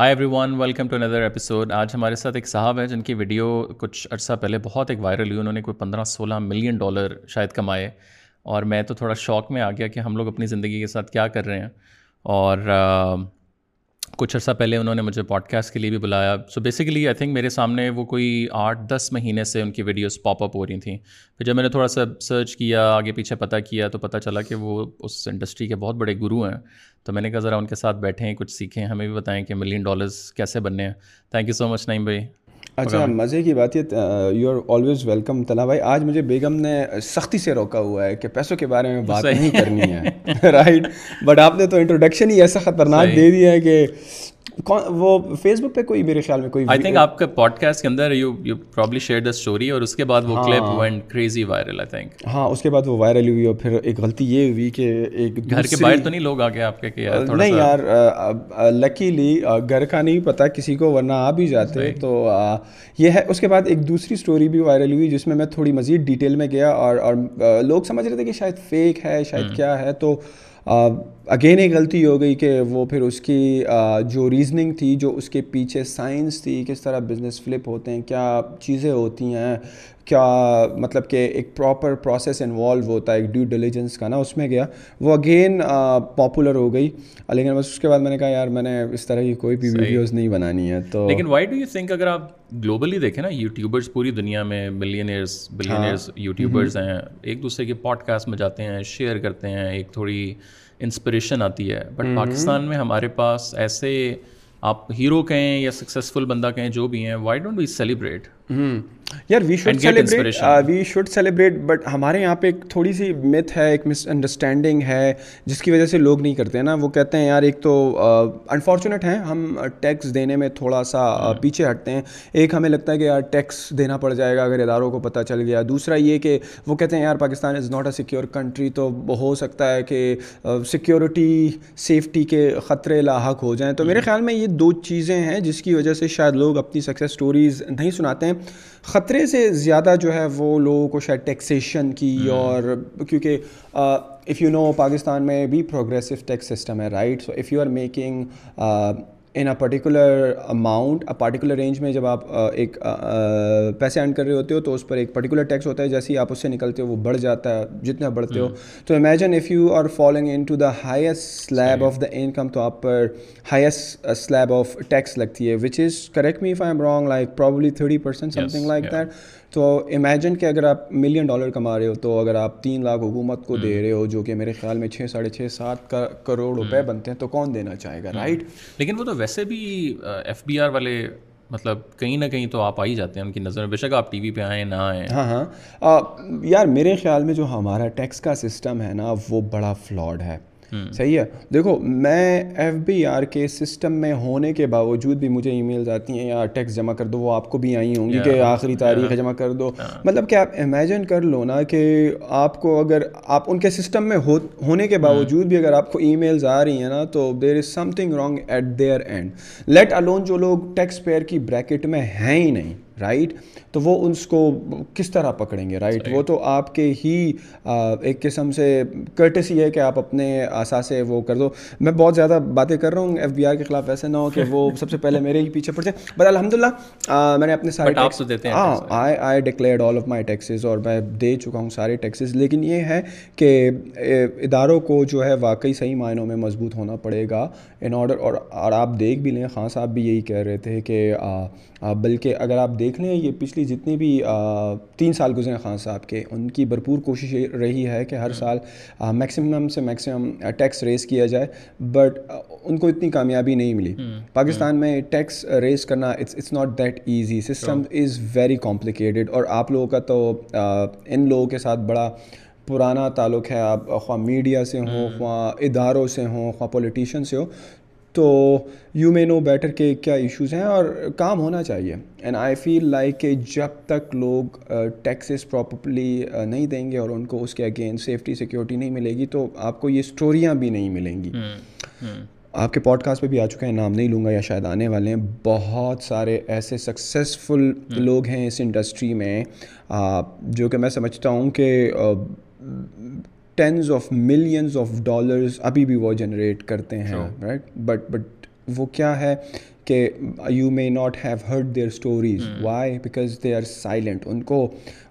Hi everyone welcome to another episode آج ہمارے ساتھ ایک صاحب ہیں جن کی ویڈیو کچھ عرصہ پہلے بہت ایک وائرل ہوئی انہوں نے کوئی پندرہ سولہ ملین ڈالر شاید کمائے اور میں تو تھوڑا شوق میں آ گیا کہ ہم لوگ اپنی زندگی کے ساتھ کیا کر رہے ہیں اور کچھ عرصہ پہلے انہوں نے مجھے پوڈ کاسٹ کے لیے بھی بلایا سو بیسیکلی آئی تھنک میرے سامنے وہ کوئی آٹھ دس مہینے سے ان کی ویڈیوز پاپ اپ ہو رہی تھیں پھر جب میں نے تھوڑا سا سرچ کیا آگے پیچھے پتہ کیا تو پتہ چلا کہ وہ اس انڈسٹری کے بہت بڑے گرو ہیں تو میں نے کہا ذرا ان کے ساتھ بیٹھیں کچھ سیکھیں ہمیں بھی بتائیں کہ ملین ڈالرس کیسے بننے ہیں thank you so much Naeem بھائی اچھا مزے کی بات یہ یو آر آلویز ویلکم تلا بھائی آج مجھے بیگم نے سختی سے روکا ہوا ہے کہ پیسوں کے بارے میں بات نہیں کرنی ہے رائٹ بٹ آپ نے تو انٹروڈکشن ہی ایسا خطرناک دے دیا ہے کہ وہ فیس بک پہ کوئی میرے خیال میں کوئی آئی تھنک آپ کے پوڈ کاسٹ کے اندر you you probably share the story اور اس کے بعد وہ clip went crazy viral I think ہاں اس کے بعد وہ وائرل ہوئی اور پھر ایک غلطی یہ ہوئی کہ ایک گھر کے باہر تو نہیں لوگ آ گئے آپ کے کہ یار نہیں یار لکیلی گھر کا نہیں پتہ کسی کو ورنہ آ بھی جاتے تو یہ ہے اس کے بعد ایک دوسری اسٹوری بھی وائرل ہوئی جس میں میں تھوڑی مزید ڈیٹیل میں گیا اور لوگ سمجھ رہے تھے کہ شاید فیک ہے شاید hmm. کیا ہے تو اگین ایک غلطی ہو گئی کہ وہ پھر اس کی جو ریزننگ تھی جو اس کے پیچھے سائنس تھی کس طرح بزنس فلپ ہوتے ہیں کیا چیزیں ہوتی ہیں کیا مطلب کہ ایک پراپر پروسیس انوالو ہوتا ہے ایک ڈیو ڈیلیجنس کا نا اس میں گیا وہ اگین پاپولر ہو گئی لیکن بس اس کے بعد میں نے کہا یار میں نے اس طرح کی کوئی بھی ویڈیوز نہیں بنانی ہے تو لیکن وائی ڈو یو تھنک اگر آپ گلوبلی دیکھیں نا یوٹیوبرس پوری دنیا میں ملینئرس بلینئرس یوٹیوبرس ہیں ایک دوسرے کے پوڈ کاسٹ میں جاتے ہیں شیئر کرتے ہیں ایک تھوڑی انسپریشن آتی ہے بٹ پاکستان mm-hmm. میں ہمارے پاس ایسے آپ ہیرو کہیں یا سکسیزفل بندہ کہیں جو بھی ہیں وائی ڈونٹ وی سیلیبریٹ یار we should celebrate we should celebrate but ہمارے یہاں پہ ایک تھوڑی سی متھ ہے ایک مس انڈرسٹینڈنگ ہے جس کی وجہ سے لوگ نہیں کرتے ہیں نا وہ کہتے ہیں یار ایک تو انفارچونیٹ ہیں ہم ٹیکس دینے میں تھوڑا سا پیچھے ہٹتے ہیں ایک ہمیں لگتا ہے کہ یار ٹیکس دینا پڑ جائے گا اگر اداروں کو پتہ چل گیا دوسرا یہ کہ وہ کہتے ہیں یار Pakistan is not a secure country تو ہو سکتا ہے کہ سیکیورٹی سیفٹی کے خطرے لاحق ہو جائیں تو میرے خیال میں یہ دو چیزیں ہیں جس کی وجہ سے شاید لوگ اپنی سکسیز اسٹوریز نہیں سناتے ہیں خطرے سے زیادہ جو ہے وہ لوگوں کو شاید ٹیکسیشن کی اور کیونکہ اف یو نو پاکستان میں بھی پروگریسو ٹیکس سسٹم ہے right so if you are making in a particular amount particular range میں جب آپ ایک پیسے ارن کر رہے ہوتے ہو تو اس پر ایک پرٹیکولر ٹیکس ہوتا ہے جیسے ہی آپ اس سے نکلتے ہو وہ بڑھ جاتا ہے جتنا بڑھتے ہو تو imagine if you are falling into the highest slab of the income تو آپ پر ہائیسٹ سلیب آف ٹیکس لگتی ہے which is correct me if I am wrong like probably thirty percent something like that تو imagine کہ اگر آپ million dollar کما رہے ہو تو اگر آپ تین لاکھ حکومت کو دے رہے ہو جو کہ میرے خیال میں چھ ساڑھے چھ سات کروڑ روپے بنتے ہیں تو کون دینا چاہے گا رائٹ لیکن وہ تو ویسے بھی ایف بی آر والے مطلب کہیں نہ کہیں تو آپ آ ہی جاتے ہیں ان کی نظر میں بے شک آپ ٹی وی پہ آئیں نہ آئیں ہاں ہاں یار میرے خیال میں جو ہمارا ٹیکس کا سسٹم ہے نا وہ بڑا فلاڈ ہے Hmm. صحیح ہے دیکھو میں ایف بی آر کے سسٹم میں ہونے کے باوجود بھی مجھے ای میلز آتی ہیں یا ٹیکس جمع کر دو وہ آپ کو بھی آئی ہوں گی کہ آخری تاریخ جمع کر دو مطلب کہ آپ امیجن کر لو نا کہ آپ کو اگر آپ ان کے سسٹم میں ہو ہونے کے hmm. باوجود بھی اگر آپ کو ای میلز آ رہی ہیں نا تو there is something wrong at there and let alone جو لوگ ٹیکس پیئر کی بریکٹ میں ہیں ہی نہیں رائٹ تو وہ اس کو کس طرح پکڑیں گے رائٹ وہ تو آپ کے ہی ایک قسم سے کرٹس ہی ہے کہ آپ اپنے آسا سے وہ کر دو میں بہت زیادہ باتیں کر رہا ہوں ایف بی آر کے خلاف ایسے نہ ہو کہ وہ سب سے پہلے میرے ہی پیچھے پڑ جائے بٹ الحمد للہ میں نے اپنے سارے ہاں I I declared all of my taxes اور میں دے چکا ہوں سارے ٹیکسیز لیکن یہ ہے کہ اداروں کو جو ہے واقعی صحیح معنوں میں مضبوط ہونا پڑے گا ان آرڈر اور اور آپ دیکھ بھی لیں خاں صاحب بھی یہی کہہ رہے تھے کہ بلکہ اگر آپ دیکھ لیں یہ پچھلی جتنی بھی تین سال گزرے خان صاحب کے ان کی بھرپور کوشش رہی ہے کہ ہر سال میکسیمم سے میکسیمم ٹیکس ریس کیا جائے بٹ ان کو اتنی کامیابی نہیں ملی پاکستان میں ٹیکس ریس کرنا it's it's not that easy system is very complicated اور آپ لوگوں کا تو ان لوگوں کے ساتھ بڑا پرانا تعلق ہے آپ خواہ میڈیا سے ہوں خواہ اداروں سے ہوں خواہ پولیٹیشن سے ہو تو یو مے نو بیٹر کہ کیا ایشوز ہیں اور کام ہونا چاہیے اینڈ آئی فیل لائک کہ جب تک لوگ ٹیکسیز پراپرلی نہیں دیں گے اور ان کو اس کے اگین سیفٹی سیکورٹی نہیں ملے گی تو آپ کو یہ اسٹوریاں بھی نہیں ملیں گی آپ کے پوڈ کاسٹ پہ بھی آ چکے ہیں نام نہیں لوں گا یا شاید آنے والے ہیں بہت سارے ایسے سکسیزفل لوگ ہیں اس انڈسٹری میں جو کہ میں سمجھتا ہوں کہ tens of millions of dollars ابھی بھی وہ جنریٹ کرتے ہیں رائٹ بٹ بٹ وہ کیا ہے کہ you may not have heard their stories why because they are silent ان کو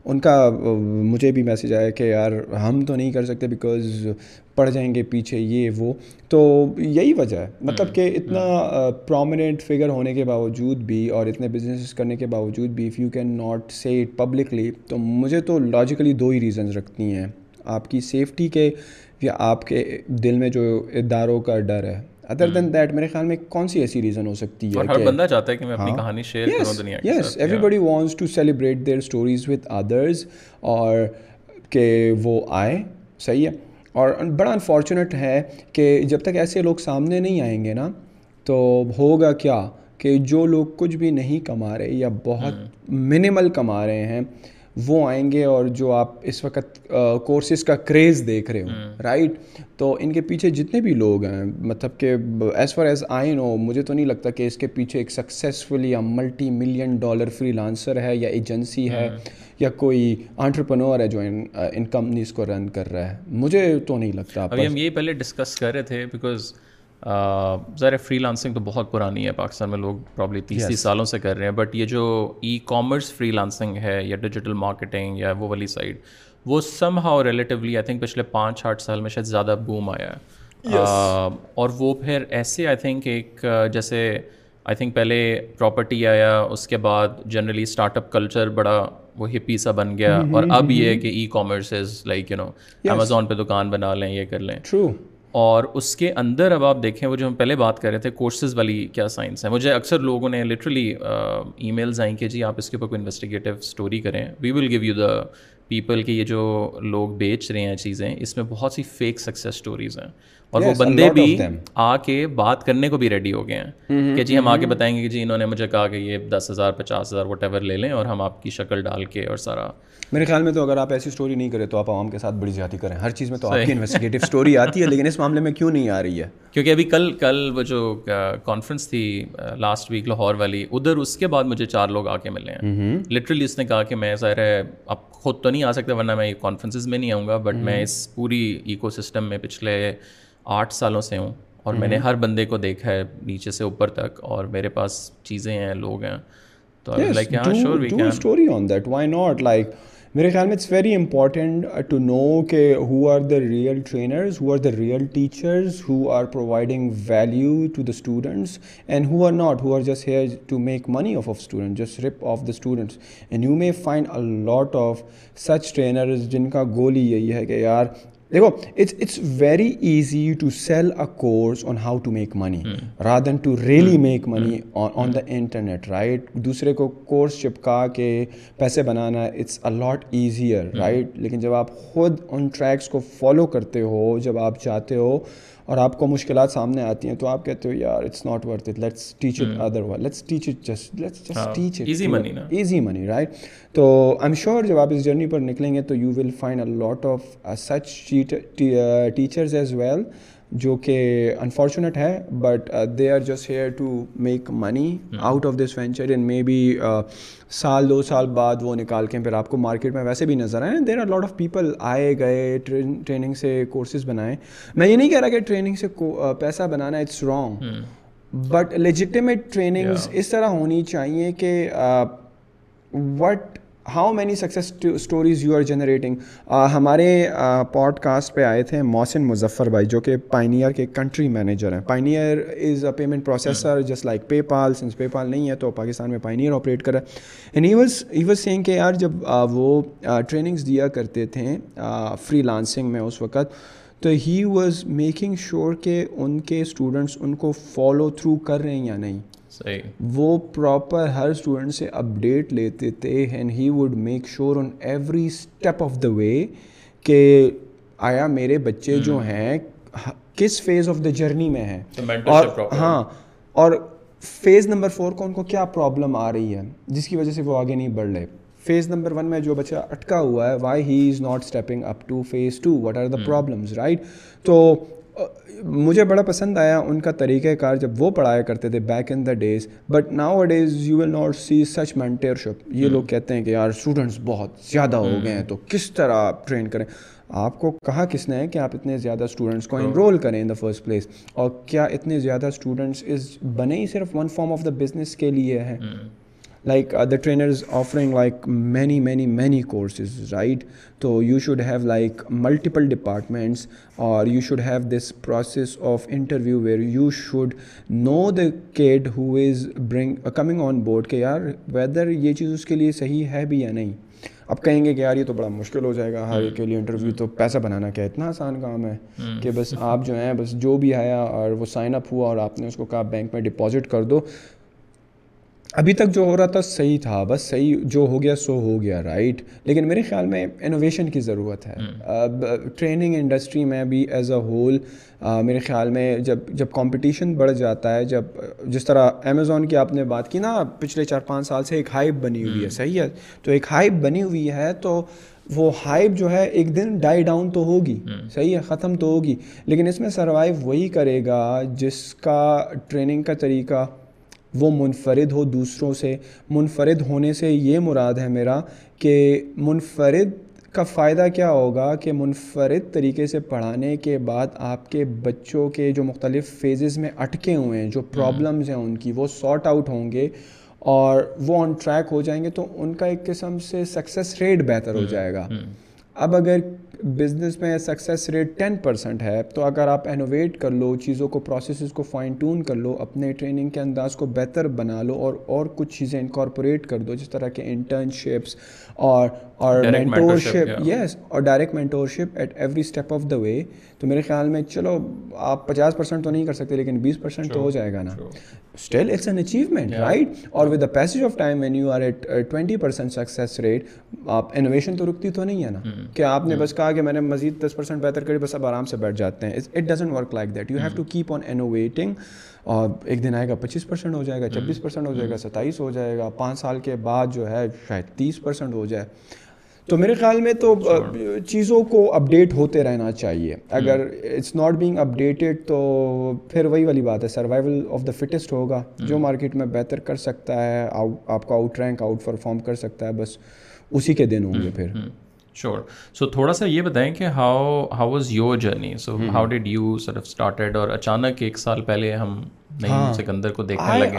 ان کا uh, مجھے بھی میسج آیا کہ یار ہم تو نہیں کر سکتے بیکاز پڑھ جائیں گے پیچھے یہ وہ تو یہی وجہ ہے مطلب hmm. کہ اتنا پرومیننٹ hmm. فگر uh, ہونے کے باوجود بھی اور اتنے بزنس کرنے کے باوجود بھی if you can not say it publicly تو مجھے تو لاجیکلی دو ہی ریزنز رکھتی ہیں آپ کی سیفٹی کے یا آپ کے دل میں جو اداروں کا ڈر ہے ادر دین دیٹ میرے خیال میں کون سی ایسی ریزن ہو سکتی ہے بندہ چاہتا ہے کہ yes everybody wants to celebrate their stories with others اور کہ وہ آئے صحیح ہے اور بڑا انفارچونیٹ ہے کہ جب تک ایسے لوگ سامنے نہیں آئیں گے نا تو ہوگا کیا کہ جو لوگ کچھ بھی نہیں کما رہے یا بہت منیمل hmm. کما رہے ہیں وہ آئیں گے اور جو آپ اس وقت کورسز کا کریز دیکھ رہے ہو رائٹ تو ان کے پیچھے جتنے بھی لوگ ہیں مطلب کہ as far as I know مجھے تو نہیں لگتا کہ اس کے پیچھے ایک سکسیزفلی یا multi million dollar freelancer ہے یا ایجنسی ہے یا کوئی آنٹرپرنور ہے جو ان کمپنیز کو رن کر رہا ہے مجھے تو نہیں لگتا ہم یہ پہلے ڈسکس کر رہے تھے بیکاز ظاہر فری لانسنگ تو بہت پرانی ہے پاکستان میں لوگ پرابلی تیس تیس سالوں سے کر رہے ہیں بٹ یہ جو ای کامرس فری لانسنگ ہے یا ڈیجیٹل مارکیٹنگ یا وہ والی سائڈ وہ somehow relatively I think پچھلے پانچ آٹھ سال میں شاید زیادہ بوم آیا ہے اور وہ پھر ایسے آئی تھنک ایک جیسے آئی تھنک پہلے پراپرٹی آیا اس کے بعد جنرلی اسٹارٹ اپ کلچر بڑا وہ ہپی سا بن گیا اور اب یہ ہے کہ e commerce is like you know Amazon پہ دکان بنا لیں یہ کر لیں اور اس کے اندر اب آپ دیکھیں وہ جو ہم پہلے بات کر رہے تھے کورسز والی کیا سائنس ہے مجھے اکثر لوگوں نے لٹرلی ای میلز آئیں کہ جی آپ اس کے اوپر کوئی انویسٹیگیٹو اسٹوری کریں we will give you the people کے یہ جو لوگ بیچ رہے ہیں چیزیں اس میں بہت سی فیک سکسیز اسٹوریز ہیں اور وہ بندے بھی آ کے بات کرنے کو بھی ریڈی ہو گئے ہیں کہ جی ہم آ کے بتائیں گے کہ جی انہوں نے مجھے کہا کہ یہ دس ہزار پچاس ہزار وٹ ایور لے لیں اور ہم آپ کی شکل ڈال کے اور سارا میرے خیال میں تو اگر آپ ایسی اسٹوری نہیں کرے تو آپ عوام کے ساتھ بڑی زیادہ کریں ہر چیز میں تو آپ کی انویسٹیگیٹو اسٹوری آتی ہے لیکن اس معاملے میں کیوں نہیں آ رہی ہے کیونکہ ابھی کل کل وہ جو کانفرنس تھی لاسٹ ویک لاہور والی ادھر اس کے بعد مجھے چار لوگ آ کے ملے ہیں لٹرلی اس نے کہا کہ میں ظاہر ہے آپ خود تو نہیں نہیں آ ورنہ میں کانفرنسز میں نہیں آؤں گا بٹ میں اس پوری ایکو سسٹم میں پچھلے آٹھ سالوں سے ہوں اور میں نے ہر بندے کو دیکھا ہے نیچے سے اوپر تک اور میرے پاس چیزیں ہیں لوگ ہیں تو لائک میرے خیال میں it's very important to know کہ who are the real trainers who are the real teachers who are providing value to the students and who are not who are just here to make money off off student just rip off the students and you may find a lot of such trainers جن کا گول ہی یہی ہے کہ یار دیکھو it's it's very easy to sell a course on how to make money rather than to really make money on the internet right دوسرے کو کورس چپکا کے پیسے بنانا it's a lot easier right لیکن جب آپ خود ان ٹریکس کو فالو کرتے ہو جب آپ چاہتے ہو اور آپ کو مشکلات سامنے آتی ہیں تو آپ کہتے ہو یار it's not worth it let's teach it other one let's teach it just let's just teach it easy money easy money right تو آئی ایم شیور جب آپ اس جرنی پر نکلیں گے تو you will find a lot of such teachers as well جو کہ انفارچونیٹ ہے but they are just here to make money out of this venture in maybe سال دو سال بعد وہ نکال کے پھر آپ کو مارکیٹ میں ویسے بھی نظر آئیں there are lot of people آئے گئے ٹریننگ سے کورسز بنائے میں یہ نہیں کہہ رہا کہ ٹریننگ سے پیسہ بنانا it's wrong but legitimate training اس طرح ہونی چاہیے کہ what how many success stories you are generating ہمارے پوڈ کاسٹ پہ آئے تھے محسن مظفر بھائی جو کہ پائنیئر کے کنٹری مینیجر ہیں Payoneer is a payment processor just like PayPal since PayPal نہیں ہے تو پاکستان میں پائنیئر آپریٹ کر رہا ہے ہی ایوز ہی واز سینگ کہ یار جب وہ ٹریننگس دیا کرتے تھے فری لانسنگ میں اس وقت تو ہی واز میکنگ شیور کہ ان کے اسٹوڈنٹس ان کو فالو تھرو کر رہے ہیں یا نہیں وہ پراپر ہر اسٹوڈنٹ سے اپ ڈیٹ لیتے تھے and he would make on every step of the way کہ آیا میرے بچے جو ہیں کس فیز آف دا جرنی میں ہیں اور ہاں اور فیز نمبر فور کو ان کو کیا پرابلم آ رہی ہے جس کی وجہ سے وہ آگے نہیں بڑھ رہے فیز نمبر ون میں جو بچہ اٹکا ہوا ہے why he is not stepping up to phase two what are the right تو مجھے بڑا پسند آیا ان کا طریقہ کار جب وہ پڑھایا کرتے تھے back in the days but nowadays you will not see such mentorship یہ hmm. لوگ کہتے ہیں کہ یار اسٹوڈنٹس بہت زیادہ ہو hmm. گئے ہیں تو کس طرح آپ ٹرین کریں آپ کو کہا کس نے ہے کہ آپ اتنے زیادہ اسٹوڈنٹس کو انرول hmm. کریں ان دا فرسٹ پلیس اور کیا اتنے زیادہ اسٹوڈنٹس از بنے ہی صرف one form of the business کے لیے ہے like the trainers offering like many many many courses right تو you should have like multiple departments اور you should have this process of interview where you should know the kid who is bring coming on board کہ یار weather یہ چیز اس کے لیے صحیح ہے بھی یا نہیں اب کہیں گے کہ یار یہ تو بڑا مشکل ہو جائے گا ہر کے لیے انٹرویو تو پیسہ بنانا کیا اتنا آسان کام ہے کہ بس آپ جو ہیں بس جو بھی آیا اور وہ سائن اپ ہوا اور آپ نے اس کو کہا بینک میں ڈپازٹ کر دو ابھی تک جو ہو رہا تھا صحیح تھا بس صحیح جو ہو گیا سو ہو گیا رائٹ لیکن میرے خیال میں انوویشن کی ضرورت ہے اب ٹریننگ انڈسٹری میں بھی ایز اے ہول میرے خیال میں جب جب کمپٹیشن بڑھ جاتا ہے جب جس طرح امیزون کی آپ نے بات کی نا پچھلے چار پانچ سال سے ایک ہائپ بنی ہوئی ہے صحیح ہے تو ایک ہائپ بنی ہوئی ہے تو وہ ہائپ جو ہے ایک دن ڈائی ڈاؤن تو ہوگی صحیح ہے ختم تو ہوگی لیکن اس میں سروائیو وہی کرے گا جس کا ٹریننگ کا طریقہ وہ منفرد ہو دوسروں سے منفرد ہونے سے یہ مراد ہے میرا کہ منفرد کا فائدہ کیا ہوگا کہ منفرد طریقے سے پڑھانے کے بعد آپ کے بچوں کے جو مختلف فیزز میں اٹکے ہوئے ہیں جو پرابلمز ہیں ان کی وہ سارٹ آؤٹ ہوں گے اور وہ آن ٹریک ہو جائیں گے تو ان کا ایک قسم سے سکسیس ریٹ بہتر ہو جائے گا اب اگر بزنس میں سکسیس ریٹ ٹین پرسنٹ ہے تو اگر آپ انوویٹ کر لو چیزوں کو پروسیسز کو فائن ٹون کر لو اپنے ٹریننگ کے انداز کو بہتر بنا لو اور اور کچھ چیزیں انکارپوریٹ کر دو جس طرح کے انٹرنشپس اور اور مینٹور شپ یس اور direct mentorship at every step of the way تو میرے خیال میں چلو آپ پچاس پرسینٹ تو نہیں کر سکتے لیکن بیس پرسینٹ تو ہو جائے گا نا still it's an achievement right اور with the pace of time when you are at twenty percent rate آپ انوویشن تو رکتی تو نہیں ہے نا hmm. کہ آپ نے hmm. بس کہا کہ میں نے مزید دس پرسینٹ بہتر کری بس آپ آرام سے بیٹھ جاتے ہیں it work like that you have to keep on innovating اور ایک دن آئے گا پچیس پرسینٹ ہو جائے گا چھبیس پرسنٹ ہو جائے گا ستائیس ہو جائے گا پانچ سال کے بعد جو ہے شاید تیس پرسینٹ ہو جائے تو میرے خیال میں تو چیزوں کو اپڈیٹ ہوتے رہنا چاہیے اگر اٹس ناٹ بینگ اپڈیٹیڈ تو پھر وہی والی بات ہے سروائیول آف دا فٹیسٹ ہوگا جو مارکیٹ میں بہتر کر سکتا ہے آپ کا آؤٹ رینک آؤٹ پرفارم کر سکتا ہے بس اسی کے دن ہوں گے پھر شیور سو تھوڑا سا یہ بتائیں کہ how how was your journey so how did you sort of started اور اچانک ایک سال پہلے ہم سکندر کو دیکھنے لگے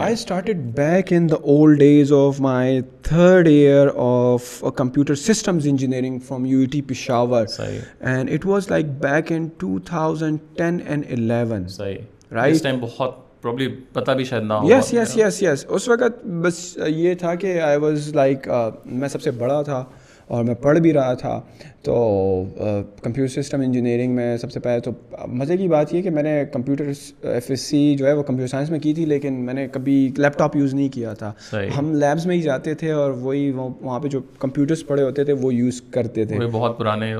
یس اس وقت بس یہ تھا کہ آئی واز لائک میں سب سے بڑا تھا اور میں پڑھ بھی رہا تھا تو کمپیوٹر سسٹم انجینئرنگ میں سب سے پہلے تو مزے کی بات یہ کہ میں نے کمپیوٹر ایف ایس سی جو ہے وہ کمپیوٹر سائنس میں کی تھی لیکن میں نے کبھی لیپ ٹاپ یوز نہیں کیا تھا ہم لیبس میں ہی جاتے تھے اور وہی وہاں پہ جو کمپیوٹرس پڑے ہوتے تھے وہ یوز کرتے تھے بہت پرانے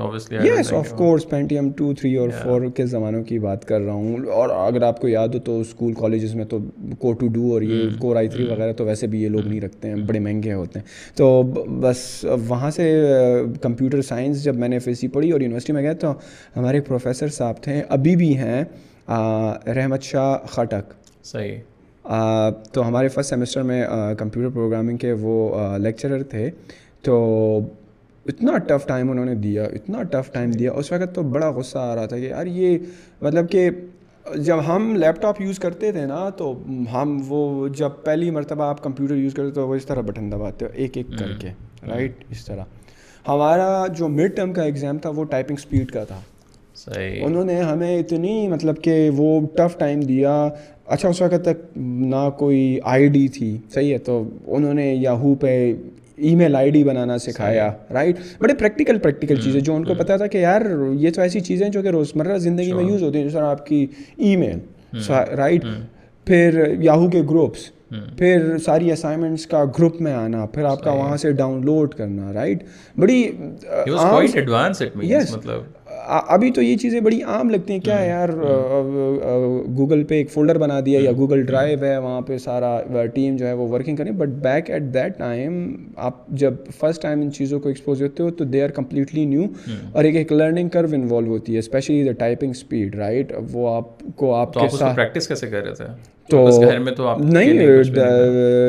yes of course Pentium two three اور فور کے زمانوں کی بات کر رہا ہوں اور اگر آپ کو یاد ہو تو اسکول کالجز میں تو کو ٹو ڈو اور یہ کور آئی تھری وغیرہ تو ویسے بھی یہ لوگ نہیں رکھتے ہیں بڑے مہنگے ہوتے ہیں تو بس وہاں سے کمپیوٹر سائنس جب جب میں نے ایف ایس سی پڑھی اور یونیورسٹی میں گئے تو ہمارے پروفیسر صاحب تھے ابھی بھی ہیں رحمت شاہ خاٹک صحیح تو ہمارے فرسٹ سیمسٹر میں کمپیوٹر پروگرامنگ کے وہ لیکچرر تھے تو اتنا ٹف ٹائم انہوں نے دیا اتنا ٹف ٹائم دیا اس وقت تو بڑا غصہ آ رہا تھا کہ یار یہ مطلب کہ جب ہم لیپ ٹاپ یوز کرتے تھے نا تو ہم وہ جب پہلی مرتبہ آپ کمپیوٹر یوز کرتے تو وہ اس طرح بٹن دباتے ہو ایک ایک کر کے رائٹ اس طرح ہمارا جو مڈ ٹرم کا ایگزام تھا وہ ٹائپنگ اسپیڈ کا تھا صحیح انہوں نے ہمیں اتنی مطلب کہ وہ ٹف ٹائم دیا اچھا اس وقت تک نہ کوئی آئی ڈی تھی صحیح ہے تو انہوں نے یاہو پہ ای میل آئی ڈی بنانا سکھایا رائٹ بڑے پریکٹیکل پریکٹیکل چیزیں جو ان کو پتا تھا کہ یار یہ تو ایسی چیزیں جو کہ روزمرہ زندگی میں یوز ہوتی ہیں جو سر آپ کی ای میل رائٹ پھر یاہو کے گروپس پھر ساری اسائنمنٹس کا گروپ میں آنا پھر آپ کا وہاں سے ڈاؤن لوڈ کرنا رائٹ بڑی مطلب۔ ابھی تو یہ چیزیں بڑی عام لگتی ہیں کیا یار گوگل پہ ایک فولڈر بنا دیا یا گوگل ڈرائیو ہے وہاں پہ سارا ٹیم جو ہے وہ ورکنگ کریں but back at that time آپ جب فرسٹ ٹائم ان چیزوں کو ایکسپوز ہوتے ہو تو دے آر کمپلیٹلی نیو اور ایک ایک لرننگ کرو انوالو ہوتی ہے especially the typing speed right وہ آپ کو آپ کے ساتھ پریکٹس کیسے کر رہے تھے تو نہیں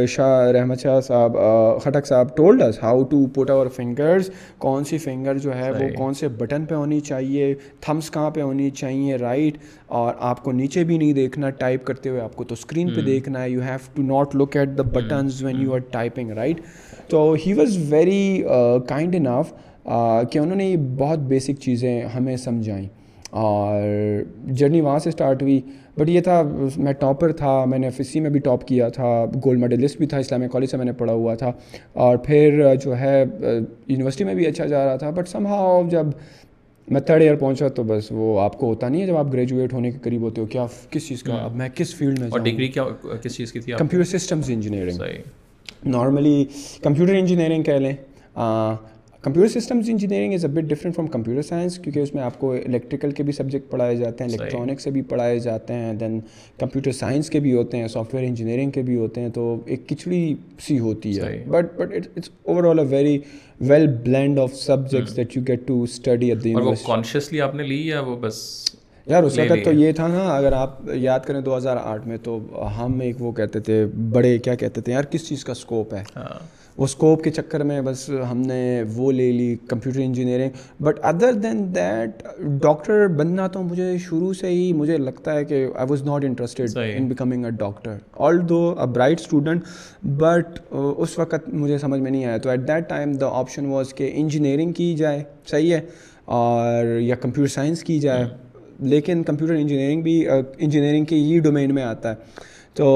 شاہ رحمت شاہ صاحب خٹک صاحب told us how to put our fingers کون سی فنگر جو ہے وہ کون سے بٹن پہ ہونی چاہیے تھمس کہاں پہ ہونی چاہیے رائٹ اور آپ کو نیچے بھی نہیں دیکھنا ٹائپ کرتے ہوئے آپ کو تو اسکرین پہ دیکھنا ہے you have to not look at the buttons when you are typing right تو he was very kind enough کہ انہوں نے یہ بہت بیسک چیزیں ہمیں سمجھائیں اور جرنی وہاں سے اسٹارٹ ہوئی بٹ یہ تھا میں ٹاپر تھا میں نے فسی میں بھی ٹاپ کیا تھا گولڈ میڈلسٹ بھی تھا اسلامک کالج سے میں نے پڑھا ہوا تھا اور پھر جو ہے یونیورسٹی میں بھی اچھا جا رہا تھا بٹ سم ہاؤ جب میں تھرڈ ایئر پہنچا تو بس وہ آپ کو ہوتا نہیں ہے جب آپ گریجویٹ ہونے کے قریب ہوتے ہو کیا کس چیز کا میں کس فیلڈ میں ڈگری کیا کس چیز کی تھی computer systems engineering normally computer engineering کہہ لیں computer systems engineering is a bit different from computer science کیونکہ اس میں آپ کو الیکٹریکل کے بھی سبجیکٹ پڑھائے جاتے ہیں الیکٹرانکس بھی پڑھائے جاتے ہیں دین کمپیوٹر سائنس کے بھی ہوتے ہیں سافٹ ویئر انجینئرنگ کے بھی ہوتے ہیں تو ایک کچڑی سی ہوتی ہے but but it's overall a very well blend of subjects that you get to study at آپ نے لی وہ بس یار اس وقت تو یہ تھا نا اگر آپ یاد کریں دو ہزار آٹھ میں تو ہم ایک وہ کہتے تھے بڑے کیا کہتے تھے یار کس چیز کا اسکوپ ہے وہ اسکوپ کے چکر میں بس ہم نے وہ لے لی computer engineering but other than that doctor بننا تو مجھے شروع سے ہی مجھے لگتا ہے کہ I was not interested in becoming a doctor although a bright student but اس وقت مجھے سمجھ میں نہیں آیا تو at that time the option was کہ انجینئرنگ کی جائے صحیح ہے اور یا کمپیوٹر سائنس کی جائے ہاں. لیکن کمپیوٹر انجینئرنگ بھی انجینئرنگ uh, کے ہی ڈومین میں آتا ہے تو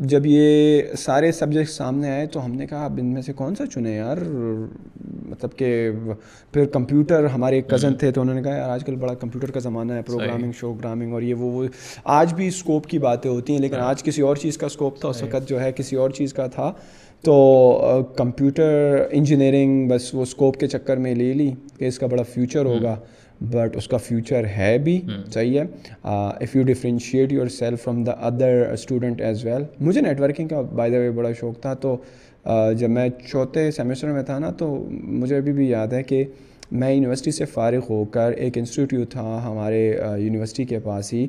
جب یہ سارے سبجیکٹ سامنے آئے تو ہم نے کہا اب ان میں سے کون سا چنے یار مطلب کہ پھر کمپیوٹر ہمارے ایک کزن تھے تو انہوں نے کہا یار آج کل بڑا کمپیوٹر کا زمانہ ہے پروگرامنگ شوگرامنگ اور یہ وہ آج بھی اسکوپ کی باتیں ہوتی ہیں لیکن ہاں۔ آج کسی اور چیز کا اسکوپ تھا اس وقت جو ہے کسی اور چیز کا تھا تو کمپیوٹر انجینئرنگ بس وہ اسکوپ کے چکر میں لے لی کہ اس کا بڑا فیوچر ہوگا بٹ اس کا فیوچر ہے بھی hmm. صحیح ہے if you differentiate yourself from the other student as well مجھے نیٹ ورکنگ کا بائی دا وے بڑا شوق تھا تو جب میں چوتھے سیمسٹر میں تھا نا تو مجھے ابھی بھی یاد ہے کہ میں یونیورسٹی سے فارغ ہو کر ایک انسٹیٹیوٹ تھا ہمارے یونیورسٹی کے پاس ہی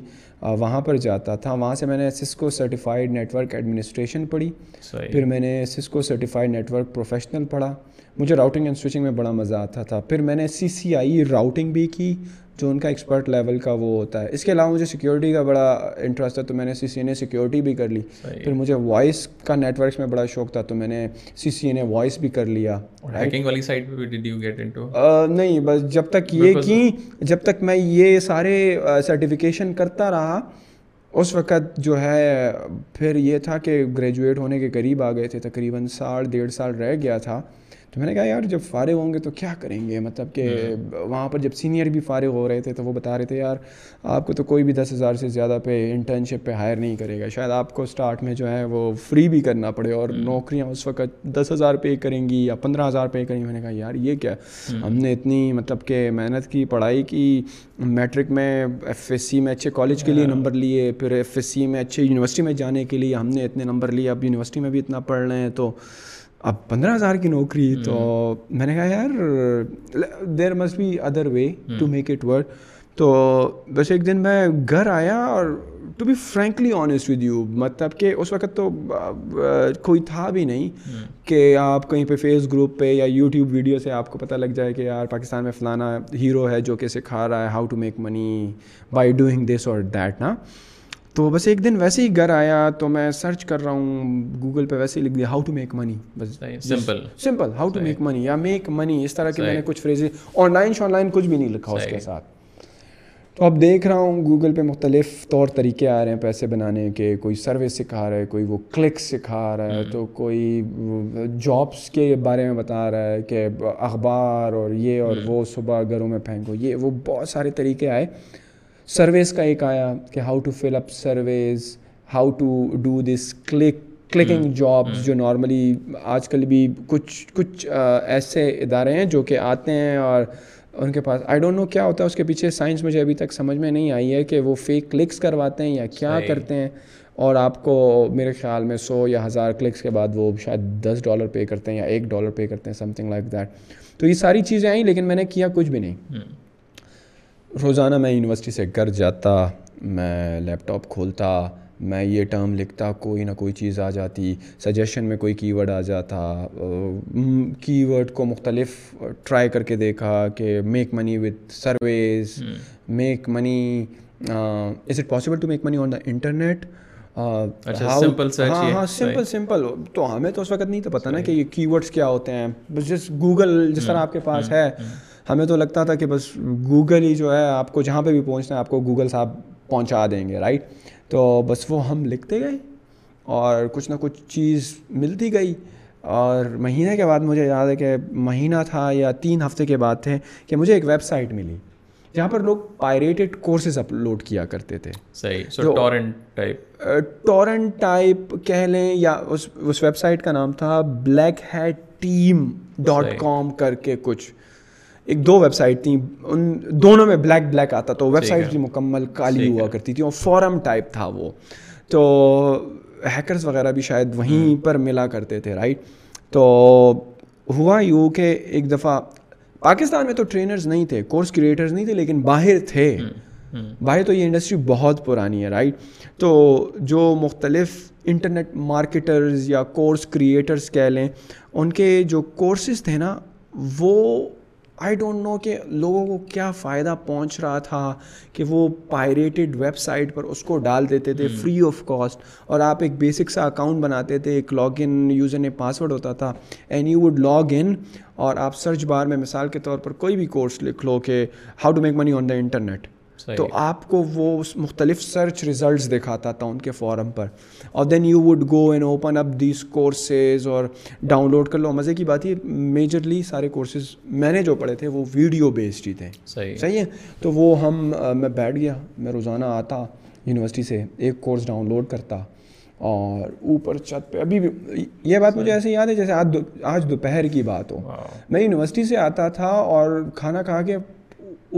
وہاں پر جاتا تھا وہاں سے میں نے Cisco certified network administration پڑھی پھر میں نے Cisco certified network professional پڑھا مجھے راؤٹنگ اینڈ سوئچنگ میں بڑا مزہ آتا تھا پھر میں نے سی سی آئی راؤٹنگ بھی کی جو ان کا ایکسپرٹ لیول کا وہ ہوتا ہے اس کے علاوہ مجھے سیکیورٹی کا بڑا انٹرسٹ تھا تو میں نے سی سی این اے سیکیورٹی بھی کر لی پھر مجھے وائس کا نیٹ ورکس میں بڑا شوق تھا تو میں نے سی سی این اے وائس بھی کر لیا نہیں بس جب تک یہ کی جب تک میں یہ سارے سرٹیفیکیشن کرتا رہا اس وقت جو ہے پھر یہ تھا کہ گریجویٹ ہونے کے قریب آ گئے تھے تقریباً سال ڈیڑھ سال رہ گیا تھا تو میں نے کہا یار جب فارغ ہوں گے تو کیا کریں گے مطلب کہ وہاں پر جب سینئر بھی فارغ ہو رہے تھے تو وہ بتا رہے تھے یار آپ کو تو کوئی بھی دس ہزار سے زیادہ پہ انٹرنشپ پہ ہائر نہیں کرے گا شاید آپ کو اسٹارٹ میں جو ہے وہ فری بھی کرنا پڑے اور نوکریاں اس وقت دس ہزار پے کریں گی یا پندرہ ہزار پے کریں گی میں نے کہا یار یہ کیا ہم نے اتنی مطلب کہ محنت کی پڑھائی کی میٹرک میں ایف ایس سی میں اچھے کالج کے لیے نمبر ہاں۔ لیے پھر ایف ایس سی میں اچھے یونیورسٹی میں جانے کے لیے ہم نے اتنے نمبر لیے اب یونیورسٹی میں بھی اتنا پڑھ رہے ہیں تو اب پندرہ ہزار کی نوکری تو میں نے کہا یار there must be other way to make it work تو بس ایک دن میں گھر آیا اور to be frankly honest with you مطلب کہ اس وقت تو کوئی تھا بھی نہیں کہ آپ کہیں پہ فیس گروپ پہ یا یوٹیوب ویڈیو سے آپ کو پتہ لگ جائے کہ یار پاکستان میں فلانا ہیرو ہے جو کہ سکھا رہا ہے how to make money by doing this اور دیٹ نا تو بس ایک دن ویسے ہی گھر آیا تو میں سرچ کر رہا ہوں گوگل پہ ویسے ہی لکھ دیا ہاؤ ٹو میک منی بس simple simple how to make money یا میک منی اس طرح کے میں نے کچھ freeze online online کچھ بھی نہیں لکھا اس کے ساتھ تو اب دیکھ رہا ہوں گوگل پہ مختلف طور طریقے آ رہے ہیں پیسے بنانے کے کوئی سروس سکھا رہا ہے کوئی وہ کلک سکھا رہا ہے تو کوئی جابس کے بارے میں بتا رہا ہے کہ اخبار اور یہ اور وہ صبح گھروں میں پھینکو یہ وہ بہت سارے طریقے آئے سرویز کا ایک آیا کہ how to fill up surveys how to do this click clicking jobs جو نارملی آج کل بھی کچھ کچھ ایسے ادارے ہیں جو کہ آتے ہیں اور ان کے پاس آئی ڈونٹ نو کیا ہوتا ہے اس کے پیچھے سائنس مجھے ابھی تک سمجھ میں نہیں آئی ہے کہ وہ فیک کلکس کرواتے ہیں یا کیا کرتے ہیں اور آپ کو میرے خیال میں سو یا ہزار کلکس کے بعد وہ شاید دس ڈالر پے کرتے ہیں یا ایک ڈالر پے کرتے ہیں سم تھنگ لائک دیٹ تو یہ ساری چیزیں آئیں لیکن میں نے کیا کچھ بھی نہیں روزانہ میں یونیورسٹی سے گھر جاتا میں لیپ ٹاپ کھولتا میں یہ ٹرم لکھتا کوئی نہ کوئی چیز آ جاتی سجیشن میں کوئی کی ورڈ آ جاتا کی ورڈ کو مختلف ٹرائی کر کے دیکھا کہ make money with surveys make money is it possible to make money on the internet ہاں سمپل سمپل ہاں، تو ہمیں تو اس وقت نہیں تو پتہ نا کہ یہ کی ورڈس کیا ہوتے ہیں جس گوگل جس طرح آپ کے پاس ہے ہمیں تو لگتا تھا کہ بس گوگل ہی جو ہے آپ کو جہاں پہ بھی پہنچنا ہے آپ کو گوگل صاحب پہنچا دیں گے رائٹ تو بس وہ ہم لکھتے گئے اور کچھ نہ کچھ چیز ملتی گئی اور مہینے کے بعد مجھے یاد ہے کہ مہینہ تھا یا تین ہفتے کے بعد تھے کہ مجھے ایک ویب سائٹ ملی جہاں پر لوگ پائریٹڈ کورسز اپلوڈ کیا کرتے تھے صحیح ٹورنٹ ٹورنٹ ٹائپ کہہ لیں یا اس اس ویب سائٹ کا نام تھا black hat team dot com کر کے کچھ ایک دو ویب سائٹ تھیں ان دونوں میں بلیک بلیک آتا تو ویب سائٹ بھی مکمل کالی ہوا کرتی تھی اور فورم ٹائپ تھا وہ تو ہیکرز وغیرہ بھی شاید وہیں پر ملا کرتے تھے رائٹ تو ہوا یوں کہ ایک دفعہ پاکستان میں تو ٹرینرز نہیں تھے کورس کریٹرز نہیں تھے لیکن باہر تھے باہر تو یہ انڈسٹری بہت پرانی ہے رائٹ تو جو مختلف انٹرنیٹ مارکیٹرز یا کورس کریٹرز کہہ لیں ان کے جو کورسز تھے نا وہ آئی ڈونٹ نو کہ لوگوں کو کیا فائدہ پہنچ رہا تھا کہ وہ پائریٹڈ ویب سائٹ پر اس کو ڈال دیتے تھے فری آف کاسٹ اور آپ ایک بیسک سا اکاؤنٹ بناتے تھے ایک log in user name password ہوتا تھا and you would log in اور آپ سرچ بار میں مثال کے طور پر کوئی بھی کورس لکھ لو کہ how to make money on the internet تو آپ کو وہ مختلف سرچ ریزلٹس دکھاتا تھا ان کے فورم پر اور then you would go and open up these courses اور ڈاؤن لوڈ کر لو مزے کی بات ہے میجرلی سارے کورسز میں نے جو پڑھے تھے وہ ویڈیو بیسڈ ہی تھے صحیح صحیح ہے تو وہ ہم میں بیٹھ گیا میں روزانہ آتا یونیورسٹی سے ایک کورس ڈاؤن لوڈ کرتا اور اوپر چھت پہ ابھی بھی یہ بات مجھے ایسے یاد ہے جیسے آج آج دوپہر کی بات ہو میں یونیورسٹی سے آتا تھا اور کھانا کھا کے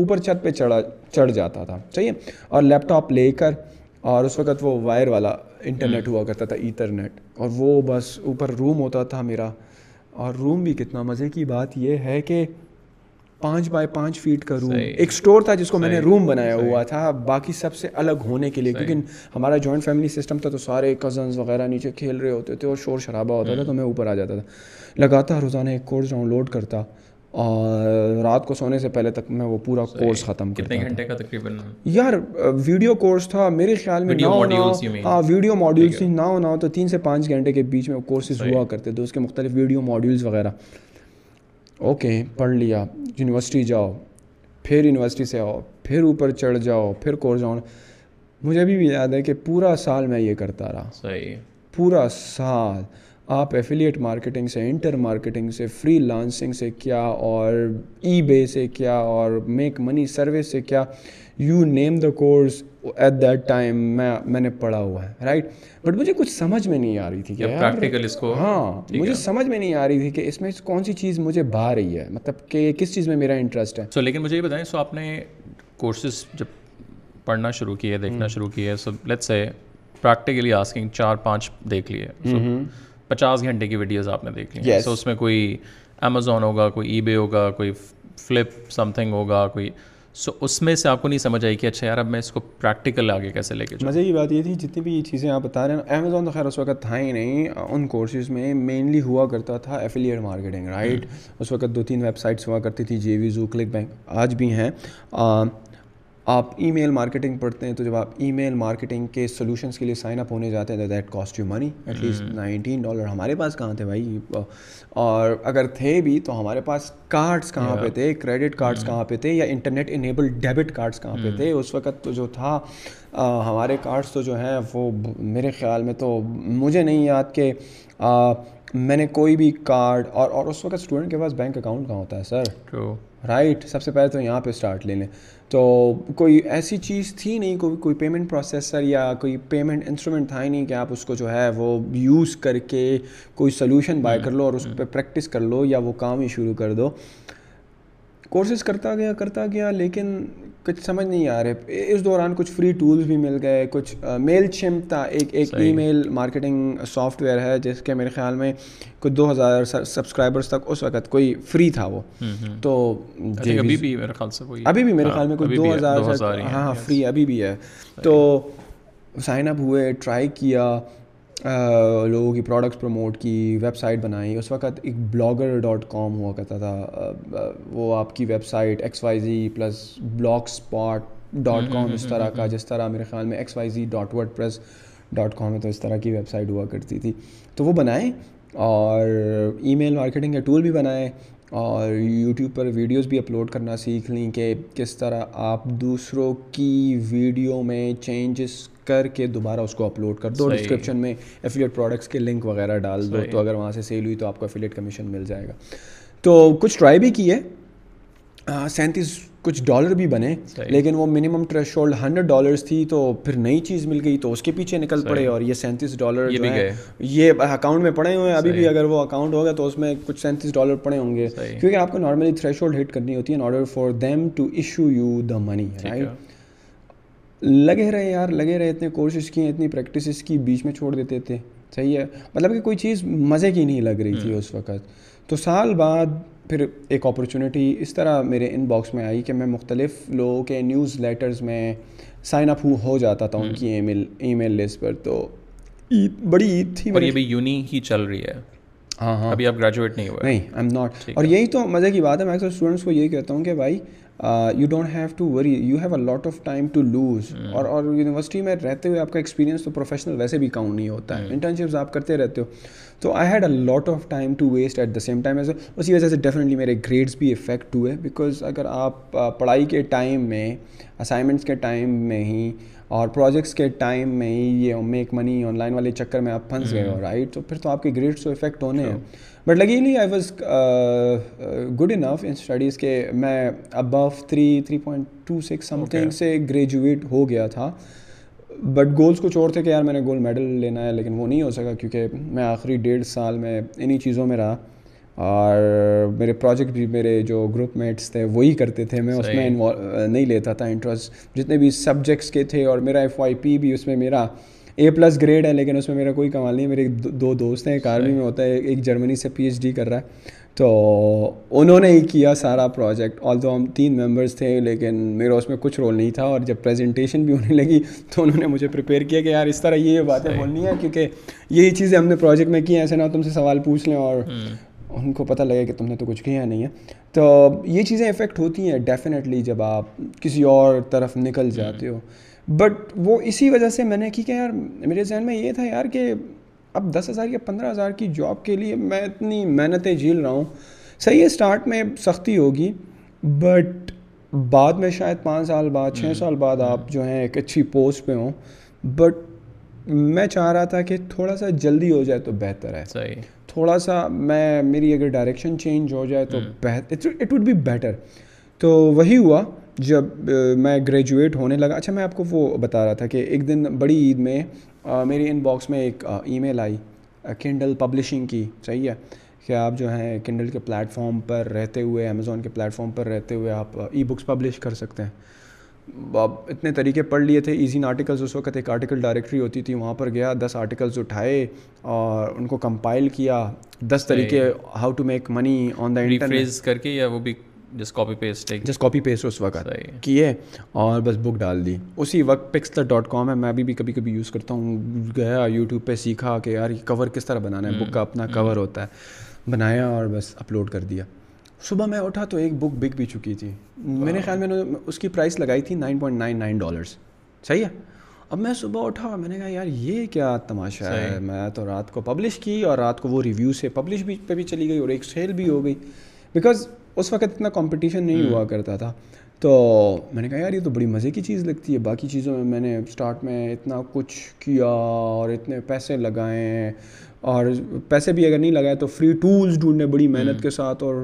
اوپر چھت پہ چڑھا چڑھ جاتا تھا چاہیے اور لیپ ٹاپ لے کر اور اس وقت وہ وائر والا انٹرنیٹ ہوا کرتا تھا ایترنیٹ اور وہ بس اوپر روم ہوتا تھا میرا اور روم بھی کتنا مزے کی بات یہ ہے کہ پانچ بائی پانچ فیٹ کا روم ایک سٹور تھا جس کو میں نے روم بنایا ہوا تھا باقی سب سے الگ ہونے کے لیے کیونکہ ہمارا جوائنٹ فیملی سسٹم تھا تو سارے کزنس وغیرہ نیچے کھیل رہے ہوتے تھے اور شور شرابہ ہوتا تھا تو میں اوپر آ جاتا تھا لگاتا روزانہ ایک کورس ڈاؤن لوڈ کرتا اور رات کو سونے سے پہلے تک میں وہ پورا کورس ختم کتنے گھنٹے کا تقریباً یار ویڈیو کورس تھا میرے خیال میں ہاں ویڈیو ماڈیولس نہ ہونا ہو تو تین سے پانچ گھنٹے کے بیچ میں وہ کورسز ہوا کرتے تھے اس کے مختلف ویڈیو ماڈیولس وغیرہ اوکے پڑھ لیا یونیورسٹی جاؤ پھر یونیورسٹی سے آؤ پھر اوپر چڑھ جاؤ پھر کورس جاؤ مجھے ابھی بھی یاد ہے کہ پورا سال میں یہ کرتا رہا پورا سال آپ ایفیلیٹ مارکیٹنگ سے انٹر مارکیٹنگ سے فری لانسنگ سے کیا اور ای بے سے کیا اور میک منی سروس سے کیا you name the course at پڑھا ہوا ہے مجھے کچھ سمجھ میں نہیں آ رہی تھی اس کو ہاں مجھے سمجھ میں نہیں آ رہی تھی کہ اس میں کون سی چیز مجھے بھا رہی ہے مطلب کہ کس چیز میں میرا انٹرسٹ ہے لیکن مجھے یہ بتائیں سو آپ نے کورسز جب پڑھنا شروع کی ہے دیکھنا شروع کیے پریکٹیکلی چار پانچ دیکھ لیے پچاس گھنٹے کی ویڈیوز آپ نے دیکھ لی so اس میں کوئی امیزون ہوگا کوئی ای بے ہوگا کوئی فلپ سم تھنگ ہوگا کوئی سو اس میں سے آپ کو نہیں سمجھ آئی کہ اچھا یار اب میں اس کو پریکٹیکل آگے کیسے لے کے مجھے یہ بات یہ تھی جتنی بھی یہ چیزیں آپ بتا رہے ہیں امیزون تو خیر اس وقت تھا ہی نہیں ان کورسز میں مینلی ہوا کرتا تھا ایفیلیٹ مارکیٹنگ رائٹ اس وقت دو تین ویب سائٹس ہوا کرتی تھی JVZoo ClickBank آج بھی ہیں آپ ای میل مارکیٹنگ پڑھتے ہیں تو جب آپ ای میل مارکیٹنگ کے سولوشنس کے لیے سائن اپ ہونے جاتے ہیں that cost you money at least nineteen dollar ہمارے پاس کہاں تھے بھائی اور اگر تھے بھی تو ہمارے پاس کارڈس کہاں پہ تھے کریڈٹ کارڈس hmm. کہاں پہ تھے یا انٹرنیٹ انیبل ڈیبٹ کارڈس کہاں پہ hmm. تھے اس وقت تو جو تھا ہمارے کارڈس تو جو ہیں وہ میرے خیال میں تو مجھے نہیں یاد کہ میں نے کوئی بھی کارڈ اور اور اس وقت اسٹوڈنٹ کے پاس بینک اکاؤنٹ کہاں ہوتا ہے سر تو رائٹ سب سے پہلے تو یہاں پہ اسٹارٹ لے لیں تو کوئی ایسی چیز تھی نہیں کوئی کوئی پیمنٹ پروسیسر یا کوئی پیمنٹ انسٹرومنٹ تھا ہی نہیں کہ آپ اس کو جو ہے وہ یوز کر کے کوئی سلیوشن بائی hmm. کر لو اور اس hmm. پہ پریکٹس کر لو یا وہ کام ہی شروع کر دو کورسز کرتا گیا کرتا گیا لیکن کچھ سمجھ نہیں آ رہے اس دوران کچھ فری ٹولز بھی مل گئے کچھ میل چمپ تھا ایک ایک email marketing software ہے جس کے میرے خیال میں کچھ دو ہزار سبسکرائبرس تک اس وقت کوئی فری تھا وہ تو اچھا، جی، جی۔ ابھی بھی میرے ہاں، خیال میں کچھ دو ہزار ہاں ہاں فری ابھی بھی ہے ہاں، تو سائن اپ ہوئے ٹرائی کیا لوگوں کی پروڈکٹس پروموٹ کی ویب سائٹ بنائی اس وقت ایک بلاگر ڈاٹ کام ہوا کرتا تھا وہ آپ کی website X Y Z plus Blogspot dot com اس طرح کا جس طرح میرے خیال میں X Y Z dot WordPress dot com ہے تو اس طرح کی ویب سائٹ ہوا کرتی تھی تو وہ بنائیں اور ای میل مارکیٹنگ کا ٹول بھی بنائیں اور یوٹیوب پر ویڈیوز بھی اپلوڈ کرنا سیکھ لیں کہ کس طرح آپ دوسروں کی ویڈیو میں چینجز کر کے دوبارہ اس کو اپلوڈ کر دو ڈسکرپشن میں پروڈکٹس کے لنک وغیرہ ڈال دو تو اگر وہاں سے سیل ہوئی تو آپ کو افیلیٹ کمیشن مل جائے گا تو کچھ ٹرائی بھی کیے سینتیس کچھ ڈالر بھی بنے لیکن وہ minimum threshold hundred dollars تھی تو پھر نئی چیز مل گئی تو اس کے پیچھے نکل پڑے اور یہ سینتیس ڈالر یہ اکاؤنٹ میں پڑے ہوئے ہیں ابھی بھی اگر وہ اکاؤنٹ ہوگا تو اس میں کچھ سینتیس ڈالر پڑے ہوں گے کیونکہ آپ کو نارملی تھریش ہولڈ ہٹ کرنی ہوتی ہے in order for them to issue you the money right لگے رہے یار لگے رہے اتنے کورسز کیے اتنی پریکٹسز کی بیچ میں چھوڑ دیتے تھے صحیح ہے مطلب کہ کوئی چیز مزے کی نہیں لگ رہی تھی اس وقت تو سال بعد پھر ایک اپرچونیٹی اس طرح میرے ان باکس میں آئی کہ میں مختلف لوگوں کے نیوز لیٹرز میں سائن اپ ہو جاتا تھا ان کی ای میل ای میل لسٹ پر تو عید بڑی عید تھی ابھی یونی ہی چل رہی ہے ہاں ہاں ابھی آپ گریجویٹ نہیں ہوئے نہیں آئی ایم ناٹ اور یہی تو مزے کی بات ہے میں اکثر اسٹوڈنٹس کو یہی کہتا ہوں کہ بھائی you don't have to worry you have a lot of time to lose اور اور یونیورسٹی میں رہتے ہوئے آپ کا ایکسپیرینس تو پروفیشنل ویسے بھی کاؤنٹ نہیں ہوتا ہے انٹرنشپس hmm. آپ کرتے رہتے ہو تو I had a lot of time to waste at the same time as اسی وجہ سے ڈیفینیٹلی میرے گریڈس بھی افیکٹ ہوئے بیکاز اگر آپ پڑھائی کے ٹائم میں اسائنمنٹس کے ٹائم میں ہی اور پروجیکٹس کے ٹائم میں ہی یہ میک منی آن لائن والے چکر میں آپ پھنس گئے ہو رائٹ hmm. تو پھر تو آپ کے گریڈس تو افیکٹ ہونے ہیں بٹ لگی نہیں I was good enough in studies کے میں ابو three three point two six something سے گریجویٹ ہو گیا تھا بٹ گولس کچھ اور تھے کہ یار میں نے گولڈ میڈل لینا ہے لیکن وہ نہیں ہو سکا کیونکہ میں آخری ڈیڑھ سال میں انہیں چیزوں میں رہا اور میرے پروجیکٹ بھی میرے جو گروپ میٹس تھے وہی کرتے تھے میں اس میں انوالو نہیں لیتا تھا انٹرسٹ جتنے بھی سبجیکٹس کے تھے اور میرا ایف وائی پی بھی اس میں میرا اے پلس گریڈ ہے لیکن اس میں میرا کوئی کمال نہیں ہے میرے دو دوست ہیں ایک آرمی میں ہوتا ہے ایک جرمنی سے پی ایچ ڈی کر رہا ہے تو انہوں نے ہی کیا سارا پروجیکٹ آل دو ہم تین ممبرس تھے لیکن میرا اس میں کچھ رول نہیں تھا اور جب پریزنٹیشن بھی ہونے لگی تو انہوں نے مجھے پریپیئر کیا کہ یار اس طرح یہ باتیں بولنی ہیں کیونکہ یہی چیزیں ہم نے پروجیکٹ میں کی ہیں ایسے نہ تم سے سوال پوچھ لیں اور ان کو پتہ لگے کہ تم نے تو کچھ کیا نہیں ہے تو یہ چیزیں افیکٹ ہوتی ہیں ڈیفینیٹلی جب آپ کسی اور طرف نکل جاتے ہو بٹ وہ اسی وجہ سے میں نے کی کہ یار میرے ذہن میں یہ تھا یار کہ اب دس ہزار یا پندرہ ہزار کی جاب کے لیے میں اتنی محنتیں جھیل رہا ہوں صحیح ہے اسٹارٹ میں سختی ہوگی بٹ بعد میں شاید پانچ سال بعد چھ سال بعد آپ جو ہیں ایک اچھی پوسٹ پہ ہوں بٹ میں چاہ رہا تھا کہ تھوڑا سا جلدی ہو جائے تو بہتر ہے صحیح تھوڑا سا میں میری اگر ڈائریکشن چینج ہو جائے تو اٹ وڈ بی بیٹر تو وہی ہوا جب میں گریجویٹ ہونے لگا اچھا میں آپ کو وہ بتا رہا تھا کہ ایک دن بڑی عید میں میری ان باکس میں ایک ای میل آئی کنڈل پبلشنگ کی صحیح ہے کہ آپ جو ہیں کنڈل کے پلیٹ فارم پر رہتے ہوئے امیزون کے پلیٹ فارم پر رہتے ہوئے آپ ای بکس پبلش کر سکتے ہیں آپ اتنے طریقے پڑھ لیے تھے ایزین آرٹیکلز اس وقت ایک آرٹیکل ڈائریکٹری ہوتی تھی وہاں پر گیا دس آرٹیکلز اٹھائے اور ان کو کمپائل کیا دس طریقے how to make money on the internet کر کے یا وہ بھی جس کاپی پیسٹ جس کاپی پیسٹ اس وقت آ رہے کیے اور بس بک ڈال دی اسی وقت پکسلر ڈاٹ کام ہے میں ابھی بھی کبھی کبھی یوز کرتا ہوں گیا یوٹیوب پہ سیکھا کہ یار یہ کور کس طرح بنانا ہے بک کا اپنا کور ہوتا ہے بنایا اور بس اپلوڈ کر دیا صبح میں اٹھا تو ایک بک بک بھی چکی تھی میرے خیال میں اس کی پرائس لگائی تھی nine point nine nine dollars صحیح ہے اب میں صبح اٹھا اور میں نے کہا یار یہ کیا تماشا ہے میں تو رات کو پبلش کی اور رات کو وہ ریویو سے پبلش بھی پہ بھی چلی گئی اور ایک سیل بھی ہو گئی بیکاز اس وقت اتنا کمپٹیشن نہیں ہوا کرتا تھا تو میں نے کہا یار یہ تو بڑی مزے کی چیز لگتی ہے باقی چیزوں میں میں نے اسٹارٹ میں اتنا کچھ کیا اور اتنے پیسے لگائے اور پیسے بھی اگر نہیں لگائے تو فری ٹولز ڈھونڈنے بڑی محنت کے ساتھ اور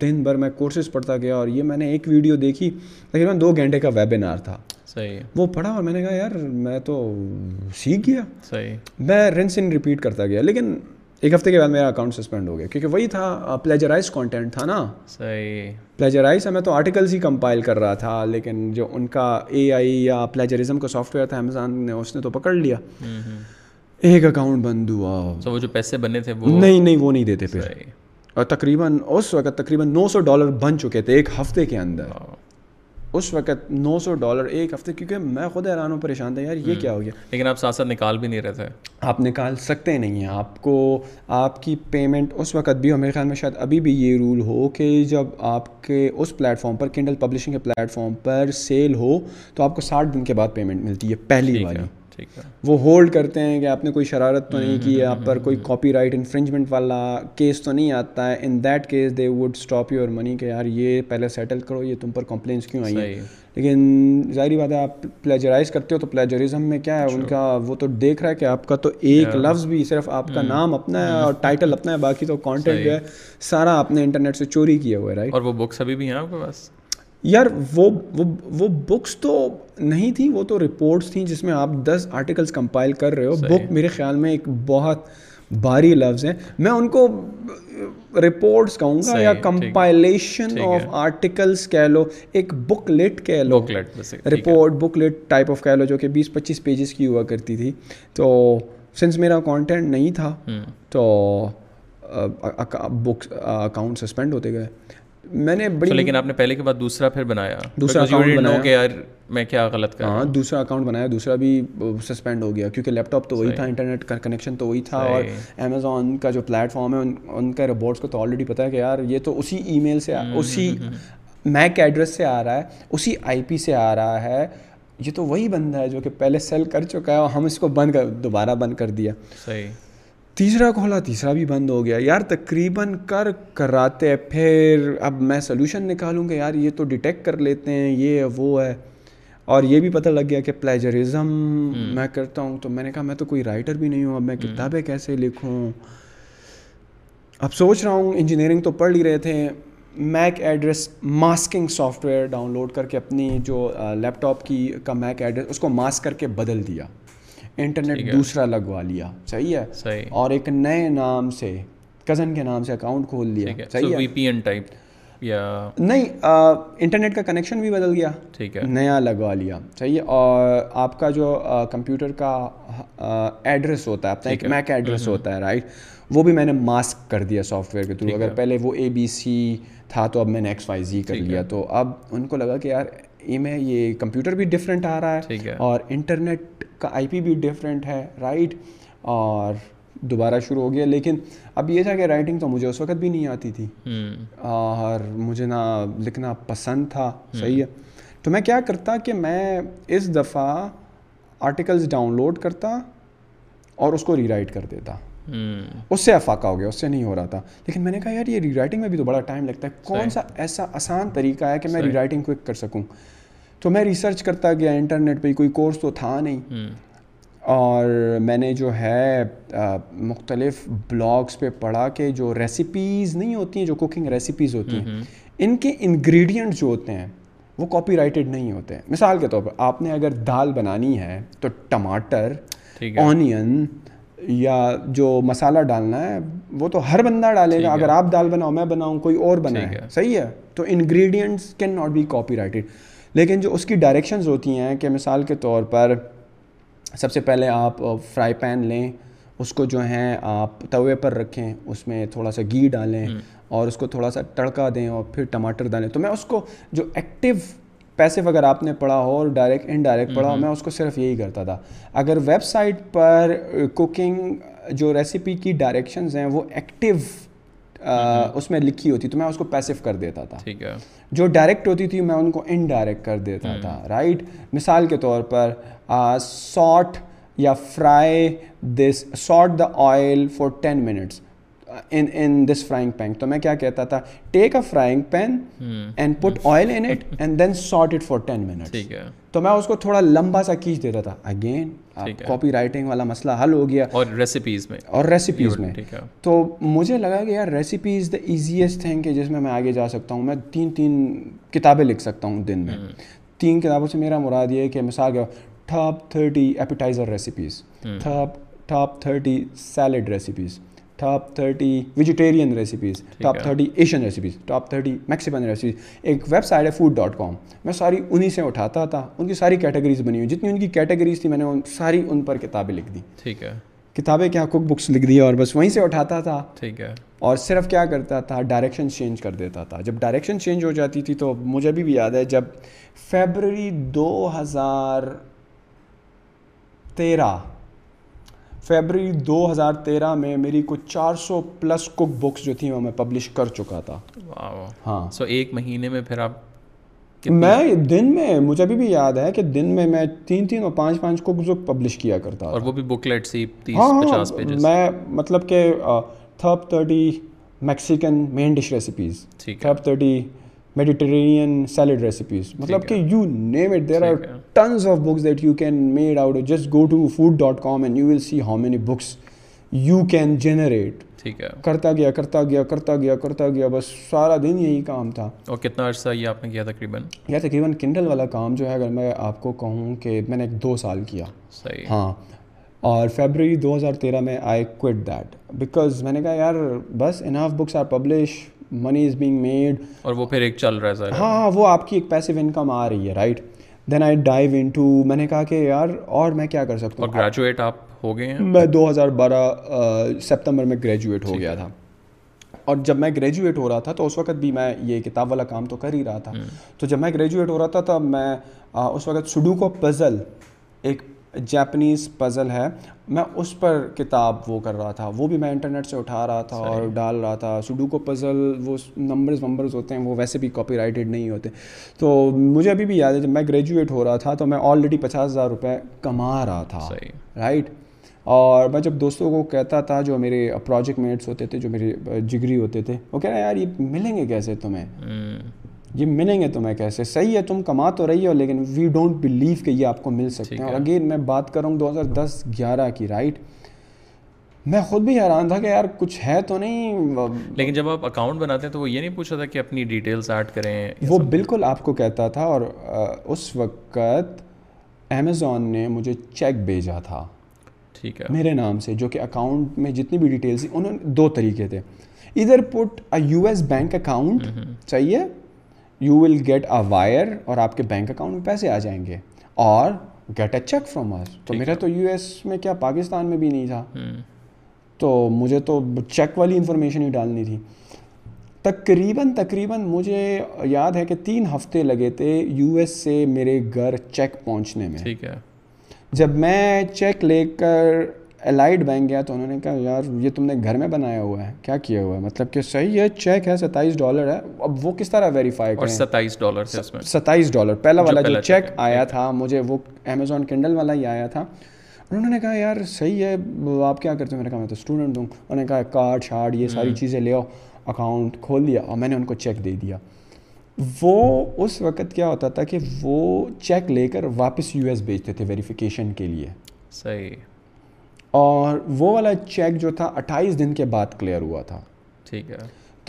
دن بھر میں کورسز پڑھتا گیا اور یہ میں نے ایک ویڈیو دیکھی تقریباً دو گھنٹے کا ویبینار تھا صحیح وہ پڑھا اور میں نے کہا یار میں تو سیکھ گیا صحیح میں رنس ان ریپیٹ کرتا گیا لیکن ایک ہفتے کے بعد میرا اکاؤنٹ سسپینڈ ہو گیا کیونکہ وہی تھا پلیجرائز کانٹینٹ تھا نا صحیح پلیجرائز میں تو آرٹیکلس ہی کمپائل کر رہا تھا لیکن جو ان کا اے آئی یا پلیجرزم کا سافٹ ویئر تھا امیزون نے اس نے تو پکڑ لیا ایک اکاؤنٹ بند ہوا سو وہ جو پیسے بنے تھے وہ نہیں نہیں وہ نہیں دیتے پھر اور تقریباً اس وقت تقریباً نو سو ڈالر بن چکے تھے ایک ہفتے کے اندر اس وقت نو سو ڈالر ایک ہفتے کیونکہ میں خود حیران ہوں پریشان تھا یار یہ کیا ہو گیا لیکن آپ ساتھ ساتھ نکال بھی نہیں رہے تھے آپ نکال سکتے نہیں ہیں آپ کو آپ کی پیمنٹ اس وقت بھی ہو میرے خیال میں شاید ابھی بھی یہ رول ہو کہ جب آپ کے اس پلیٹ فارم پر کنڈل پبلشنگ کے پلیٹ فارم پر سیل ہو تو آپ کو ساٹھ دن کے بعد پیمنٹ ملتی ہے پہلی بار وہ ہولڈ کرتے ہیں کہ آپ نے کوئی شرارت تو نہیں کی آپ پر کوئی کاپی رائٹ انفرنجمنٹ والا کیس تو نہیں آتا ہے in that case they would stop your money کہ یار یہ پہلے سیٹل کرو یہ تم پر کمپلینس کیوں آئی ہے لیکن ظاہری بات ہے آپ پلیجرائز کرتے ہو تو پلیجرزم میں کیا ہے ان کا وہ تو دیکھ رہا ہے کہ آپ کا تو ایک لفظ بھی صرف آپ کا نام اپنا ہے اور ٹائٹل اپنا ہے باقی تو کانٹینٹ جو ہے سارا آپ نے انٹرنیٹ سے چوری کیا ہوا ہے رائٹ اور وہ بکس ابھی بھی ہیں آپ کے پاس یار وہ وہ بکس تو نہیں تھیں وہ تو رپورٹس تھیں جس میں آپ دس آرٹیکلس کمپائل کر رہے ہو بک میرے خیال میں ایک بہت بھاری لفظ ہیں میں ان کو رپورٹس کہوں گا یا کمپائلیشن آف آرٹیکلس کہہ لو ایک بک لیٹ کہہ لو جو کہ بیس پچیس پیجز کی ہوا کرتی تھی تو سنس میرا کانٹینٹ نہیں تھا تو بکس اکاؤنٹ سسپینڈ ہوتے گئے میں نے بڑی لیکن آپ نے پہلے کے بعد دوسرا پھر بنایا دوسرا بنایا کہ یار میں کیا غلط کر ہاں دوسرا اکاؤنٹ بنایا دوسرا بھی سسپینڈ ہو گیا کیونکہ لیپ ٹاپ تو وہی تھا انٹرنیٹ کا کنیکشن تو وہی تھا اور امیزون کا جو پلیٹ فارم ہے ان کا ربوٹس کو تو آلریڈی پتہ ہے کہ یار یہ تو اسی ای میل سے اسی میک ایڈریس سے آ رہا ہے اسی آئی پی سے آ رہا ہے یہ تو وہی بندہ ہے جو کہ پہلے سیل کر چکا ہے اور ہم اس کو بند کر دوبارہ بند کر دیا صحیح تیسرا کھولا تیسرا بھی بند ہو گیا یار تقریباً کر کراتے پھر اب میں سلوشن نکالوں گا یار یہ تو ڈیٹیکٹ کر لیتے ہیں یہ وہ ہے اور یہ بھی پتہ لگ گیا کہ پلیجرزم میں کرتا ہوں تو میں نے کہا میں تو کوئی رائٹر بھی نہیں ہوں اب میں کتابیں کیسے لکھوں اب سوچ رہا ہوں انجینئرنگ تو پڑھ ہی رہے تھے MAC address masking software download کر کے اپنی جو لیپ ٹاپ کی کا میک ایڈریس اس کو ماسک کر کے بدل دیا انٹرنیٹ دوسرا لگوا لیا صحیح ہے اور ایک نئے نام سے کزن کے نام سے اکاؤنٹ کھول لیا صحیح پیپ نہیں انٹرنیٹ کا کنیکشن بھی بدل گیا نیا لگوا لیا ہے اور آپ کا جو کمپیوٹر کا ایڈریس ہوتا ہے رائٹ وہ بھی میں نے ماسک کر دیا سافٹ ویئر کے تھرو اگر پہلے وہ اے بی سی تھا تو اب میں نے ایکس وائی زی کر لیا تو اب ان کو لگا کہ یار میں یہ کمپیوٹر بھی ڈفرینٹ آ رہا ہے اور انٹرنیٹ کا آئی پی بھی ڈفرینٹ ہے رائٹ اور دوبارہ شروع ہو گیا لیکن اب یہ تھا کہ رائٹنگ تو مجھے اس وقت بھی نہیں آتی تھی اور مجھے نہ لکھنا پسند تھا صحیح ہے تو میں کیا کرتا کہ میں اس دفعہ آرٹیکلس ڈاؤن لوڈ کرتا اور اس کو ری رائٹ کر دیتا اس سے افاقہ ہو گیا اس سے نہیں ہو رہا تھا لیکن میں نے کہا یار یہ ری رائٹنگ میں بھی تو بڑا ٹائم لگتا ہے کون سا ایسا آسان طریقہ ہے کہ میں ری رائٹنگ کوئک کر سکوں تو میں ریسرچ کرتا گیا انٹرنیٹ پہ کوئی کورس تو تھا نہیں اور میں نے جو ہے مختلف بلاگس پہ پڑھا کہ جو ریسیپیز نہیں ہوتی ہیں جو کوکنگ ریسیپیز ہوتی ہیں ان کے انگریڈینٹس جو ہوتے ہیں وہ کاپی رائٹیڈ نہیں ہوتے ہیں مثال کے طور پر آپ نے اگر دال بنانی ہے تو ٹماٹر آنین یا جو مسالہ ڈالنا ہے وہ تو ہر بندہ ڈالے گا اگر آپ دال بناؤ میں بناؤں کوئی اور بنائے صحیح ہے تو ingredients can not be copyrighted لیکن جو اس کی ڈائریکشنز ہوتی ہیں کہ مثال کے طور پر سب سے پہلے آپ فرائی پین لیں اس کو جو ہیں آپ توے پر رکھیں اس میں تھوڑا سا گھی ڈالیں اور اس کو تھوڑا سا تڑکا دیں اور پھر ٹماٹر ڈالیں تو میں اس کو جو ایکٹیو پیسو اگر آپ نے پڑھا ہو اور ڈائریکٹ ان ڈائریکٹ پڑھا ہو میں اس کو صرف یہی کرتا تھا اگر ویب سائٹ پر کوکنگ جو ریسیپی کی ڈائریکشنز ہیں وہ ایکٹیو اس میں لکھی ہوتی تو میں اس کو پیسو کر دیتا تھا ٹھیک ہے جو ڈائریکٹ ہوتی تھی میں ان کو ان کر دیتا تھا رائٹ مثال کے طور پر سوٹ یا fry this saute the oil for ten minutes in in this frying pan تو میں کیا کہتا تھا take a frying pan and put oil in it and then sort it for ten minute تو میں اس کو تھوڑا لمبا سا کھینچ دیتا تھا اگین کاپی رائٹنگ والا مسئلہ حل ہو گیا اور ریسیپیز میں اور ریسیپیز میں تو مجھے لگا کہ یار recipe is the easiest thing کہ جس میں میں آگے جا سکتا ہوں میں تین تین کتابیں لکھ سکتا ہوں دن میں hmm. تین کتابوں سے میرا مراد یہ ہے کہ مثال کے top thirty appetizer recipes top top thirty salad recipes top thirty vegetarian recipes top thirty Asian recipes top thirty Mexican recipes ایک ویب سائٹ ہے فوڈ ڈاٹ کام میں ساری انہیں سے اٹھاتا تھا ان کی ساری کیٹیگریز بنی ہوئی جتنی ان کی کیٹیگریز تھی میں نے ساری ان پر کتابیں لکھ دی ٹھیک ہے کتابیں کیا کک بکس لکھ دی اور بس وہیں سے اٹھاتا تھا ٹھیک ہے اور صرف کیا کرتا تھا ڈائریکشن چینج کر دیتا تھا جب ڈائریکشن چینج ہو جاتی تھی تو مجھے بھی یاد ہے جب فیبرری دو ہزار تیرہ فیبری دو ہزار تیرہ میں میری کچھ چار سو پلس کک بکس جو تھیں وہ میں پبلش کر چکا تھا ہاں سو ایک مہینے میں پھر آپ میں دن میں مجھے ابھی بھی یاد ہے کہ دن میں میں تین تین اور پانچ پانچ ککز پبلش کیا کرتا اور وہ بھی بکلیٹ سی ہاں, ہاں، میں مطلب کہ top thirty Mexican main dish recipes top thirty Mediterranean salad recipes مطلب کہ you name it there are tons of books that you can made out just go to food dot com and you will see how many books you can generate ٹھیک ہے کرتا گیا کرتا گیا کرتا گیا کرتا گیا بس سارا دن یہی کام تھا اور کتنا عرصہ یہ آپ نے کیا تقریباً یا تقریباً کنڈل والا کام جو ہے اگر میں آپ کو کہوں کہ میں نے ایک دو سال کیا صحیح ہاں اور فیبرری دو ہزار تیرہ میں آئی کوئٹ دیٹ بیکاز میں نے کہا یار بس enough books are publish money is being made اور وہ پھر ایک چل رہا ہے ہاں،, ہاں وہ آپ کی ایک پیسو انکم آ رہی ہے right then I dive into to میں نے کہا کہ یار اور میں کیا کر سکتا ہوں گریجویٹ آپ ہو گئے ہیں میں دو ہزار بارہ سپتمبر میں گریجویٹ ہو گیا تھا اور جب میں گریجویٹ ہو رہا تھا تو اس وقت بھی میں یہ کتاب والا کام تو کر ہی رہا تھا تو جب میں گریجویٹ ہو رہا تھا تب میں اس وقت سڈو کو پزل ایک جیپنیز پزل ہے میں اس پر کتاب وہ کر رہا تھا وہ بھی میں انٹرنیٹ سے اٹھا رہا تھا اور ڈال رہا تھا سڈوکو پزل وہ نمبرز ومبرز ہوتے ہیں وہ ویسے بھی کاپی رائٹڈ نہیں ہوتے تو مجھے ابھی بھی یاد ہے جب میں گریجویٹ ہو رہا تھا تو میں آلریڈی پچاس ہزار روپے کما رہا تھا رائٹ اور میں جب دوستوں کو کہتا تھا جو میرے پروجیکٹ میٹس ہوتے تھے جو میری جگری ہوتے تھے وہ کہہ رہے ہیں یار یہ ملیں گے کیسے تمہیں یہ جی، ملیں گے تمہیں کیسے صحیح ہے تم کما تو رہی ہو لیکن وی ڈونٹ بلیو کہ یہ آپ کو مل سکتے ہیں اور اگین میں بات کروں دو ہزار دس گیارہ کی رائٹ میں خود بھی حیران تھا کہ یار کچھ ہے تو نہیں لیکن جب آپ اکاؤنٹ بناتے ہیں تو وہ یہ نہیں پوچھا تھا کہ اپنی ڈیٹیلس ایڈ کریں وہ بالکل آپ کو کہتا تھا اور اس وقت امیزون نے مجھے چیک بھیجا تھا ٹھیک ہے میرے نام سے جو کہ اکاؤنٹ میں جتنی بھی ڈیٹیلس تھیں انہوں نے دو طریقے تھے ادھر put a U S bank account چاہیے you will get a wire اور آپ کے بینک اکاؤنٹ میں پیسے آ جائیں گے اور گیٹ اے چیک فرام تو میرا تو یو ایس میں کیا پاکستان میں بھی نہیں تھا تو مجھے تو چیک والی انفارمیشن ہی ڈالنی تھی تقریباً تقریباً مجھے یاد ہے کہ تین ہفتے لگے تھے یو ایس سے میرے گھر چیک پہنچنے میں ٹھیک ہے جب میں چیک لے کر الائڈ بینک گیا تو انہوں نے کہا یار یہ تم نے گھر میں بنایا ہوا ہے کیا کیا ہوا ہے مطلب کہ صحیح ہے ستائیس ڈالر ہے اب وہ کس طرح ویریفائی کریں ستائیس ڈالر ستائیس ڈالر پہلا والا جو چیک آیا تھا مجھے وہ امیزون کنڈل والا ہی آیا تھا انہوں نے کہا یار صحیح ہے آپ کیا کرتے میں نے کہا میں تو اسٹوڈنٹ دوں انہوں نے کہا کارڈ شارڈ یہ ساری چیزیں لے آؤ اکاؤنٹ کھول لیا اور میں نے ان کو چیک دے دیا وہ اس وقت کیا ہوتا تھا کہ وہ چیک لے کر واپس یو ایس بھیجتے تھے ویریفیکیشن کے لیے صحیح اور وہ والا چیک جو تھا اٹھائیس دن کے بعد کلیئر ہوا تھا ٹھیک ہے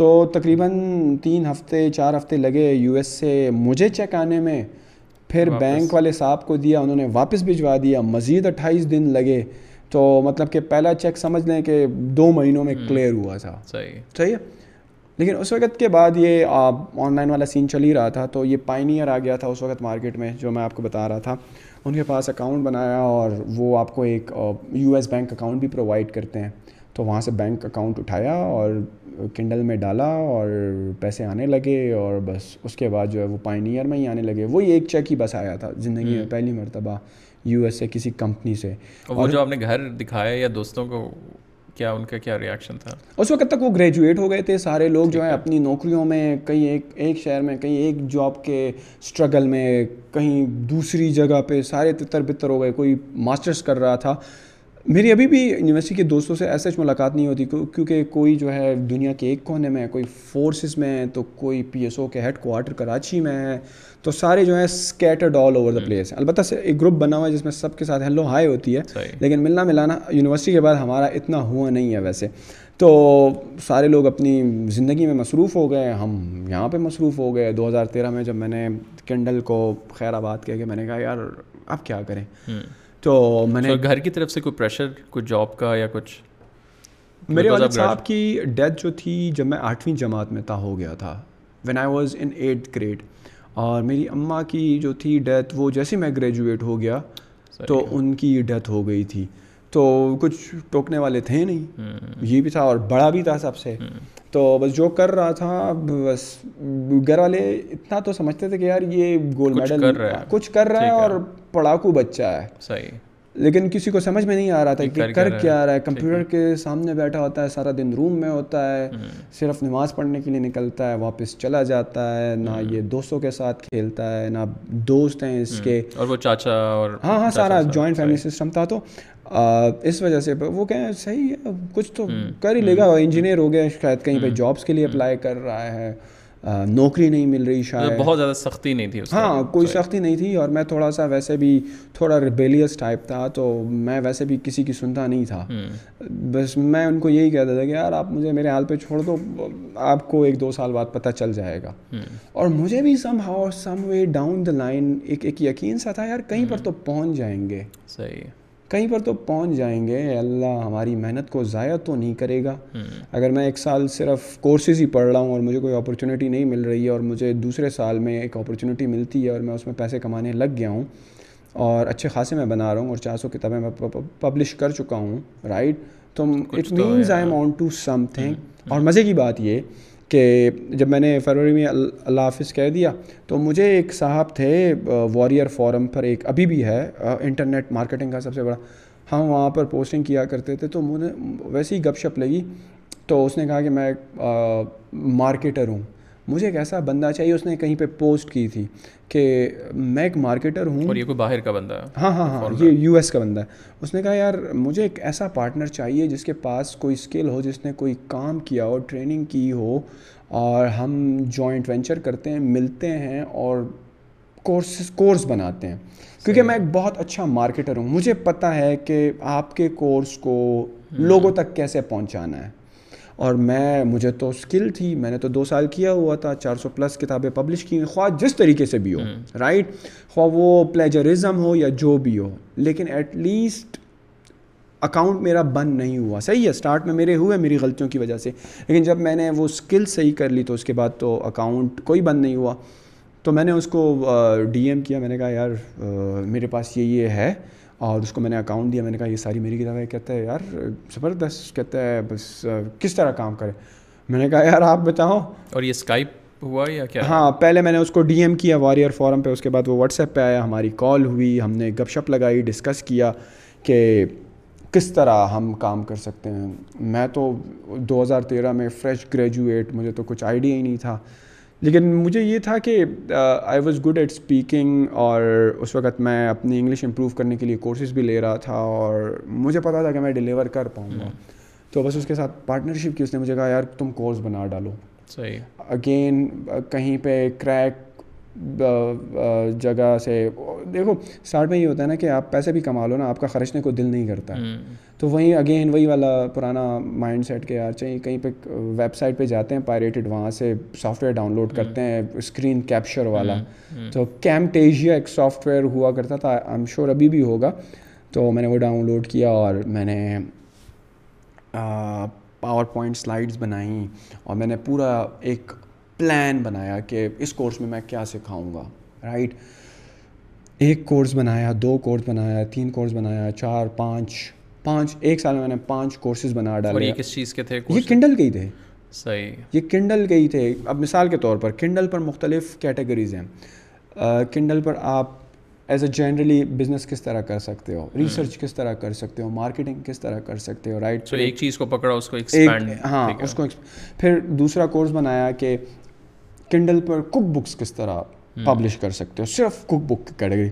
تو تقریباً تین ہفتے چار ہفتے لگے یو ایس سے مجھے چیک آنے میں پھر بینک والے صاحب کو دیا انہوں نے واپس بھجوا دیا مزید اٹھائیس دن لگے تو مطلب کہ پہلا چیک سمجھ لیں کہ دو مہینوں میں کلیئر ہوا تھا صحیح صحیح ہے لیکن اس وقت کے بعد یہ آن لائن والا سین چل ہی رہا تھا تو یہ پائنیئر آ گیا تھا اس وقت مارکیٹ میں جو میں آپ کو بتا رہا تھا ان کے پاس اکاؤنٹ بنایا اور وہ آپ کو ایک یو ایس بینک اکاؤنٹ بھی پرووائڈ کرتے ہیں تو وہاں سے بینک اکاؤنٹ اٹھایا اور کنڈل میں ڈالا اور پیسے آنے لگے اور بس اس کے بعد جو ہے وہ پائنیئر میں ہی آنے لگے وہی ایک چیک ہی بس آیا تھا زندگی میں پہلی مرتبہ یو ایس سے کسی کمپنی سے جو آپ نے گھر دکھایا یا دوستوں کو کیا ان کا کیا ریاکشن تھا اس وقت تک وہ گریجویٹ ہو گئے تھے سارے لوگ جو ہیں اپنی نوکریوں میں کہیں ایک ایک شہر میں کہیں ایک جاب کے سٹرگل میں کہیں دوسری جگہ پہ سارے تتر بتر ہو گئے کوئی ماسٹرز کر رہا تھا میری ابھی بھی یونیورسٹی کے دوستوں سے ایسے ملاقات نہیں ہوتی کیونکہ کوئی جو ہے دنیا کے ایک کونے میں کوئی فورسز میں ہے تو کوئی پی ایس او کے ہیڈ کوارٹر کراچی میں ہے تو سارے جو ہیں scattered all over the place ہیں البتہ ایک گروپ بنا ہوا ہے جس میں سب کے ساتھ ہیلو ہائی ہوتی ہے لیکن ملنا ملانا یونیورسٹی کے بعد ہمارا اتنا ہوا نہیں ہے ویسے تو سارے لوگ اپنی زندگی میں مصروف ہو گئے ہم یہاں پہ مصروف ہو گئے دو ہزار تیرہ میں جب میں نے کینڈل کو خیر آباد کیا کہ میں نے کہا یار اب کیا کریں hmm. تو میں نے گھر کی طرف سے کوئی پریشر کوئی جاب کا یا کچھ میرے والد صاحب کی ڈیتھ جو تھی جب میں آٹھویں جماعت میں تھا ہو گیا تھا when I was in eight grade اور میری اماں کی جو تھی ڈیتھ وہ جیسے میں گریجویٹ ہو گیا تو ان کی ڈیتھ ہو گئی تھی تو کچھ ٹوکنے والے تھے نہیں یہ بھی تھا اور بڑا بھی تھا سب سے تو بس جو کر رہا تھا بس گھر والے اتنا تو سمجھتے تھے کہ یار یہ گولڈ میڈل کچھ کر رہا ہے اور پڑاکو بچہ ہے لیکن کسی کو سمجھ میں نہیں آ رہا تھا کہ کر کیا آ رہا ہے کمپیوٹر کے سامنے بیٹھا ہوتا ہے سارا دن روم میں ہوتا ہے صرف نماز پڑھنے کے لیے نکلتا ہے واپس چلا جاتا ہے نہ یہ دوستوں کے ساتھ کھیلتا ہے نہ دوست ہیں اس کے اور وہ چاچا اور ہاں ہاں سارا جوائنٹ فیملی سسٹم تھا تو اس وجہ سے وہ کہیں صحیح ہے کچھ تو کر ہی لے گا انجینئر ہو گیا شاید کہیں پہ جابس کے لیے اپلائی کر رہا ہے نوکری نہیں مل رہی شاید بہت زیادہ سختی نہیں تھی ہاں کوئی سختی نہیں تھی اور میں تھوڑا سا ویسے بھی تھوڑا ریبیلیس ٹائپ تھا تو میں ویسے بھی کسی کی سنتا نہیں تھا بس میں ان کو یہی کہتا تھا کہ یار آپ مجھے میرے حال پہ چھوڑ دو آپ کو ایک دو سال بعد پتہ چل جائے گا اور مجھے بھی some somehow way down the line ایک ایک یقین سا تھا یار کہیں پر تو پہنچ جائیں گے صحیح کہیں پر تو پہنچ جائیں گے اللہ ہماری محنت کو ضائع تو نہیں کرے گا اگر میں ایک سال صرف کورسز ہی پڑھ رہا ہوں اور مجھے کوئی اپرچونیٹی نہیں مل رہی ہے اور مجھے دوسرے سال میں ایک اپرچونیٹی ملتی ہے اور میں اس میں پیسے کمانے لگ گیا ہوں اور اچھے خاصے میں بنا رہا ہوں اور چار سو کتابیں میں پبلش کر چکا ہوں رائٹ تو it means I am onto something اور مزے کی بات یہ کہ جب میں نے فروری میں اللہ حافظ کہہ دیا تو مجھے ایک صاحب تھے واریئر فورم پر ایک ابھی بھی ہے انٹرنیٹ مارکیٹنگ کا سب سے بڑا ہم ہاں، وہاں پر پوسٹنگ کیا کرتے تھے تو مجھے ویسی گپ شپ لگی تو اس نے کہا کہ میں مارکیٹر ہوں مجھے ایک ایسا بندہ چاہیے اس نے کہیں پہ پوسٹ کی تھی کہ میں ایک مارکیٹر ہوں اور یہ کوئی باہر کا بندہ ہے ہاں ہاں ہاں یہ یو ایس کا بندہ ہے اس نے کہا یار مجھے ایک ایسا پارٹنر چاہیے جس کے پاس کوئی اسکل ہو جس نے کوئی کام کیا ہو ٹریننگ کی ہو اور ہم جوائنٹ وینچر کرتے ہیں ملتے ہیں اور کورسز کورس بناتے ہیں کیونکہ میں ایک بہت اچھا مارکیٹر ہوں مجھے پتہ ہے کہ آپ کے کورس کو لوگوں تک کیسے پہنچانا ہے اور میں مجھے تو اسکل تھی میں نے تو دو سال کیا ہوا تھا چار سو پلس کتابیں پبلش کی ہیں خواہ جس طریقے سے بھی ہو رائٹ خواہ وہ پلیجرزم ہو یا جو بھی ہو لیکن ایٹ لیسٹ اکاؤنٹ میرا بند نہیں ہوا صحیح ہے اسٹارٹ میں میرے ہوئے میری غلطیوں کی وجہ سے لیکن جب میں نے وہ اسکل صحیح کر لی تو اس کے بعد تو اکاؤنٹ کوئی بند نہیں ہوا تو میں نے اس کو ڈی ایم کیا میں نے کہا یار میرے پاس یہ یہ ہے اور اس کو میں نے اکاؤنٹ دیا میں نے کہا یہ ساری میری کتابیں کہتا ہے یار زبردست کہتا ہے بس کس طرح کام کرے میں نے کہا یار آپ بتاؤ اور یہ اسکائپ ہوا یا کیا ہاں پہلے میں نے اس کو ڈی ایم کیا واریئر فارم پہ اس کے بعد وہ واٹس ایپ پہ آیا ہماری کال ہوئی ہم نے گپ شپ لگائی ڈسکس کیا کہ کس طرح ہم کام کر سکتے ہیں میں تو دو ہزار تیرہ میں فریش گریجویٹ مجھے تو کچھ آئیڈیا ہی نہیں تھا لیکن مجھے یہ تھا کہ I was good at speaking اور اس وقت میں اپنی انگلش امپروو کرنے کے لیے کورسز بھی لے رہا تھا اور مجھے پتا تھا کہ میں ڈلیور کر پاؤں گا تو بس اس کے ساتھ پارٹنرشپ کی اس نے مجھے کہا یار تم کورس بنا ڈالو صحیح اگین کہیں پہ کریک جگہ سے دیکھو اسٹارٹ میں یہ ہوتا ہے نا کہ آپ پیسے بھی کما لو نا آپ کا خرچنے کو دل نہیں کرتا تو وہیں اگین وہی والا پرانا مائنڈ سیٹ کے یار چاہیے کہیں پہ ویب سائٹ پہ جاتے ہیں پائریٹڈ وہاں سے سافٹ ویئر ڈاؤن لوڈ کرتے ہیں اسکرین کیپچر والا تو کیمٹیجیا ایک سافٹ ویئر ہوا کرتا تھا آئی ایم شیور ابھی بھی ہوگا تو میں نے وہ ڈاؤن لوڈ کیا اور میں نے پاور پوائنٹ سلائڈس بنائیں اور میں نے پورا ایک پلان بنایا کہ اس کورس میں میں کیا سکھاؤں گا رائٹ ایک کورس بنایا دو کورس بنایا تین کورس بنایا چار پانچ پانچ ایک سال میں میں نے پانچ کورسز بنا ڈالے یہ کس چیز کے تھے یہ کنڈل کے ہی تھے صحیح یہ کنڈل کے ہی تھے اب مثال کے طور پر کنڈل پر مختلف کیٹیگریز ہیں کنڈل پر آپ ایز اے جنرلی بزنس کس طرح کر سکتے ہو ریسرچ کس طرح کر سکتے ہو مارکیٹنگ کس طرح کر سکتے ہو رائٹ ایک چیز کو پکڑا اس کو ہاں اس کو پھر دوسرا کورس بنایا کہ کنڈل پر کک بکس کس طرح پبلش کر سکتے ہو صرف کک بک کی کیٹیگری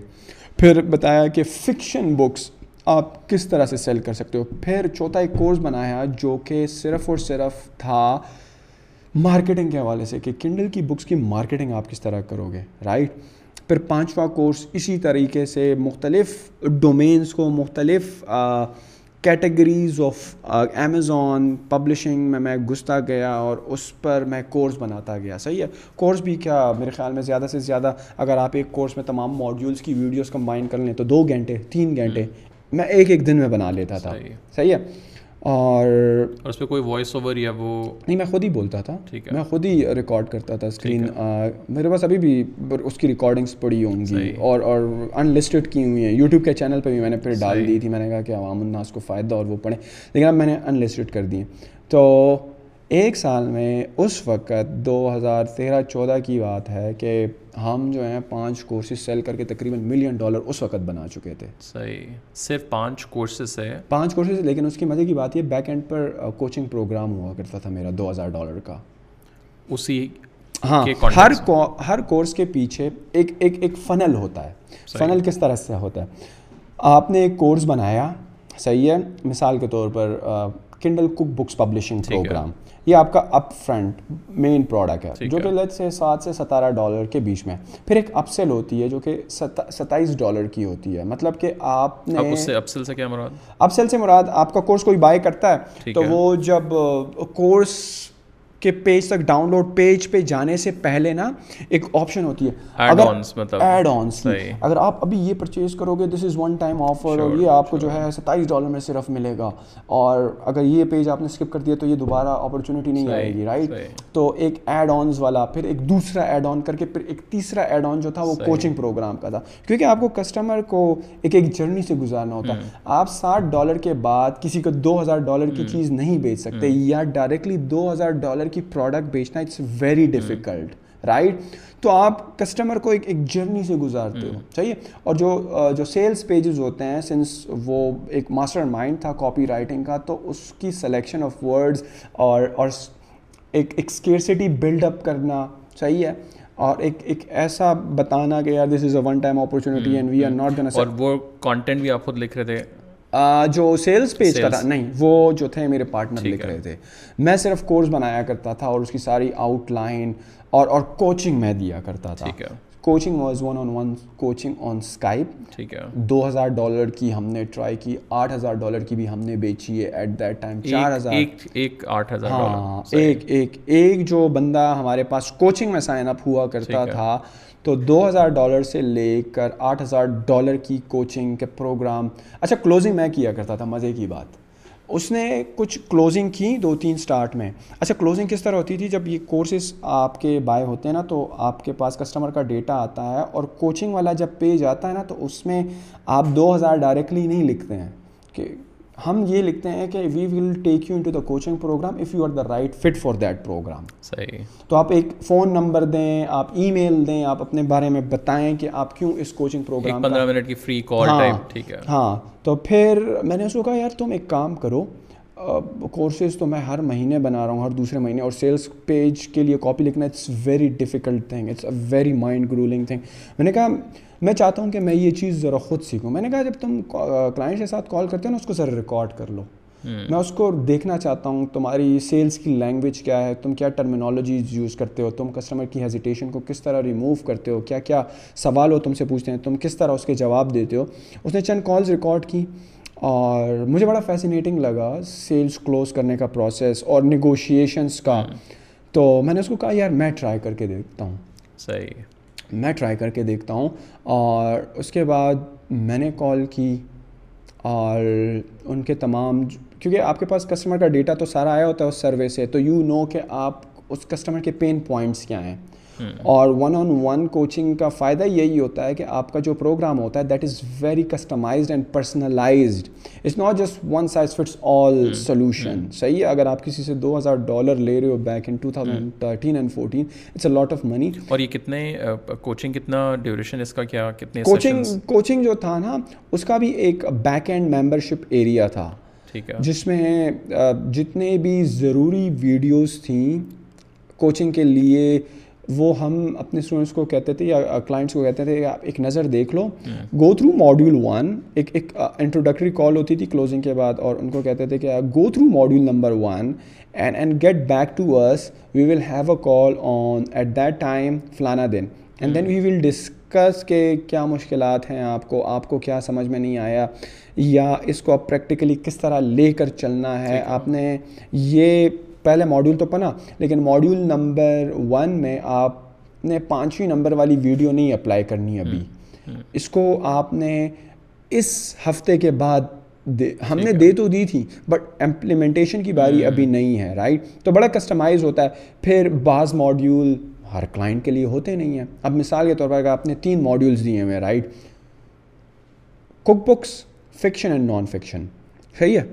پھر بتایا کہ فکشن بکس آپ کس طرح سے سیل کر سکتے ہو پھر چوتھا ایک کورس بنایا جو کہ صرف اور صرف تھا مارکیٹنگ کے حوالے سے کہ کنڈل کی بکس کی مارکیٹنگ آپ کس طرح کرو گے رائٹ پھر پانچواں کورس اسی طریقے سے مختلف ڈومینس کو مختلف کیٹیگریز آف امیزون پبلشنگ میں میں گھستا گیا اور اس پر میں کورس بناتا گیا صحیح ہے کورس بھی کیا میرے خیال میں زیادہ سے زیادہ اگر آپ ایک کورس میں تمام ماڈیولس کی ویڈیوز کمبائن کر لیں تو دو گھنٹے تین گھنٹے میں ایک ایک دن میں بنا لیتا تھا صحیح ہے اور اس پہ کوئی وائس اوور یا وہ نہیں میں خود ہی بولتا تھا ٹھیک ہے میں خود ہی ریکارڈ کرتا تھا اسکرین میرے پاس ابھی بھی اس کی ریکارڈنگس پڑی ہوں گی اور اور انلسٹڈ کی ہوئی ہیں یوٹیوب کے چینل پہ بھی میں نے پھر ڈال دی تھی میں نے کہا کہ عوام الناس کو فائدہ اور وہ پڑھیں لیکن اب میں نے ان لسٹڈ کر دی تو ایک سال میں اس وقت دو ہزار تیرہ چودہ کی بات ہے کہ ہم جو ہیں پانچ کورسز سیل کر کے تقریباً ملین ڈالر اس وقت بنا چکے تھے صحیح صرف پانچ کورسز ہے پانچ کورسز لیکن اس کی مزے کی بات یہ بیک اینڈ پر کوچنگ پروگرام ہوا کرتا تھا میرا دو ہزار ڈالر کا اسی ہاں ہر ہر کورس کے پیچھے ایک ایک ایک فنل ہوتا ہے فنل کس طرح سے ہوتا ہے آپ نے ایک کورس بنایا صحیح ہے مثال کے طور پر Kindle cook books publishing program یہ آپ کا اپ فرنٹ مین پروڈکٹ ہے جو کہ سے سات سے ستارہ ڈالر کے بیچ میں پھر ایک سیل ہوتی ہے جو کہ ستائیس ڈالر کی ہوتی ہے مطلب کہ آپ نے سے کیا مراد اپسل سے مراد آپ کا کورس کوئی بائی کرتا ہے تو وہ جب کورس کے پیج تک ڈاؤن لوڈ پیج پہ جانے سے پہلے نا ایک آپشن ہوتی ہے ایڈ آنس اگر مطلب آپ آپ ابھی یہ یہ پرچیز کرو گے this is one time offer اور کو جو ہے ستائیس ڈالر میں صرف ملے گا اور اگر یہ یہ پیج آپ نے اسکپ کر دیا تو دوبارہ اپرچونیٹی نہیں آئے گی رائٹ تو ایک ایڈ آنس والا پھر ایک دوسرا ایڈ آن کر کے پھر ایک تیسرا ایڈ آن جو تھا وہ کوچنگ پروگرام کا تھا کیونکہ آپ کو کسٹمر کو ایک ایک جرنی سے گزارنا ہوتا ہے آپ ساٹھ ڈالر کے بعد کسی کو دو ہزار ڈالر کی چیز نہیں بیچ سکتے یا ڈائریکٹلی دو ہزار ڈالر ڈالر کی پروڈکٹ بیچنا اٹس ویری ڈیفیکلٹ رائٹ تو آپ کسٹمر کو ایک ایک جرنی سے گزارتے ہو چاہیے اور جو جو سیلس پیجز ہوتے ہیں سنس وہ ایک ماسٹر مائنڈ تھا کاپی رائٹنگ کا تو اس کی سلیکشن آف ورڈز اور اور ایک ایک اسکیئرسٹی بلڈ اپ کرنا چاہیے اور ایک ایک ایسا بتانا کہ یار this is a one time opportunity and we are not اور وہ کانٹینٹ بھی آپ خود لکھ رہے تھے جو سیلز پیج کا تھا نہیں وہ جو تھے میرے پارٹنر لکھ رہے تھے میں صرف کورس بنایا کرتا تھا اور اس کی ساری آؤٹ لائن اور اور کوچنگ میں دیا کرتا تھا coaching was one on one coaching on Skype ٹھیک ہے دو ہزار ڈالر کی ہم نے ٹرائی کی آٹھ ہزار ڈالر کی بھی ہم نے بیچی ہے ایٹ دیٹ ٹائم چار ہزار ہاں، ایک ایک ایک جو بندہ ہمارے پاس کوچنگ میں سائن اپ ہوا کرتا تھا تو دو ہزار ڈالر سے لے کر آٹھ ہزار ڈالر کی کوچنگ کے پروگرام اچھا کلوزنگ میں کیا کرتا تھا مزے کی بات اس نے کچھ کلوزنگ کی دو تین سٹارٹ میں اچھا کلوزنگ کس طرح ہوتی تھی جب یہ کورسز آپ کے بائے ہوتے ہیں نا تو آپ کے پاس کسٹمر کا ڈیٹا آتا ہے اور کوچنگ والا جب پیج آتا ہے نا تو اس میں آپ دو ہزار ڈائریکٹلی نہیں لکھتے ہیں کہ ہم یہ لکھتے ہیں کہ we will take you into the coaching program if you are the right fit for that program صحیح تو آپ ایک فون نمبر دیں آپ ای میل دیں آپ اپنے بارے میں بتائیں کہ آپ کیوں اس کوچنگ پروگرام پندرہ منٹ کی فری کال ٹائپ ٹھیک ہے ہاں تو پھر میں نے اس کو کہا یار تم ایک کام کرو کورسز تو میں ہر مہینے بنا رہا ہوں ہر دوسرے مہینے اور سیلس پیج کے لیے کاپی لکھنا it's very difficult thing it's a very mind grueling thing میں نے کہا میں چاہتا ہوں کہ میں یہ چیز ذرا خود سیکھوں میں نے کہا جب تم کلائنٹ کے ساتھ کال کرتے ہو اس کو ذرا ریکارڈ کر لو میں اس کو دیکھنا چاہتا ہوں تمہاری سیلس کی لینگویج کیا ہے تم کیا ٹرمینالوجیز یوز کرتے ہو تم کسٹمر کی ہیزیٹیشن کو کس طرح ریموو کرتے ہو کیا کیا سوال ہو تم سے پوچھتے ہیں تم کس طرح اس کے جواب دیتے ہو اس نے چند کالز ریکارڈ کی اور مجھے بڑا فیسینیٹنگ لگا سیلس کلوز کرنے کا پروسیس اور نیگوشیشنس کا تو میں نے اس کو کہا یار میں ٹرائی کر کے دیکھتا ہوں صحیح میں ٹرائی کر کے دیکھتا ہوں اور اس کے بعد میں نے کال کی اور ان کے تمام کیونکہ آپ کے پاس کسٹمر کا ڈیٹا تو سارا آیا ہوتا ہے اس سروے سے تو یو نو کہ آپ اس کسٹمر کے پین پوائنٹس کیا ہیں Hmm. اور ون آن ون کوچنگ کا فائدہ یہی ہوتا ہے کہ آپ کا جو پروگرام ہوتا ہے that is very customized and personalized it's not just one size fits all solution صحیح ہے اگر آپ کسی سے دو ہزار ڈالر لے رہے ہو back in two thousand thirteen and fourteen it's a lot of money اور یہ کتنے کوچنگ کتنا ڈیوریشن اس کا کیا کتنے کوچنگ کوچنگ جو تھا نا اس کا بھی ایک بیک اینڈ ممبرشپ ایریا تھا جس میں جتنے بھی ضروری ویڈیوز تھیں کوچنگ کے لیے وہ ہم اپنے اسٹوڈنٹس کو کہتے تھے یا کلائنٹس uh, کو کہتے تھے کہ آپ ایک نظر دیکھ لو گو تھرو ماڈیول ون ایک ایک انٹروڈکٹری uh, کال ہوتی تھی کلوزنگ کے بعد اور ان کو کہتے تھے کہ go through module number one and and get back to us we will have a call on at that time فلانا دن and then we will discuss کہ کیا مشکلات ہیں آپ کو آپ کو کیا سمجھ میں نہیں آیا یا اس کو آپ پریکٹیکلی کس طرح لے کر چلنا ہے آپ نے یہ پہلے ماڈیول تو پنا لیکن ماڈیول نمبر ون میں آپ نے پانچویں نمبر والی ویڈیو نہیں اپلائی کرنی ابھی اس کو آپ نے اس ہفتے کے بعد ہم نے دے تو دی تھی بٹ امپلیمنٹیشن کی باری ابھی نہیں ہے رائٹ تو بڑا کسٹمائز ہوتا ہے پھر بعض ماڈیول ہر کلائنٹ کے لیے ہوتے نہیں ہیں اب مثال کے طور پر آپ نے تین ماڈیولس دیے ہوئے right cookbooks fiction and non fiction صحیح ہے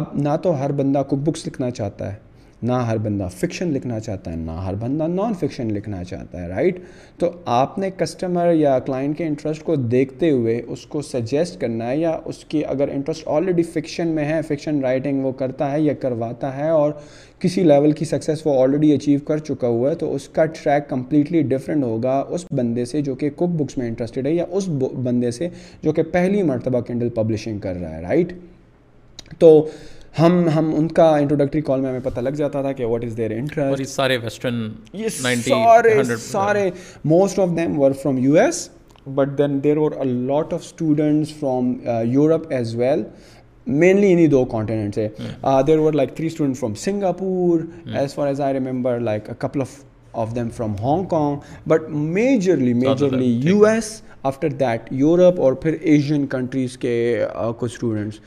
اب نہ تو ہر بندہ کک بکس لکھنا چاہتا ہے نہ ہر بندہ فکشن لکھنا چاہتا ہے نہ ہر بندہ نان فکشن لکھنا چاہتا ہے رائٹ تو آپ نے کسٹمر یا کلائنٹ کے انٹرسٹ کو دیکھتے ہوئے اس کو سجیسٹ کرنا ہے یا اس کی اگر انٹرسٹ آلریڈی فکشن میں ہے فکشن رائٹنگ وہ کرتا ہے یا کرواتا ہے اور کسی لیول کی سکسیس وہ آلریڈی اچیو کر چکا ہوا ہے تو اس کا ٹریک کمپلیٹلی ڈفرینٹ ہوگا اس بندے سے جو کہ کک بکس میں انٹرسٹیڈ ہے یا اس بندے سے جو کہ پہلی مرتبہ کینڈل پبلشنگ کر رہا ہے رائٹ تو ہم ہم ان کا انٹروڈکٹری کال میں ہمیں پتہ لگ جاتا تھا کہ واٹ از دیر انٹرسٹ سارے most of them work from U S but then there اور a lot of students from Europe as well mainly انہیں دو سے there like three student from Singapore as far as I remember like couple of of them from Hong Kong but majorly majorly U S after that Europe اور پھر Asian countries کے کچھ students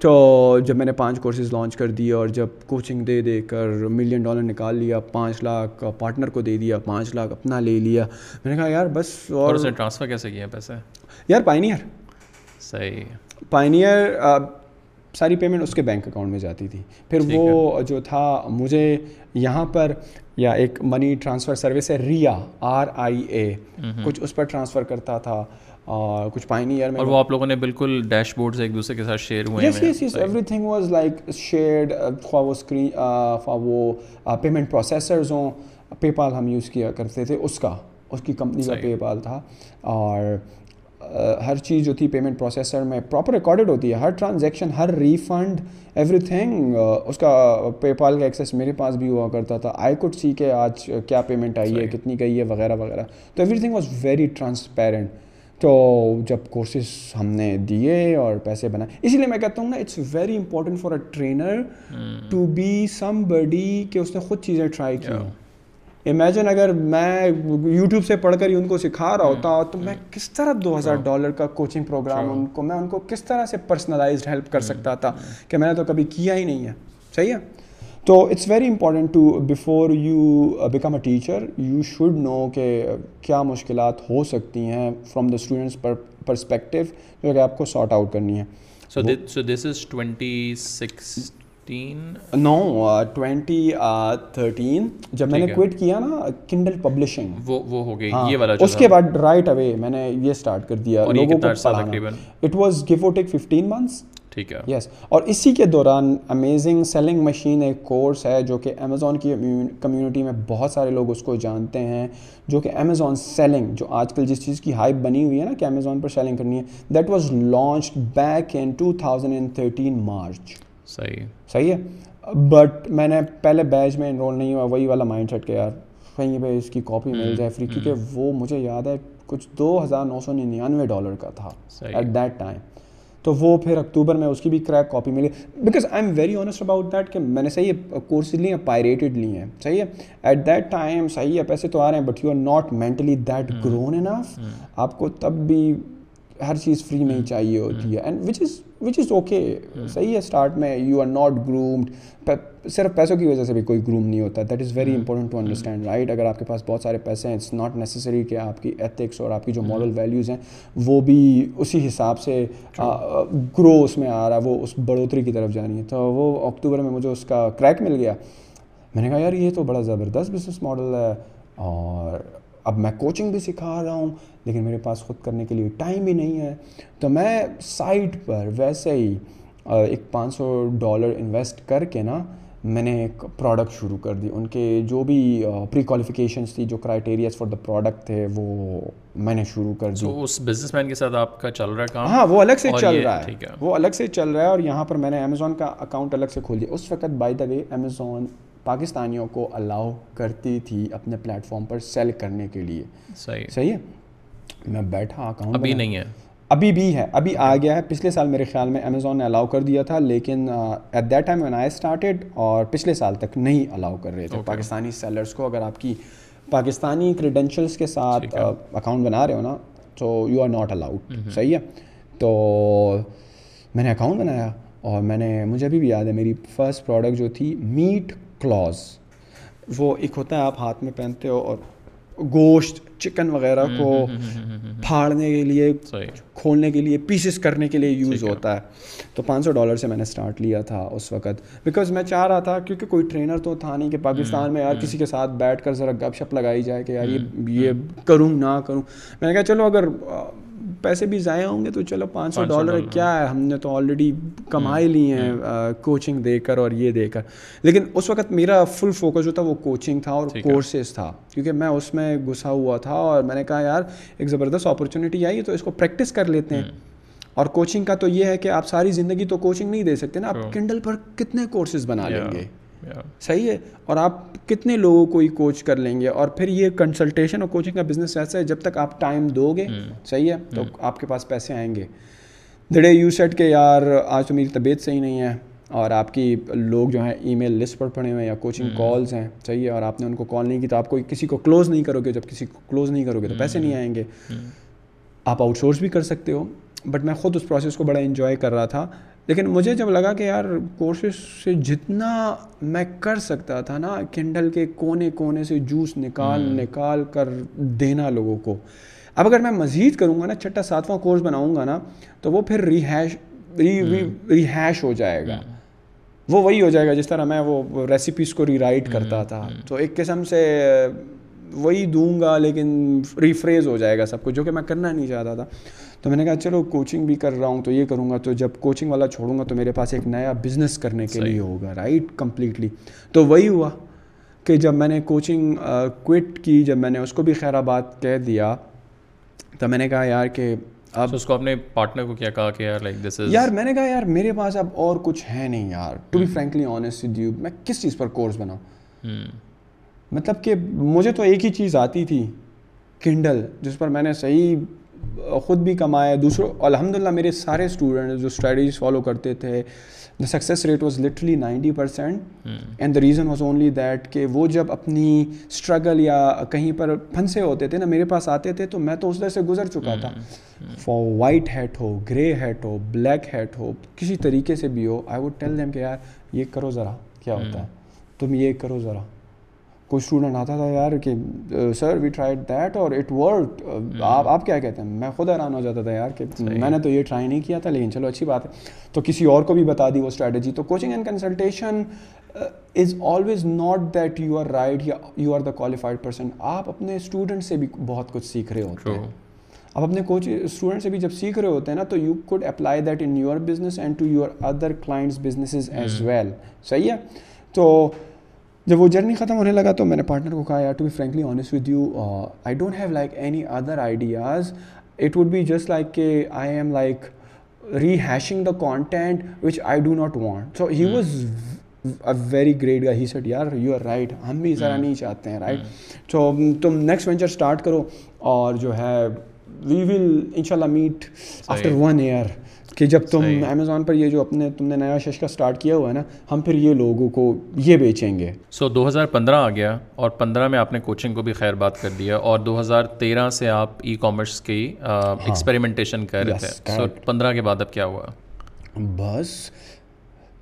تو جب میں نے پانچ کورسز لانچ کر دیے اور جب کوچنگ دے دے کر ملین ڈالر نکال لیا پانچ لاکھ پارٹنر کو دے دیا پانچ لاکھ اپنا لے لیا میں نے کہا یار بس اور اس نے ٹرانسفر کیسے کیا پیسے یار پائنیئر صحیح پائنیئر ساری پیمنٹ اس کے بینک اکاؤنٹ میں جاتی تھی پھر وہ جو تھا مجھے یہاں پر یا ایک منی ٹرانسفر سروس ہے ریا آر آئی اے کچھ اس پر ٹرانسفر کرتا تھا اور کچھ اور وہ آپ لوگوں نے بالکل ڈیش بورڈ سے ایک دوسرے کے ساتھ share yes everything was like shared خواہ وہ اسکرین خواہ وہ پیمنٹ پروسیسرز ہوں پے پال ہم یوز کیا کرتے تھے اس کا اس کی کمپنی کا پے پال تھا اور uh, ہر چیز جو تھی پیمنٹ پروسیسر میں پراپر ریکارڈڈ ہوتی ہے ہر ٹرانزیکشن ہر ریفنڈ ایوری تھنگ اس کا پے پال کا ایکسیس میرے پاس بھی ہوا کرتا تھا آئی کوڈ سی کہ آج کیا پیمنٹ آئی ہے کتنی گئی ہے وغیرہ وغیرہ تو everything was very transparent تو جب کورسز ہم نے دیے اور پیسے بنائے اسی لیے میں کہتا ہوں نا it's very important for a trainer to be somebody کہ اس نے خود چیزیں ٹرائی کی امیجن اگر میں یوٹیوب سے پڑھ کر ہی ان کو سکھا رہا hmm۔ ہوتا تو میں hmm۔ کس طرح دو ہزار ڈالر کا کوچنگ پروگرام ان کو میں ان کو کس طرح سے پرسنلائزڈ ہیلپ کر hmm۔ سکتا تھا کہ میں نے تو کبھی کیا ہی نہیں ہے صحیح ہے تو it's very important to before you become a teacher you should know کہ uh, کیا مشکلات ہو سکتی ہیں فرام دا اسٹوڈنٹس پرسپیکٹیو جو کہ آپ کو سارٹ آؤٹ کرنی ہے so this is twenty six nine twenty thirteen جب میں نے کوئٹ کیا نا کنڈل پبلشنگ وہ ہو گئی یہ والا اس کے بعد رائٹ اوے میں نے یہ سٹارٹ کر دیا لوگوں کو it was give or take fifteen months ٹھیک ہے یس اور اسی کے دوران امیزنگ سیلنگ مشین ایک کورس ہے جو کہ امیزون کی کمیونٹی میں بہت سارے لوگ اس کو جانتے ہیں جو کہ امیزون سیلنگ جو آج کل جس چیز کی ہائپ بنی ہوئی ہے نا کہ امیزون پر سیلنگ کرنی ہے that was launch back in two thousand and thirteen March صحیح صحیح ہے بٹ میں نے پہلے بیچ میں انرول نہیں ہوا وہی والا مائنڈ سیٹ کہ یار کہیں بھائی اس کی کاپی مل جائے فری کیونکہ وہ مجھے یاد ہے کچھ دو ہزار نو سو ننانوے ڈالر کا تھا ایٹ دیٹ ٹائم تو وہ پھر اکتوبر میں اس کی بھی کریک کاپی ملی because I am very honest about that کہ میں نے صحیح کورسز لیے ہیں پائریٹڈ لی ہیں صحیح ہے ایٹ دیٹ ٹائم صحیح ہے پیسے تو آ رہے ہیں but you are not mentally that grown enough آپ کو تب بھی ہر چیز فری میں ہی hmm. چاہیے ہوتی hmm. ہے and which is which is okay صحیح ہے اسٹارٹ میں یو آر ناٹ گرومڈ صرف پیسوں کی وجہ سے بھی کوئی گروم نہیں ہوتا that is very important to understand right اگر آپ کے پاس بہت سارے پیسے ہیں اٹس ناٹ نیسسری کہ آپ کی ایتھکس اور آپ کی جو مارل hmm. ویلیوز ہیں وہ بھی اسی حساب سے گرو اس میں آ رہا وہ اس بڑھوتری کی طرف جانی ہے تو وہ اکتوبر میں مجھے اس کا کریک مل گیا میں نے کہا یار یہ تو بڑا زبردست بزنس ماڈل ہے اور اب میں کوچنگ بھی سکھا رہا ہوں لیکن میرے پاس خود کرنے کے لیے ٹائم ہی نہیں ہے تو میں سائٹ پر ویسے ہی ایک پانچ سو ڈالر انویسٹ کر کے نا میں نے ایک پروڈکٹ شروع کر دی ان کے جو بھی پری کوالیفکیشنس تھی جو کرائٹیریاز فار دا پروڈکٹ تھے وہ میں نے شروع کر دی اس بزنس مین کے ساتھ آپ کا چل رہا ہے ہاں وہ الگ سے چل رہا ہے وہ الگ سے چل رہا ہے اور یہاں پر میں نے امیزون کا اکاؤنٹ الگ سے کھول دیا اس وقت بائی دا وے امیزون پاکستانیوں کو الاؤ کرتی تھی اپنے پلیٹ فارم پر سیل کرنے کے لیے صحیح صحیح ہے میں بیٹھا اکاؤنٹ ابھی نہیں ہے ابھی بھی ہے ابھی آ گیا ہے پچھلے سال میرے خیال میں امیزون نے الاؤ کر دیا تھا لیکن at that time when I started اور پچھلے سال تک نہیں الاؤ کر رہے تھے پاکستانی سیلرس کو اگر آپ کی پاکستانی کریڈینشیلس کے ساتھ اکاؤنٹ بنا رہے ہو نا تو یو آر ناٹ الاؤڈ صحیح ہے تو میں نے اکاؤنٹ بنایا اور میں نے مجھے ابھی بھی یاد ہے میری فرسٹ پروڈکٹ جو تھی میٹ کلوز وہ ایک ہوتا ہے آپ ہاتھ میں پہنتے ہو اور گوشت چکن وغیرہ کو پھاڑنے کے لیے کھولنے کے لیے پیسز کرنے کے لیے یوز ہوتا ہے تو پانچ سو ڈالر سے میں نے اسٹارٹ لیا تھا اس وقت بیکاز میں چاہ رہا تھا کیونکہ کوئی ٹرینر تو تھا نہیں کہ پاکستان میں یار کسی کے ساتھ بیٹھ کر ذرا گپ شپ لگائی جائے کہ یار یہ کروں نہ کروں میں نے کہا چلو اگر پیسے بھی ضائع ہوں گے تو چلو پانچ سو ڈالر کیا ہے ہم نے تو آلریڈی کمائے لی ہیں کوچنگ دے کر اور یہ دے کر لیکن اس وقت میرا فل فوکس جو تھا وہ کوچنگ تھا اور کورسز تھا کیونکہ میں اس میں گھسا ہوا تھا اور میں نے کہا یار ایک زبردست اپرچونیٹی آئی تو اس کو پریکٹس کر لیتے ہیں اور کوچنگ کا تو یہ ہے کہ آپ ساری زندگی تو کوچنگ نہیں دے سکتے نا آپ کنڈل پر کتنے کورسز بنا لیں گے صحیح ہے اور آپ کتنے لوگوں کو یہ کوچ کر لیں گے اور پھر یہ کنسلٹیشن اور کوچنگ کا بزنس ایسا ہے جب تک آپ ٹائم دو گے صحیح ہے تو hmm. آپ کے پاس پیسے آئیں گے دھڑے یو سیٹ کے یار آج تو میری طبیعت صحیح نہیں ہے اور آپ کی لوگ جو ہیں ای میل لسٹ پر پڑے ہوئے ہیں یا کوچنگ کالز hmm. ہیں صحیح ہے اور آپ نے ان کو کال نہیں کی تو آپ کو کسی کو کلوز نہیں کرو گے جب کسی کو کلوز نہیں کرو گے تو hmm. پیسے نہیں آئیں گے آپ آؤٹ سورس بھی کر سکتے ہو بٹ میں خود اس پروسیس کو بڑا انجوائے کر رہا تھا لیکن مجھے جب لگا کہ یار کورسز سے جتنا میں کر سکتا تھا نا کنڈل کے کونے کونے سے جوس نکال نکال کر دینا لوگوں کو اب اگر میں مزید کروں گا نا چھٹا ساتواں کورس بناؤں گا نا تو وہ پھر ریحیش ریہیش ہو جائے گا وہ وہی ہو جائے گا جس طرح میں وہ ریسیپیز کو ری رائٹ کرتا تھا تو ایک قسم سے وہی دوں گا لیکن ریفریز ہو جائے گا سب کو جو کہ میں کرنا نہیں چاہتا تھا تو میں نے کہا چلو کوچنگ بھی کر رہا ہوں تو یہ کروں گا تو جب کوچنگ والا چھوڑوں گا تو میرے پاس ایک نیا بزنس کرنے کے لیے ہوگا رائٹ کمپلیٹلی تو وہی ہوا کہ جب میں نے کوچنگ کوئٹ کی جب میں نے اس کو بھی خیر آباد کہہ دیا تو میں نے کہا یار کہ اب اس کو اپنے پارٹنر کو کیا کہا کہ یار لائک دس از یار میں نے کہا یار میرے پاس اب اور کچھ ہے نہیں یار ٹو بی فرنکلی آنےسٹ میں کس چیز پر کورس بناؤں hmm. مطلب کہ مجھے تو ایک ہی چیز آتی تھی کنڈل جس پر میں نے صحیح خود بھی کمائے دوسروں الحمد للہ میرے سارے اسٹوڈنٹ جو اسٹریٹجیز فالو کرتے تھے success rate was literally ninety percent and the reason was only that کہ وہ جب اپنی اسٹرگل یا کہیں پر پھنسے ہوتے تھے نا میرے پاس آتے تھے تو میں تو اس طرح سے گزر چکا تھا وائٹ hmm. Hat hmm. ہو گرے ہیٹ ہو بلیک ہیٹ ہو کسی طریقے سے بھی ہو آئی ووڈ کہ یار یہ کرو ذرا کیا ہوتا ہے hmm. تم یہ کرو ذرا کوئی اسٹوڈنٹ آتا تھا یار کہ سر وی ٹرائی دیٹ اور اٹ ورک آپ آپ کیا کہتے ہیں میں خود حیران ہو جاتا تھا یار کہ میں نے تو یہ ٹرائی نہیں کیا تھا لیکن چلو اچھی بات ہے تو کسی اور کو بھی بتا دی وہ اسٹریٹجی تو coaching and consultation is always not that you are right or you are the qualified person آپ اپنے اسٹوڈنٹ سے بھی بہت کچھ سیکھ رہے ہوتے ہیں آپ اپنے کوچ اسٹوڈنٹ سے بھی جب سیکھ رہے ہوتے ہیں نا تو you could apply that in your business and to your other clients businesses as well صحیح ہے تو جب وہ جرنی ختم ہونے لگا تو میں نے پارٹنر کو کہا یار to be frankly honest with you I don't have like any other ideas it would be just like کہ I am like rehashing the content which I do not want so he was a very great guy he said یار you are right ہم بھی ذرا نہیں چاہتے ہیں right so تم next venture start کرو اور جو ہے وی ول ان شاء اللہ میٹ آفٹر ون ایئر کہ جب تم امیزون پر یہ جو اپنے تم نے نیا ششکا سٹارٹ کیا ہوا ہے نا ہم پھر یہ لوگوں کو یہ بیچیں گے سو دو ہزار پندرہ آ گیا اور پندرہ میں آپ نے کوچنگ کو بھی خیر بات کر دیا اور دو ہزار تیرہ سے آپ ای کامرس کی ایکسپیریمنٹیشن ہاں۔ کر رہے تھے سو پندرہ کے بعد اب کیا ہوا بس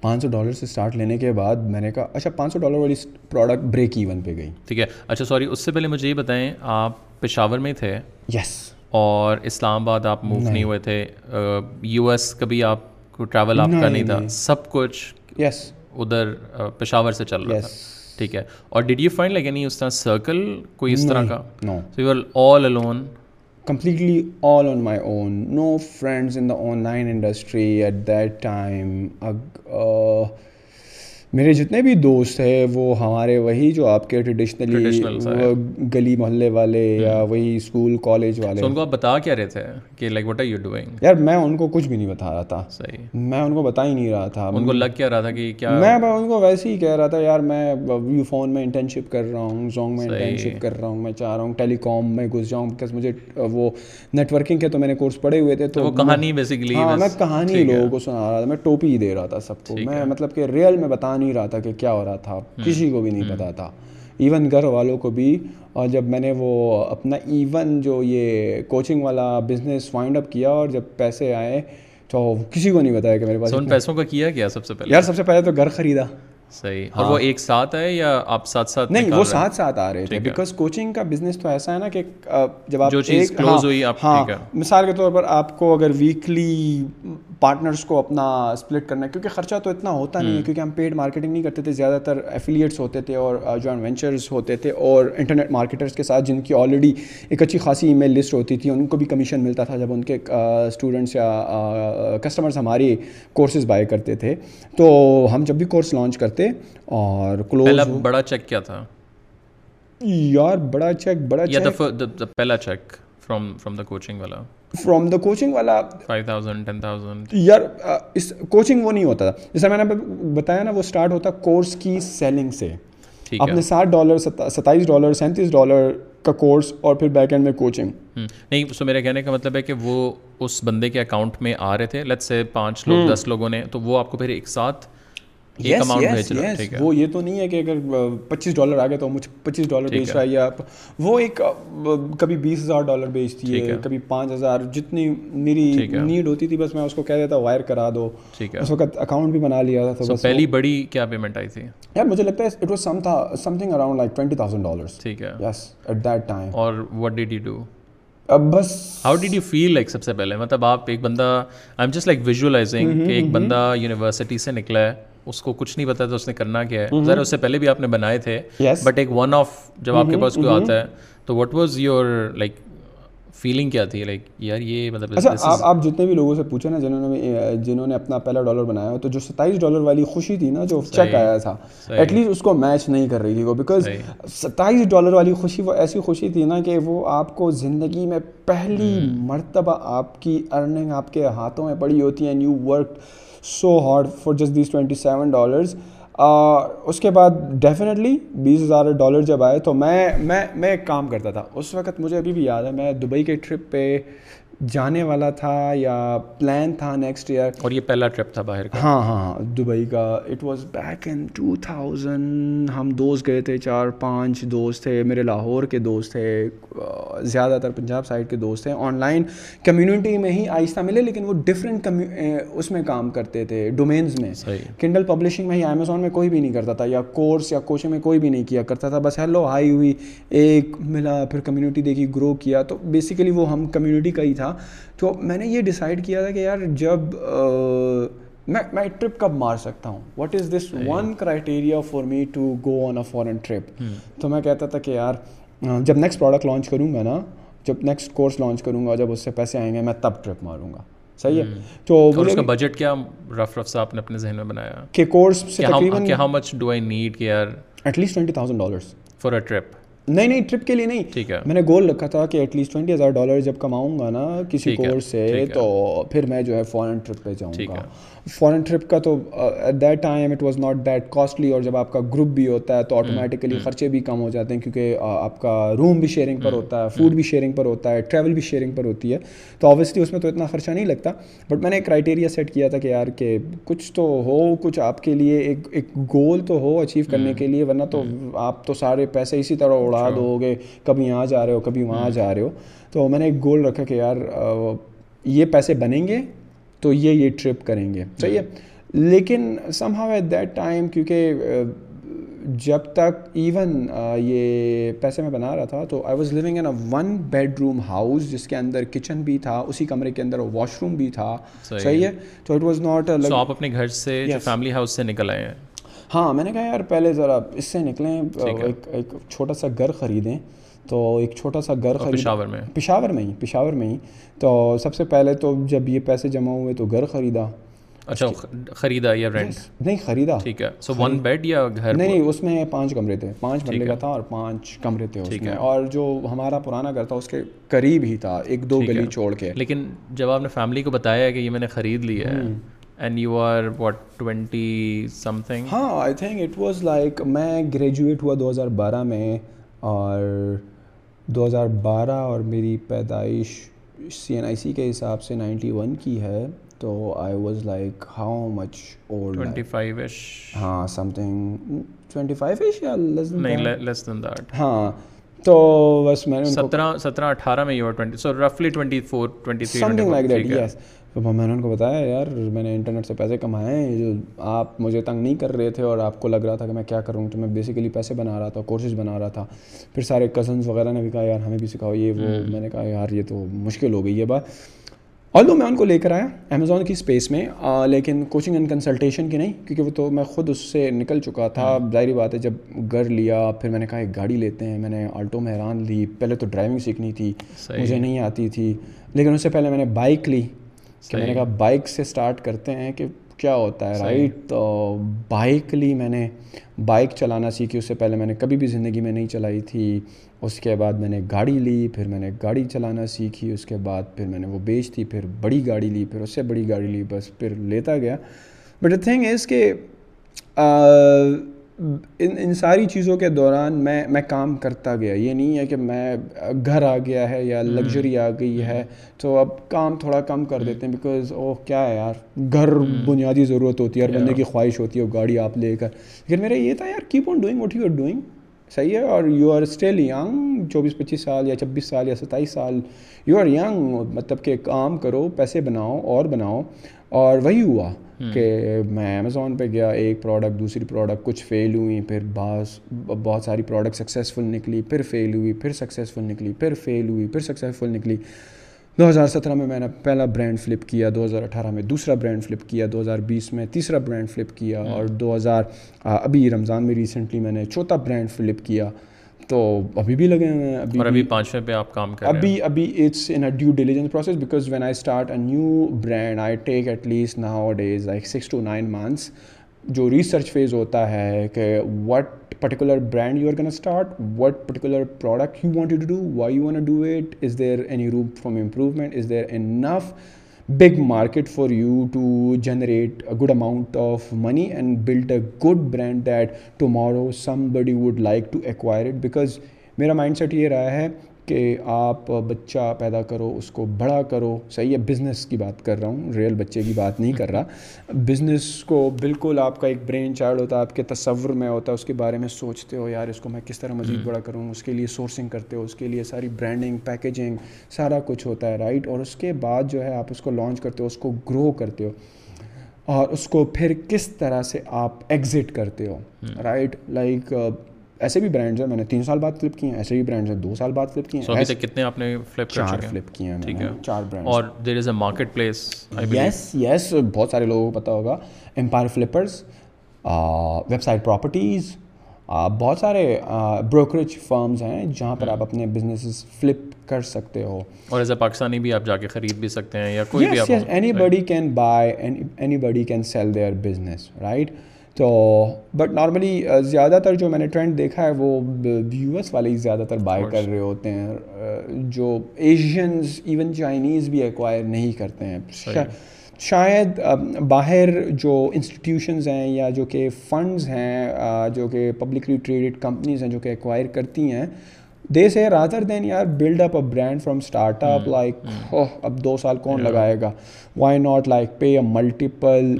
پانچ سو ڈالر سے اسٹارٹ لینے کے بعد میں نے کہا اچھا پانچ سو ڈالر والی پروڈکٹ بریک ایون پہ گئی ٹھیک ہے اچھا سوری اس سے پہلے مجھے یہ بتائیں آپ پشاور میں تھے یس اور اسلام آباد آپ موو نہیں ہوئے تھے یو ایس کبھی آپ کو ٹریول آپ کا نہیں تھا سب کچھ یس ادھر پشاور سے چل رہا تھا ٹھیک ہے اور ڈیڈ یو فائن لیکن اس طرح سرکل کوئی اس طرح کا no so you are all alone completely all on my own no friends in the online industry at that time میرے جتنے بھی دوست ہیں وہ ہمارے وہی جو آپ کے ٹریڈیشنلی گلی محلے والے یا وہی اسکول کالج والے ان کو آپ بتا کیا رہے تھے کہ لائک آر یو ڈوئنگ یار میں ان کو کچھ بھی نہیں بتا رہا تھا صحیح میں ان کو بتا ہی نہیں رہا تھا ان کو لگ کیا کیا رہا تھا کہ میں ان کو ویسے ہی کہہ رہا تھا یار میں یو فون میں انٹرنشپ کر رہا ہوں زونگ میں انٹرنشپ کر رہا ہوں میں چاہ رہا ہوں ٹیلی کام میں گھس جاؤں بکاز مجھے وہ نیٹ ورکنگ کے تو میں نے کورس پڑھے ہوئے تھے تو کہانی ہاں، میں کہانی لوگوں کو سنا رہا تھا میں ٹوپی ہی دے رہا تھا سب کو میں مطلب کہ ریئل میں بتا نہیں نہیں رہا تھا کہ کیا ہو رہا تھا کسی کو بھی نہیں پتا تھا ایون گھر والوں کو بھی اور جب میں نے وہ اپنا ایون جو یہ کوچنگ والا بزنس وائنڈ اپ کیا اور جب پیسے آئے تو کسی کو نہیں بتایا کہ میرے پاس ان پیسوں کا کیا کیا سب سے پہلے یار سب سے پہلے تو گھر خریدا صحیح اور وہ ہاں۔ ایک ساتھ آئے یا آپ ساتھ ساتھ نہیں وہ ساتھ ساتھ آ رہے تھے بیکاز کوچنگ کا بزنس تو ایسا ہے نا کہ جب آپ ہاں، ہوئی ہاں مثال کے طور پر آپ کو اگر ویکلی پارٹنرس کو اپنا اسپلٹ کرنا کیونکہ خرچہ تو اتنا ہوتا نہیں ہے کیونکہ ہم پیڈ مارکیٹنگ نہیں کرتے تھے زیادہ تر ایفیلیٹس ہوتے تھے اور جوائنٹ وینچرز ہوتے تھے اور انٹرنیٹ مارکیٹرس کے ساتھ جن کی آلریڈی ایک اچھی خاصی ای میل لسٹ ہوتی تھی ان کو بھی کمیشن ملتا تھا جب ان کے اسٹوڈنٹس یا کسٹمرس ہماری کورسز بائی کرتے تھے تو ہم جب بھی کورس لانچ کرتے اور کلوز بڑا چیک کیا تھا یار بڑا چیک بڑا چیک پہلا cheque from from the coaching والا فرام دا کوچنگ والا یار اس کوچنگ وہ نہیں ہوتا تھا جیسا میں نے بتایا نا وہ اسٹارٹ ہوتا کورس کی سیلنگ سے آپ نے ساٹھ ڈالر ستائیس ڈالر سینتیس ڈالر کا کورس اور پھر بیک اینڈ میں کوچنگ نہیں سو میرے کہنے کا مطلب ہے کہ وہ اس بندے کے اکاؤنٹ میں آ رہے تھے لت سے پانچ لوگ دس لوگوں نے تو وہ آپ کو پھر ایک ساتھ yes, yes, yes. وہ یہ تو نہیں ہے کہ اگر پچیس ڈالر آ گیا تو مجھے پچیس ڈالر بیچ رہا ہے یا وہ ایک کبھی بیس ہزار ڈالر بیچتی ہے کبھی پانچ ہزار جتنی میری نیڈ ہوتی تھی بس میں اس کو کہہ دیتا وائر کرا دو اس وقت اکاؤنٹ بھی بنا لیا تھا تو پہلی بڑی کیا پیمنٹ آئی تھی یار مجھے لگتا ہے اٹ واز سم تھا something around like twenty thousand dollar ٹھیک ہے یس ایٹ دیٹ ٹائم اور وٹ ڈیڈ یو ڈو بس how did you feel like سب سے پہلے مطلب آپ ایک بندہ آئی ایم جسٹ لائک کہ ایک بندہ یونیورسٹی سے نکلا ہے اس کو کچھ نہیں پتا تھا اس نے کرنا کیا ہے ذرا mm-hmm. اس سے پہلے بھی آپ نے بنائے تھے بٹ ایک ون آف جب آپ کے mm-hmm. پاس کوئی آتا mm-hmm. ہے تو what was your like feeling کیا تھی لائک یار یہ مطلب اچھا، آپ آپ جتنے بھی لوگوں سے پوچھیں نا جنہوں نے جنہوں نے اپنا پہلا ڈالر بنایا تو جو ستائیس ڈالر والی خوشی تھی نا جو چیک آیا تھا ایٹ لیسٹ اس کو میچ نہیں کر رہی تھی وہ بیکاز ستائیس ڈالر والی خوشی وہ ایسی خوشی تھی نا کہ وہ آپ کو زندگی میں پہلی مرتبہ آپ کی ارننگ آپ کے ہاتھوں میں پڑی ہوتی ہے new work so hard for just these twenty seven dollars اس کے بعد ڈیفینیٹلی بیس ہزار ڈالر جب آئے تو میں میں میں ایک کام کرتا تھا اس وقت مجھے ابھی بھی یاد ہے میں دبئی کے ٹرپ پہ جانے والا تھا یا پلان تھا نیکسٹ ایئر اور یہ پہلا ٹرپ تھا باہر کا ہاں ہاں, ہاں، دبئی کا it was back in two thousand ہم دوست گئے تھے چار پانچ دوست تھے میرے لاہور کے دوست تھے زیادہ تر پنجاب سائڈ کے دوست تھے آن لائن کمیونٹی میں ہی آہستہ ملے لیکن وہ ڈفرینٹ اس میں کام کرتے تھے ڈومینز میں کنڈل پبلشنگ میں ہی امیزون میں کوئی بھی نہیں کرتا تھا یا کورس یا کوچنگ میں کوئی بھی نہیں کیا کرتا تھا بس ہیلو ہائی ہوئی ایک ملا پھر کمیونٹی دیکھی گرو کیا تو بیسیکلی وہ ہم کمیونٹی کا ہی تھا تو میں نے یہ ڈیسائیڈ کیا تھا کہ یار جب میں میں میں ٹرپ ٹرپ کب مار سکتا ہوں what is this one for me to go on a تو کہتا تھا کہ یار جب جب جب next next product launch launch کروں کروں گا گا نا کورس اس سے پیسے آئیں گے میں تب ٹرپ ماروں گا صحیح ہے تو نہیں نہیں ٹرپ کے لیے نہیں ٹھیک ہے میں نے گول رکھا تھا کہ ایٹ لیسٹ ٹوینٹی ہزار ڈالر جب کماؤں گا نا کسی کورس سے تو پھر میں جو ہے فورن ٹرپ پہ جاؤں گا فورن ٹرپ کا تو at that time it was not that costly اور جب آپ کا گروپ بھی ہوتا ہے تو آٹومیٹکلی hmm. hmm. خرچے بھی کم ہو جاتے ہیں کیونکہ uh, آپ کا روم بھی شیئرنگ hmm. پر ہوتا ہے فوڈ بھی شیئرنگ پر ہوتا ہے ٹریول بھی شیئرنگ پر ہوتی ہے تو آبویسلی اس میں تو اتنا خرچہ نہیں لگتا بٹ میں نے ایک کرائٹیریا سیٹ کیا تھا کہ یار کہ کچھ تو ہو کچھ آپ کے لیے ایک ایک گول تو ہو اچیو کرنے کے لیے ورنہ تو آپ تو سارے پیسے اسی طرح اڑا دو گے کبھی یہاں جا رہے ہو کبھی وہاں جا رہے ہو تو میں نے ایک گول رکھا کہ یار uh, یہ پیسے بنیں گے تو یہ یہ ٹرپ کریں گے صحیح ہے جی۔ لیکن somehow at that time کیونکہ جب تک ایون یہ پیسے میں بنا رہا تھا تو I was living in a one bedroom house جس کے اندر کچن بھی تھا اسی کمرے کے اندر واش روم بھی تھا صحیح ہے تو اٹ واز ناٹ آپ اپنے گھر سے فیملی ہاؤس سے نکل آئے ہیں ہاں میں نے کہا یار پہلے ذرا اس سے نکلیں ایک چھوٹا سا گھر خریدیں تو ایک چھوٹا سا گھر خریدا پشاور میں پشاور میں ہی پشاور میں ہی تو سب سے پہلے تو جب یہ پیسے جمع ہوئے تو گھر خریدا اچھا خریدا یا رینٹ نہیں خریدا ٹھیک ہے سو ون بیڈ یا گھر نہیں نہیں اس میں پانچ کمرے تھے پانچ بلے کا تھا اور پانچ کمرے تھے ٹھیک ہے اور جو ہمارا پرانا گھر تھا اس کے قریب ہی تھا ایک دو گلی چھوڑ کے لیکن جب آپ نے فیملی کو بتایا کہ یہ میں نے خرید لی ہے and you are what twenty something ہاں I think it was like میں گریجویٹ ہوا دو ہزار بارہ میں اور دو ہزار بارہ اور میری پیدائش سی سی این آئی آئی کے حساب سے نائنٹی ون کی ہے تو ہاں، ہاں، تو was like how much old ہاں ہاں سم تھنگ بس میں میں نے سترہ اٹھارہ تو میں نے ان کو بتایا یار میں نے انٹرنیٹ سے پیسے کمائے ہیں جو آپ مجھے تنگ نہیں کر رہے تھے اور آپ کو لگ رہا تھا کہ میں کیا کروں تو میں بیسیکلی پیسے بنا رہا تھا کورسز بنا رہا تھا پھر سارے کزنس وغیرہ نے بھی کہا یار ہمیں بھی سکھاؤ یہ وہ میں نے کہا یار یہ تو مشکل ہو گئی ہے بات اور لوگ میں ان کو لے کر آیا امیزون کی اسپیس میں لیکن کوچنگ اینڈ کنسلٹیشن کی نہیں کیونکہ وہ تو میں خود اس سے نکل چکا تھا ظاہری بات ہے جب گھر لیا پھر میں نے کہا ایک گاڑی لیتے ہیں میں نے آلٹو میں حیران لی پہلے تو ڈرائیونگ سیکھنی تھی مجھے نہیں آتی تھی لیکن اس سے پہلے میں نے بائک لی کہ میں نے کہا بائک سے اسٹارٹ کرتے ہیں کہ کیا ہوتا ہے رائٹ تو بائک لی میں نے بائک چلانا سیکھی اس سے پہلے میں نے کبھی بھی زندگی میں نہیں چلائی تھی اس کے بعد میں نے گاڑی لی پھر میں نے گاڑی چلانا سیکھی اس کے بعد پھر میں نے وہ بیچ تھی پھر بڑی گاڑی لی پھر اس سے بڑی گاڑی لی بس پھر لیتا گیا بٹ دا تھنگ از کہ ان ان ساری چیزوں کے دوران میں میں کام کرتا گیا یہ نہیں ہے کہ میں گھر آ گیا ہے یا لگژری آ گئی ہے تو اب کام تھوڑا کم کر دیتے ہیں بیکاز اوہ کیا ہے یار گھر بنیادی ضرورت ہوتی ہے ہر بندے کی خواہش ہوتی ہے وہ گاڑی آپ لے کر لیکن میرا یہ تھا یار keep on doing what you are doing صحیح ہے اور یو آر اسٹل ینگ چوبیس پچیس سال یا چھبیس سال یا ستائیس سال یو آر ینگ مطلب کہ کام کرو پیسے بناؤ اور بناؤ اور وہی ہوا کہ میں امیزون پہ گیا ایک پروڈکٹ دوسری پروڈکٹ کچھ فیل ہوئی پھر بعض بہت ساری پروڈکٹ سکسیزفل نکلی پھر فیل ہوئی پھر سکسیزفل نکلی پھر فیل ہوئی پھر سکسیزفل نکلی دو ہزار سترہ میں میں نے پہلا برانڈ فلپ کیا دو ہزار اٹھارہ میں دوسرا برانڈ فلپ کیا دو ہزار بیس میں تیسرا برانڈ فلپ کیا اور دو ہزار ابھی رمضان میں ریسنٹلی میں نے چوتھا برانڈ فلپ کیا تو ابھی بھی لگے ہوئے ہیں ابھی اور ابھی پانچ پہ آپ کام کریں ابھی ابھی it's in due diligence process because when I start a new brand I take at least nowadays like six to nine months جو ریسرچ فیز ہوتا ہے کہ what particular brand you are can start what particular product you want you do why you want do it is there any room from improvement is there enough نف big market for you to generate good amount of money and build a good brand that tomorrow somebody would like to acquire it because میرا mindset یہ رہا ہے کہ آپ بچہ پیدا کرو اس کو بڑا کرو صحیح ہے بزنس کی بات کر رہا ہوں ریئل بچے کی بات نہیں کر رہا بزنس کو بالکل آپ کا ایک برین چائلڈ ہوتا ہے آپ کے تصور میں ہوتا ہے اس کے بارے میں سوچتے ہو یار اس کو میں کس طرح مزید بڑا کروں اس کے لیے سورسنگ کرتے ہو اس کے لیے ساری برانڈنگ پیکیجنگ سارا کچھ ہوتا ہے رائٹ اور اس کے بعد جو ہے آپ اس کو لانچ کرتے ہو اس کو گرو کرتے ہو اور اس کو پھر کس طرح سے آپ ایگزٹ کرتے ہو رائٹ لائک ایسے بھی برانڈز ہیں میں نے تین سال بعد فلپ کیے ہیں ایسے بھی برانڈز ہیں دو سال بعد فلپ کیے ہیں ابھی تک کتنے آپ نے فلپ کر چکے ہیں فلپ کیے ہیں چار برانڈز اور there is a marketplace yes yes بہت سارے لوگوں کو پتہ ہوگا Empire Flippers website properties بہت سارے بروکریج فرمز ہیں جہاں پر آپ اپنے بزنسز فلپ کر سکتے ہو اور ایز اے پاکستانی بھی آپ جا کے خرید بھی سکتے ہیں یا کوئی بھی anybody can buy anybody can sell their business right تو بٹ نارملی uh, زیادہ تر جو میں نے ٹرینڈ دیکھا ہے وہ یو ایس والے ہی زیادہ تر بائی کر رہے ہوتے ہیں uh, جو ایشینز ایون چائنیز بھی ایکوائر نہیں کرتے ہیں شاید باہر جو انسٹیٹیوشنز ہیں یا جو کہ فنڈز uh, ہیں جو کہ پبلکلی ٹریڈڈ کمپنیز ہیں جو کہ ایکوائر کرتی ہیں دے سے رادر دین یار build up a brand from startup like اب دو سال کون لگائے گا why not like pay a multiple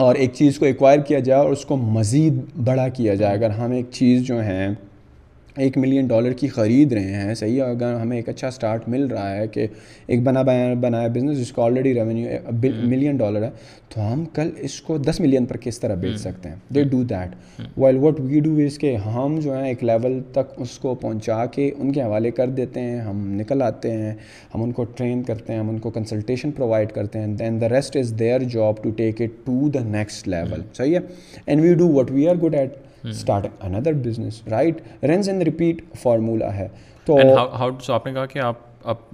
اور ایک چیز کو ایکوائر کیا جائے اور اس کو مزید بڑا کیا جائے اگر ہم ایک چیز جو ہیں ایک ملین ڈالر کی خرید رہے ہیں صحیح ہے اگر ہمیں ایک اچھا سٹارٹ مل رہا ہے کہ ایک بنا بنایا بنایا بزنس جس کا آلریڈی ریونیو ملین ڈالر ہے تو ہم کل اس کو دس ملین پر کس طرح بیچ سکتے ہیں they do that well what we do is کہ ہم جو ہیں ایک لیول تک اس کو پہنچا کے ان کے حوالے کر دیتے ہیں ہم نکل آتے ہیں ہم ان کو ٹرین کرتے ہیں ہم ان کو کنسلٹیشن پرووائڈ کرتے ہیں then the rest is their job to take it to the next level صحیح ہے and we do what we are good at start another business right and repeat ہے تو آپ آپ نے کہا کہ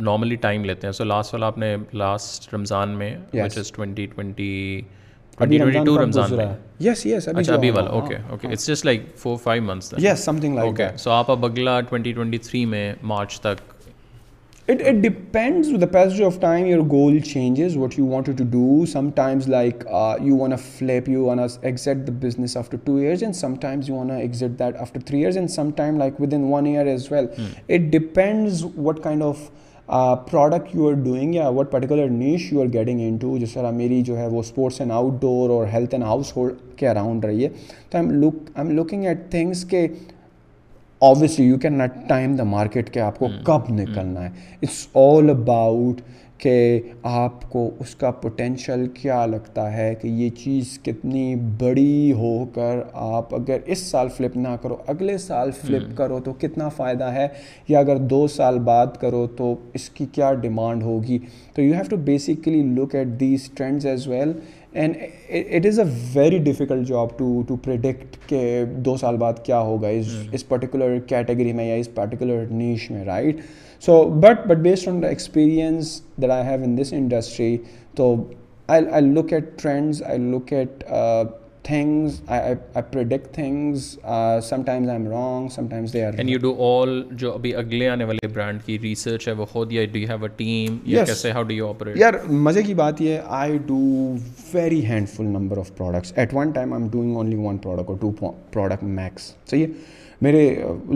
نارملی ٹائم لیتے ہیں سو لاسٹ والا آپ نے لاسٹ رمضان میں مارچ تک it it depends of time you over goal changes what you want to times like you want a flip you wanna exit the business after two years and times after three years and time like within one year as well it depends what kind of product you are doing what particular niche you are getting into جس طرح میری جو ہے وہ sports and outdoor اور health and household کے around رہی ہے تو I am look I am looking at things کے obviously you can not time the market کہ آپ کو کب نکلنا ہے اٹس آل اباؤٹ کہ آپ کو اس کا پوٹینشیل کیا لگتا ہے کہ یہ چیز کتنی بڑی ہو کر آپ اگر اس سال فلپ نہ کرو اگلے سال فلپ کرو تو کتنا فائدہ ہے یا اگر دو سال بعد کرو تو اس کی کیا ڈیمانڈ ہوگی تو you have to basically look at these trends as well and it is a very difficult job to to predict کہ دو سال بعد کیا ہوگا اس hmm. اس پرٹیکولر کیٹیگری میں یا اس پرٹیکولر نیش میں right so but but based on the experience that I have in this industry تو I look at trends I look at things I, I, I predict things uh, sometimes I'm wrong sometimes they are and wrong. you do all jo abhi agle aane wale brand ki research hai wo khud ya do you have a team ya yes. kaise how do you operate yaar mazey ki baat ye I do very handful number of products at one time I'm doing only one product or two product max sahi hai میرے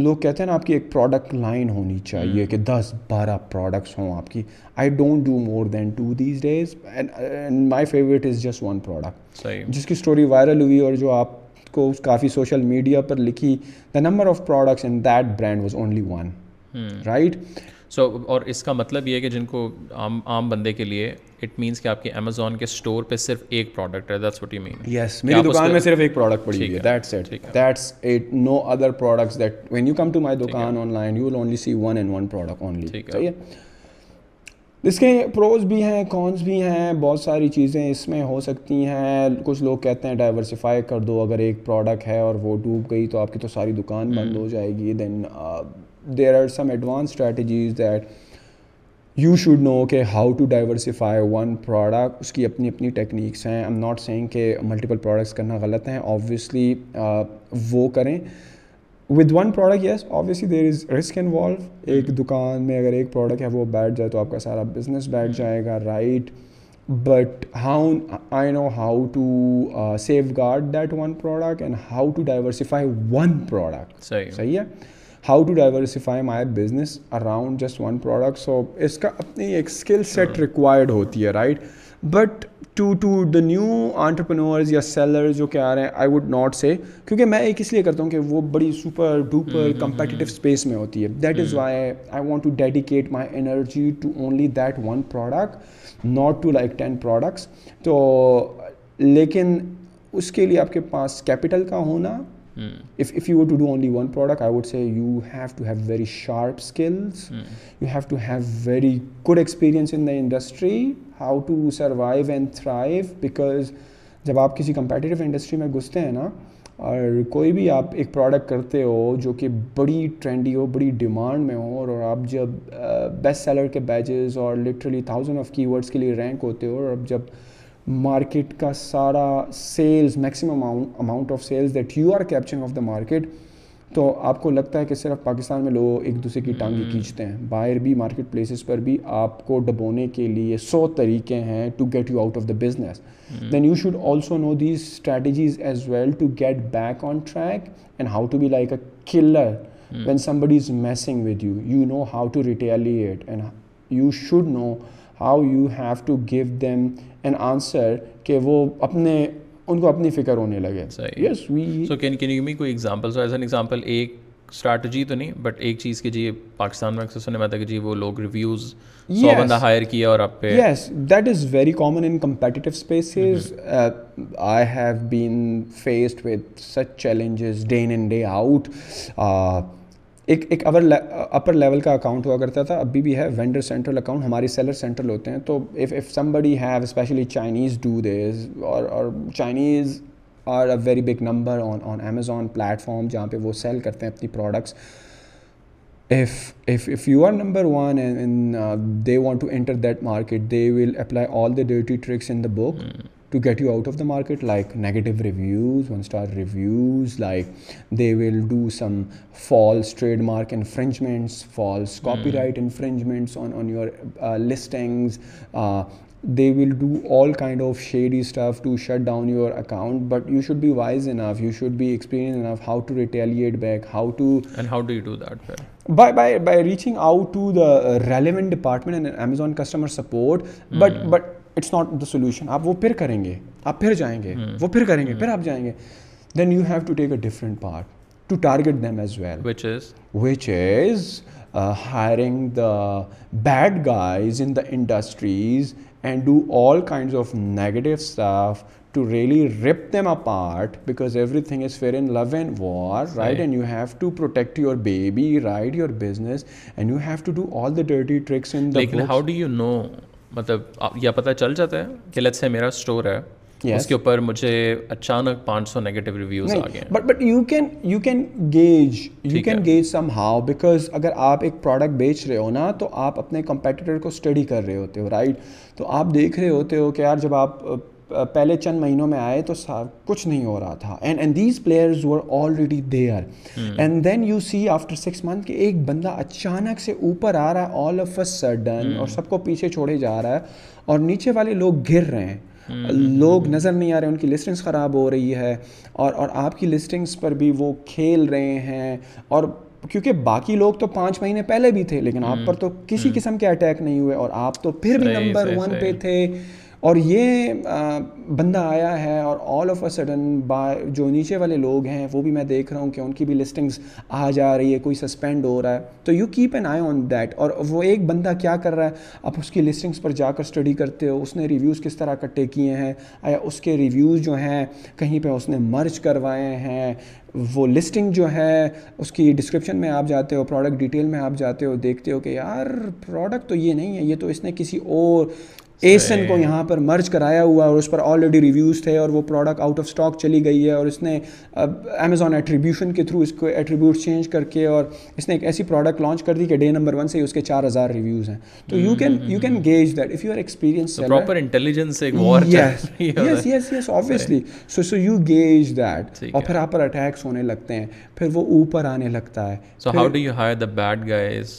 لوگ کہتے ہیں نا آپ کی ایک product line ہونی چاہیے کہ دس بارہ پروڈکٹس ہوں آپ کی I don't do more than two these days and my favourite is just one product جس کی اسٹوری وائرل ہوئی اور جو آپ کو کافی سوشل میڈیا پر لکھی دا نمبر اس کا مطلب یہ ہے کہ جن کو عام بندے کے لیے کہ آپ کے امیزون کے اسٹور پہ صرف ایک پروڈکٹ ہے میری دکان میں صرف ایک پروڈکٹ پڑی ہوئی ہے that's it no other product اس کے پروز بھی ہیں کونس بھی ہیں بہت ساری چیزیں اس میں ہو سکتی ہیں کچھ لوگ کہتے ہیں ڈائیورسیفائی کر دو اگر ایک پروڈکٹ ہے اور وہ ڈوب گئی تو آپ کی تو ساری دکان بند ہو جائے گی then there are some advance strategies that you should know کہ how to diversify one product اس کی اپنی اپنی ٹیکنیکس ہیں آئی ایم ناٹ سینگ کہ ملٹیپل پروڈکٹس کرنا غلط ہیں آبویسلی uh, وہ کریں with one product yes obviously there is risk involve ایک دکان میں اگر ایک پروڈکٹ ہے وہ بیٹھ جائے تو آپ کا سارا بزنس بیٹھ جائے گا right but how I know how to safeguard that one product and how to diversify one product صحیح ہے how to diversify my business around just one product so اس کا اپنی ایک اسکل سیٹ ریکوائرڈ ہوتی ہے right but to to the new entrepreneurs یا seller جو کہ آ رہے ہیں آئی وڈ ناٹ سے کیونکہ میں ایک اس لیے کرتا ہوں کہ وہ بڑی سپر ڈوپر کمپیٹیو اسپیس میں ہوتی ہے that is why I want to dedicate my energy to only that one product not to like ten products تو لیکن اس کے لیے آپ کے پاس کیپٹل کا ہونا if if you to do only one product I would say you have to have very sharp skills you have to have very good experience in the industry how to survive and thrive because جب آپ کسی competitive industry میں گھستے ہیں نا اور کوئی بھی آپ ایک پروڈکٹ کرتے ہو جو کہ بڑی ٹرینڈی ہو بڑی ڈیمانڈ میں ہو اور آپ جب بیسٹ سیلر کے بیچز اور literally thousand of keywords کے لیے رینک ہوتے ہو اور اب جب مارکیٹ کا سارا sales maximum amount of sales that you are capturing of the market تو آپ کو لگتا ہے کہ صرف پاکستان میں لوگ ایک دوسرے کی ٹانگیں کھینچتے ہیں باہر بھی مارکیٹ پلیسز پر بھی آپ کو ڈبونے کے لیے سو طریقے ہیں to get you out of the business then you should also know these strategies as well to get back on track and how to be like a killer when somebody is messing with you you know how to retaliate and you should know how you have to give them an answer کہ وہ اپنے ان کو اپنی فکر ہونے لگے yes we so can can you me کوئی example so as an example ایک اسٹریٹجی تو نہیں بٹ ایک چیز جی پاکستان میں اکثر سننے میں آتا کہ جی وہ لوگ ریویوز سو بندہ ہائر کیا اور آپ پہ yes that is very common in competitive spaces I have been faced with such challenges day in and ایک ایک اپر لیول کا اکاؤنٹ ہوا کرتا تھا ابھی بھی ہے وینڈر سینٹرل اکاؤنٹ ہمارے سیلر سینٹرل ہوتے ہیں تو if if somebody have especially Chinese do these اور اور Chinese are a very big number on on Amazon platform جہاں پہ وہ سیل کرتے ہیں اپنی products you are number one they want to enter that market they will apply all duty tricks in the book to get you out of the market, like negative reviews, 1-star reviews, like they will do some false trademark infringements, false hmm. copyright infringements on your uh, listings. Uh, they will do all kind of shady stuff to shut down your account, but you should be wise enough, you should be experienced enough how to retaliate back, how to... And how do you do that? By reaching out to the uh, relevant department and Amazon customer support, but hmm. It's not the solution آپ وہ پھر کریں گے آپ پھر جائیں گے وہ پھر کریں گے پھر آپ جائیں گے then you have to take a different part to target them as well which is which is hiring the bad guys in the industries and do all kind of negative stuff to really rip them apart because everything is fair in love and war right and you have to protect your baby right your business and you have to do all the dirty tricks in how do you know مطلب یا پتہ چل جاتا ہے کہ let's say میرا store ہے اس کے اوپر مجھے اچانک پانچ سو نگیٹو ریویوز آ گئے but but you can you can gauge you can gauge somehow because اگر آپ ایک پروڈکٹ بیچ رہے ہو نا تو آپ اپنے کمپیٹیٹر کو اسٹڈی کر رہے ہوتے ہو رائٹ تو آپ دیکھ رہے ہوتے ہو کہ یار جب آپ پہلے چند مہینوں میں آئے تو کچھ نہیں ہو رہا تھا and and these players were already there and then you see after six month کہ ایک بندہ اچانک سے اوپر آ رہا ہے آل آف اے سڈن اور سب کو پیچھے چھوڑے جا رہا ہے اور نیچے والے لوگ گر رہے ہیں hmm. لوگ نظر نہیں آ رہے ان کی لسٹنگس خراب ہو رہی ہے اور اور آپ کی لسٹنگس پر بھی وہ کھیل رہے ہیں اور کیونکہ باقی لوگ تو پانچ مہینے پہلے بھی تھے لیکن آپ hmm. پر تو کسی hmm. قسم کے اٹیک نہیں ہوئے اور آپ تو پھر بھی نمبر ون پہ تھے اور یہ بندہ آیا ہے اور آل آف اے سڈن با جو نیچے والے لوگ ہیں وہ بھی میں دیکھ رہا ہوں کہ ان کی بھی لسٹنگز آ جا رہی ہے کوئی سسپینڈ ہو رہا ہے تو you keep an eye on that اور وہ ایک بندہ کیا کر رہا ہے آپ اس کی لسٹنگس پر جا کر اسٹڈی کرتے ہو اس نے ریویوز کس طرح اکٹھے کیے ہیں آیا اس کے ریویوز جو ہیں کہیں پہ اس نے مرچ کروائے ہیں وہ لسٹنگ جو ہے اس کی ڈسکرپشن میں آپ جاتے ہو پروڈکٹ ڈیٹیل میں آپ جاتے ہو دیکھتے ہو کہ یار پروڈکٹ تو یہ نہیں ہے یہ تو اس نے کسی اور ایسن کو یہاں پر مرج کرایا ہوا اور اس پر آلریڈی ریویوز تھے اور وہ پروڈکٹ آؤٹ آف اسٹاک چلی گئی ہے اور اس نے امیزون ایٹریبیوشن کے تھرو اس کو ایٹریبیوٹ چینج کر کے اور اس نے ایک ایسی پروڈکٹ لانچ کر دی کہ ڈے نمبر ون سے اس کے چار ہزار ریویوز ہیں تو you can you can gauge that if you are experience proper intelligence ایک وار yes yes yes obviously so so you gauge that اور پھر آپ پر اٹیکس ہونے لگتے ہیں پھر وہ اوپر آنے لگتا ہے so how do you hire the bad guys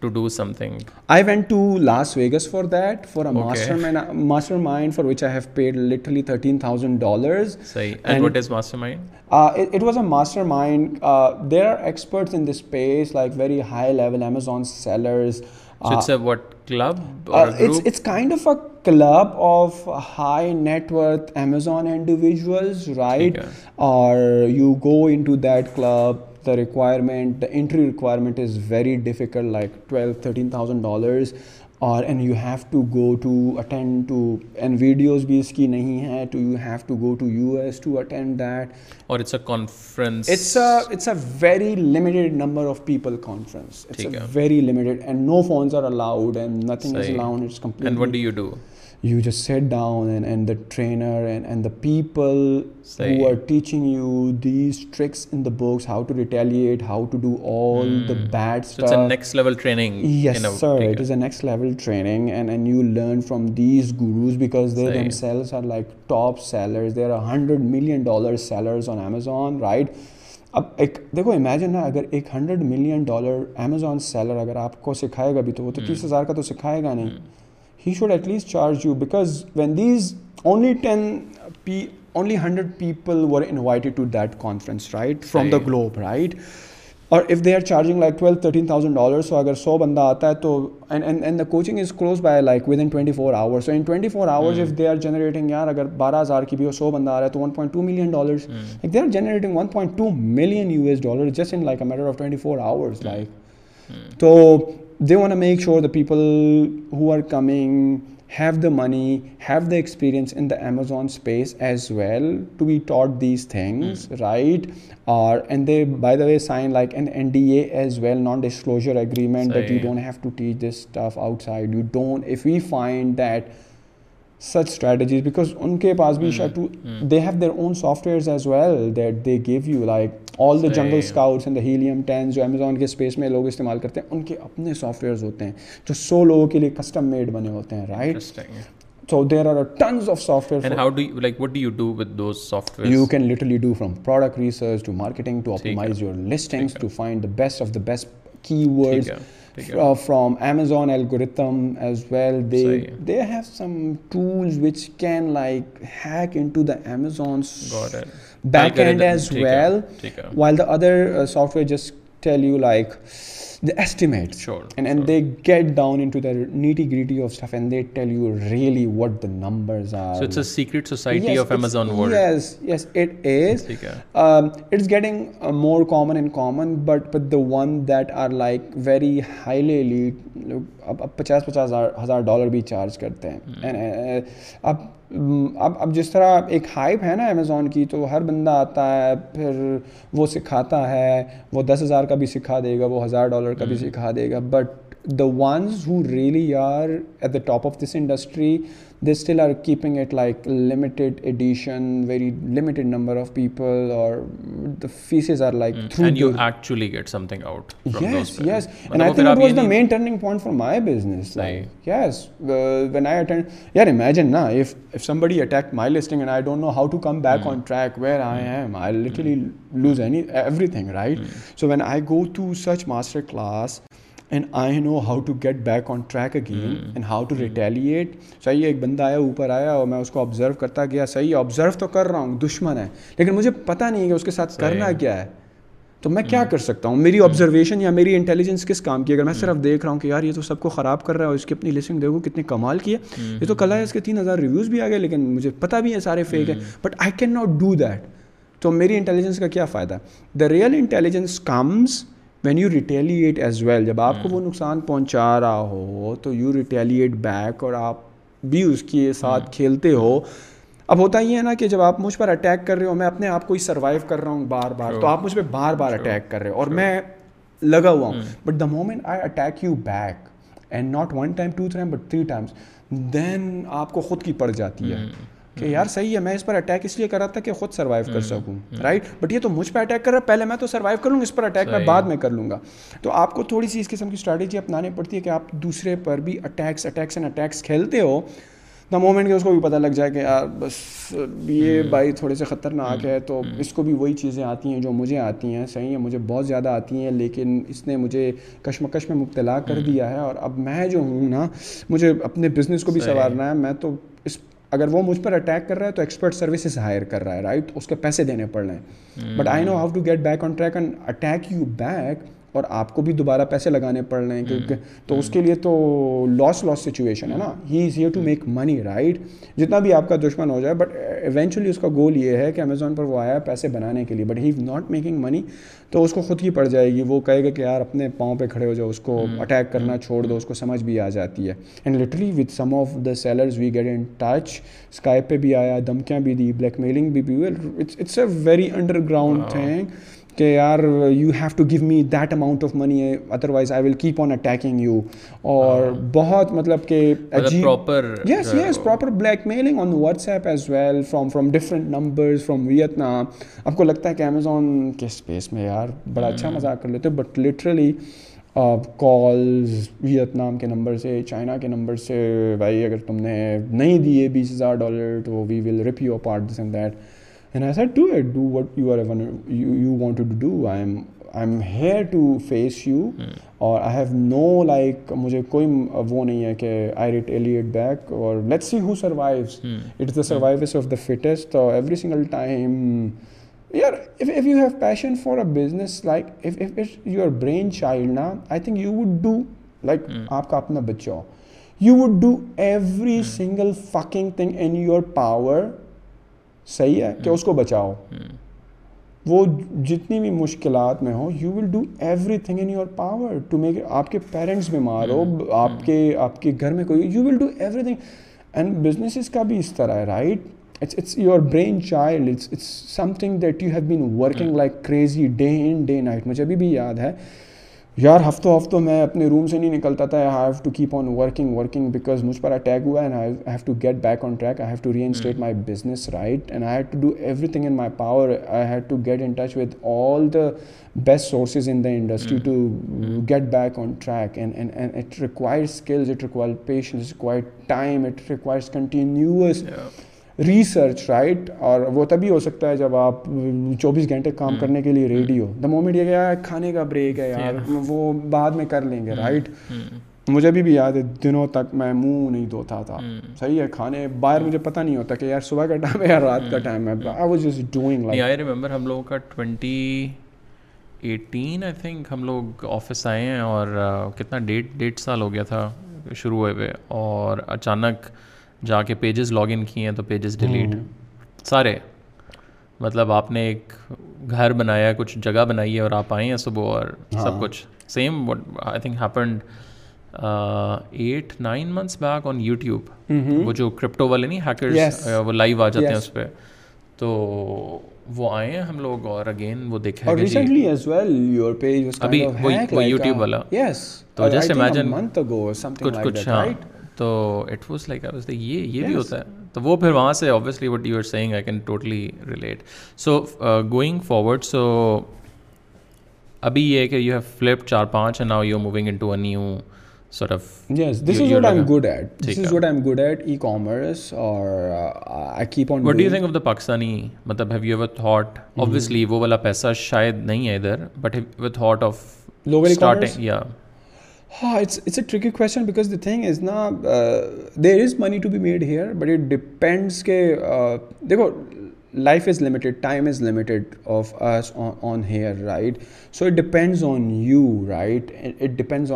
to do something? I went to Las Vegas for that, for a mastermind for which I have paid literally $13,000. And what is mastermind? Uh, it was a mastermind. Uh, there are experts in this space, like very high level Amazon sellers. So it's uh, a what, club or a group? It's kind of a club of high net worth Amazon individuals, right? Or you go into that club re default like you have to go and videos بھی اس کی نہیں ہے اب ایک دیکھو imagine اگر ایک hundred million dollar Amazon seller اگر آپ کو سکھائے گا بھی تو وہ تو تیس ہزار کا تو سکھائے گا نہیں he should at least charge you because when these only ten P only hundred people were invited to that conference right from the globe right اور if they are charging like twelve thirteen thousand so اگر سو بندہ آتا ہے تو an an coaching is close by like within twenty four hour four hours if they are generating یار اگر بارہ ہزار کی بھی ہو سو بندہ آ رہا ہے تو one point two million dollars like they are generating one point two million U S dollar just in like a matter of twenty four hours like تو They want to make sure the people who are coming have the money, have the experience in the Amazon space as well to be taught these things, hmm. right? And they, by the way, sign like an NDA as well, non-disclosure agreement, that you don't have to teach this stuff outside. You don't, if we find that such strategies, because unke paas bhi hmm. Hmm. they have their own softwares as well that they give you, like all the Jungle Scouts and the Helium tens جو Amazon کے space میں لوگ استعمال کرتے ہیں ان کے اپنے soft wears ہوتے ہیں جو سو لوگوں کے لیے کسٹم میڈ بنے ہوتے ہیں right so there are tons of software like what do you do with those software you can literally do from product research to marketing to optimize your listings to find the best of the best keywords from Amazon algorithm as well they they have some tools which can like hack into the Amazon's backend as well, while the other uh, software just tell you like اب پچاس پچاس ہزار dollar بھی charge کرتے ہیں اب اب اب جس طرح ایک ہائپ ہے نا امیزون کی تو ہر بندہ آتا ہے پھر وہ سکھاتا ہے وہ دس ہزار کا بھی سکھا دے گا وہ ہزار ڈالر کبھی سکھا دے گا but the ones who really are at the top of this industry the still are keep it like lid edition very ladder of peoples and know how took track where I go to such masterclass and I know how to get back on track again and how to retaliate صحیح ایک بندہ آیا اوپر آیا اور میں اس کو آبزرو کرتا گیا صحیح ہے آبزرو تو کر رہا ہوں دشمن ہے لیکن مجھے پتا نہیں ہے اس کے ساتھ کرنا کیا ہے تو میں hmm. کیا کر سکتا ہوں میری آبزرویشن hmm. یا میری انٹیلیجنس کس کام کی اگر میں hmm. صرف دیکھ رہا ہوں کہ یار یہ تو سب کو خراب کر رہا ہے اور اس کی اپنی لسنگ دیکھو کتنے کمال کی ہے یہ تو کل ہے اس کے تین ہزار ریویوز بھی آ گئے لیکن مجھے پتہ بھی ہے سارے فیک ہیں but I can not do that تو میری انٹیلیجنس کا کیا فائدہ the real intelligence comes when you retaliate as well جب آپ کو hmm. وہ نقصان پہنچا رہا ہو تو یو ریٹیلیٹ بیک اور آپ بھی اس کے ساتھ hmm. کھیلتے ہو اب ہوتا ہی ہے نا کہ جب آپ مجھ پر اٹیک کر رہے ہو میں اپنے آپ کو ہی سروائیو کر رہا ہوں بار بار تو آپ مجھ پہ بار بار اٹیک کر رہے ہو اور میں لگا ہوا ہوں but the moment I attack you back and not one time two three but three times then آپ کو خود کی پڑ جاتی ہے hmm. کہ یار صحیح ہے میں اس پر اٹیک اس لیے کر رہا تھا کہ خود سروائیو کر سکوں رائٹ بٹ یہ تو مجھ پہ اٹیک کر رہا ہے پہلے میں تو سروائیو لوں گا اس پر اٹیک میں بعد میں کر لوں گا تو آپ کو تھوڑی سی اس قسم کی اسٹریٹجی اپنانی پڑتی ہے کہ آپ دوسرے پر بھی اٹیکس اٹیکس اینڈ اٹیکس کھیلتے ہو دا مومنٹ کے اس کو بھی پتہ لگ جائے کہ یار بس یہ بھائی تھوڑے سے خطرناک ہے تو اس کو بھی وہی چیزیں آتی ہیں جو مجھے آتی ہیں صحیح ہیں مجھے بہت زیادہ آتی ہیں لیکن اس نے مجھے کشمکش میں مبتلا کر دیا ہے اور اب میں جو ہوں نا مجھے اپنے بزنس کو بھی سنوارنا ہے میں تو اگر وہ مجھ پر اٹیک کر رہا ہے تو ایکسپرٹ سروسز ہائر کر رہا ہے رائٹ اس کے پیسے دینے پڑ رہے ہیں but I know how to get back on track and attack you back اور آپ کو بھی دوبارہ پیسے لگانے پڑ رہے ہیں کیونکہ تو اس کے لیے تو لاس لاس سچویشن ہے نا he is here to make money right جتنا بھی آپ کا دشمن ہو جائے بٹ ایونچولی اس کا گول یہ ہے کہ امیزون پر وہ آیا پیسے بنانے کے لیے but he is not making money تو اس کو خود ہی پڑ جائے گی وہ کہے گا کہ یار اپنے پاؤں پہ کھڑے ہو جاؤ اس کو اٹیک کرنا چھوڑ دو اس کو سمجھ بھی آ جاتی ہے and literally with some of the sellers we get in touch Skype پہ بھی آیا دھمکیاں بھی دی بلیک میلنگ بھی ہوئی it's a very underground thing کہ یار you have to give me that amount of money otherwise I will keep on attacking you اور بہت مطلب proper blackmailing on WhatsApp as well from from different numbers from Vietnam آپ کو لگتا ہے کہ امیزون کے اسپیس میں یار بڑا اچھا مزاق کر لیتے بٹ لٹرلی کالز ویتنام کے نمبر سے چائنا کے نمبر سے بھائی اگر تم نے نہیں دیے بیس ہزار ڈالر تو we will repay you part that and I said do do it what you you are want to do I I am am here to face you اور آئی ہیو نو لائک مجھے کوئی وہ نہیں ہے کہ I rate elite back or let see who survives the ways of the fittest every single time یار if you have passion for a business like your brain child نا I think you would do like آپ کا اپنا بچہ ہو you would do every single fucking thing in your power صحیح ہے کہ اس کو بچاؤ وہ جتنی بھی مشکلات میں ہوں you will do everything in your power to make آپ کے پیرنٹس بیمار ہو آپ کے آپ کے گھر میں کوئی you will do everything and businesses کا بھی اس طرح ہے right it's it's your brain child it's it's something that you have been working like crazy day in day night مجھے ابھی بھی یاد ہے یار ہفتوں ہفتوں میں اپنے روم سے نہیں نکلتا تھا I have to keep on working working because مجھ پر اٹیک ہوا and I have to get back on track I have to reinstate my business right and I had to do everything in my power I had to get in touch with all the best sources in the industry to get back on track and and it require it require patience time requires continuous research right اور وہ تبھی ہو سکتا ہے جب آپ چوبیس گھنٹے کام کرنے کے لیے ریڈی ہو دا مومنٹ یہ کہ کھانے کا بریک ہے یار وہ بعد میں کر لیں گے رائٹ مجھے ابھی بھی یاد ہے دنوں تک میں منہ نہیں دھوتا تھا صحیح ہے کھانے باہر مجھے پتہ نہیں ہوتا کہ یار صبح کا ٹائم ہے یا رات کا ٹائم ہے I was just doing like I remember ہم لوگوں کا ٹوینٹی ایٹین آئی تھنک ہم لوگ آفس آئے ہیں اور کتنا ڈیڑھ ڈیڑھ سال ہو گیا تھا شروع ہوئے ہوئے اور اچانک جا کے پیجز لاگ ان کیے ہیں تو پیجز ڈیلیٹ سارے مطلب آپ نے ایک گھر بنایا کچھ جگہ بنائی ہے اور آپ آئے ہیں صبح اور سب ہاں. کچھ same what I think happened eight nine months back on YouTube وہ جو کرپٹو والے نہیں ہیکرز uh, وہ لائیو آ جاتے ہیں اس پہ تو وہ آئے ہیں ہم لوگ اور اگین وہ دیکھے اور recently as well your page was kind of hack like YouTube والا یس تو جسٹ امیجن کچھ کچھ ہاں تو اٹ واس لائک سے یہ یہ بھی ہوتا ہے تو وہ پھر وہاں what you are I can totally relate so going forward so ابھی یہ کہ چار پانچ ناگرس پاکستانی وہ والا پیسہ شاید نہیں ہے ادھر بٹ آفلٹ یا ہاں it's it's a tricky question because the thing is نا there is money to be made here but it depends کہ دیکھو life is limited time is limited off on here right so it depends on you right it depend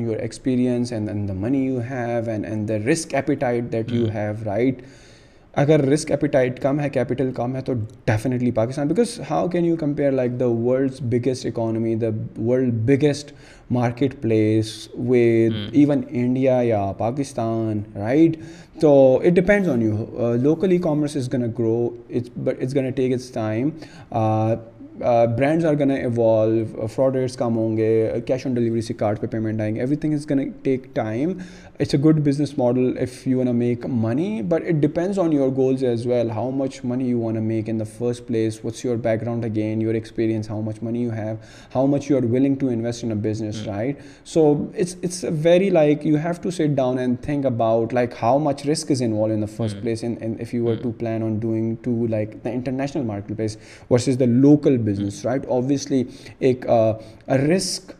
your experience and and the money you have and and the risk appetite that you have right اگر risk کم ہے capital کم ہے تو definitely Pakistan because how can you compare like the world's biggest economy the world biggest marketplace with even India یا Pakistan right تو it depends on you local e commerce is gonna grow it's gonna take it's time brands are gonna evolve fraud rates کم ہوں گے cash on delivery سے card پہ payment آئیں گے everything is gonna take time It's a good business model if you want to make money, but it depends on your goals as well. How much money you want to make in the first place, what's your background again, your experience, how much money you have, how much you are willing to invest in a business, mm. right? So it's a very, like, you have to sit down and think about like how much risk is involved in the first mm. place, and if you were mm. to plan on doing to like the international marketplace versus the local business, right? Obviously uh, a risk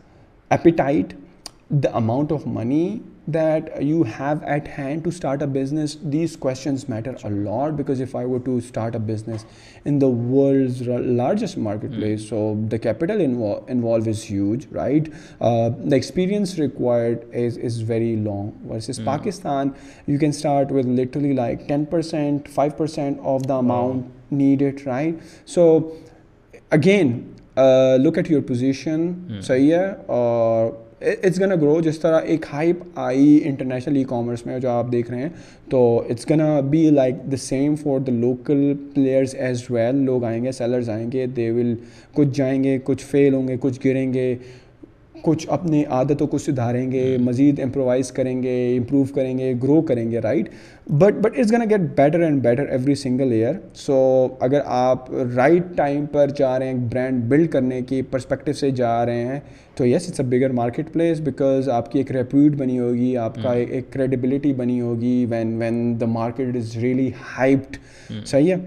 appetite, the amount of money that you have at hand to start up business these questions matter a lot because to start up business in the world largest market place so capital involve is huge right the experience required is is very long whereas Pakistan you can start with little like ten percent five percent of the amount need it right so again look at your position صحیح ہے اور it's gonna grow جس طرح ایک hype آئی international e commerce میں جو آپ دیکھ رہے ہیں تو it's gonna be like the same for the local players as well لوگ آئیں گے سیلرز آئیں گے دے ول کچھ جائیں گے کچھ فیل ہوں گے کچھ گریں گے کچھ اپنی عادتوں کو سدھاریں گے مزید امپرووائز کریں گے امپروو کریں گے گرو کریں گے right but but it's gonna get better and better every single year so اگر آپ رائٹ ٹائم پر جا رہے ہیں برانڈ بلڈ کرنے کی پرسپیکٹو سے جا رہے ہیں تو yes it's a bigger market place because آپ کی ایک ریپیوٹ بنی ہوگی آپ کا ایک کریڈیبلٹی بنی ہوگی when when the market is really hyped صحیح ہے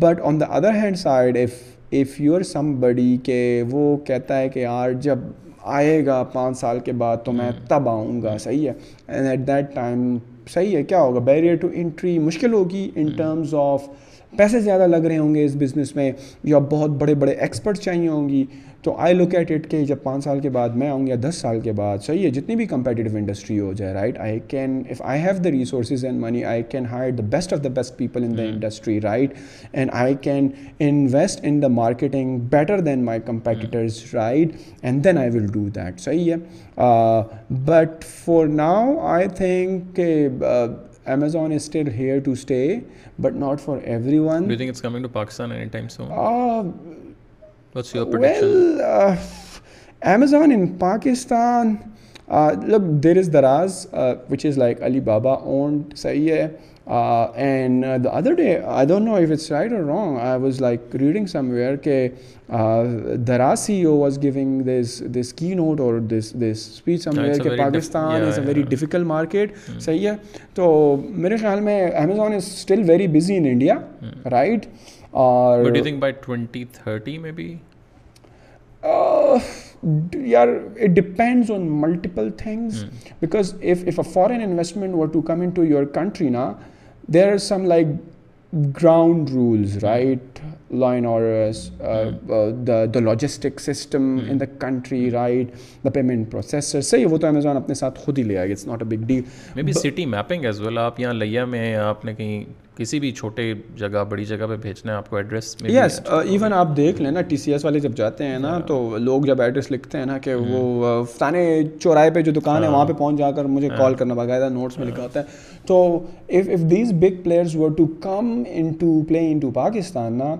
but on the other hand side if if you are some بڑی کہ وہ کہتا ہے کہ یار جب آئے گا پانچ سال کے بعد تو میں تب آؤں گا صحیح ہے اینڈ ایٹ دیٹ ٹائم صحیح ہے کیا ہوگا بیریئر ٹو انٹری مشکل ہوگی ان ٹرمز آف پیسے زیادہ لگ رہے ہوں گے اس بزنس میں یا بہت بڑے بڑے ایکسپرٹ چاہیے ہوں گی تو آئی لک ایٹ اٹ کہ جب پانچ سال کے بعد میں آؤں یا دس سال کے بعد صحیح ہے جتنی بھی کمپیٹیو انڈسٹری ہو جائے right I can if I have the resources and money I can hire the best of the best people in the industry right and I can invest in the marketing better than my competitors right and then I will do that صحیح ہے but for now I think کہ Amazon still here to stay but not for every ونگستان Amazon in Pakistan there is Daraz which is like Alibaba owned صحیح ہے دا راز save was گوگ this can out اور Pakistan is a very difficult market صحیح ہے تو میرے خیال میں Amazon is still very busy India right اور یار it depends on multiple things because if if a foreign investment to to come in your country نا there are some like ground rules right law the logistic system in the country right the payment processor صحیح وہ تو Amazon اپنے ساتھ خود ہی لے آئے گا big city mapping as well آپ یہاں لیا میں آپ نے کہیں کسی بھی چھوٹے جگہ بڑی جگہ پہ بھیجنا ہے آپ کو ایڈریس یس ایون آپ دیکھ لیں نا ٹی سی ایس والے جب جاتے ہیں نا تو لوگ جب ایڈریس لکھتے ہیں نا کہ hmm. وہ فلانے uh, چوراہے پہ جو دکان ہے وہاں پہ پہنچ جا کر مجھے کال کرنا باقاعدہ نوٹس میں لکھاتا ہے تو if if these big players were to to to come in in play Pakistan نا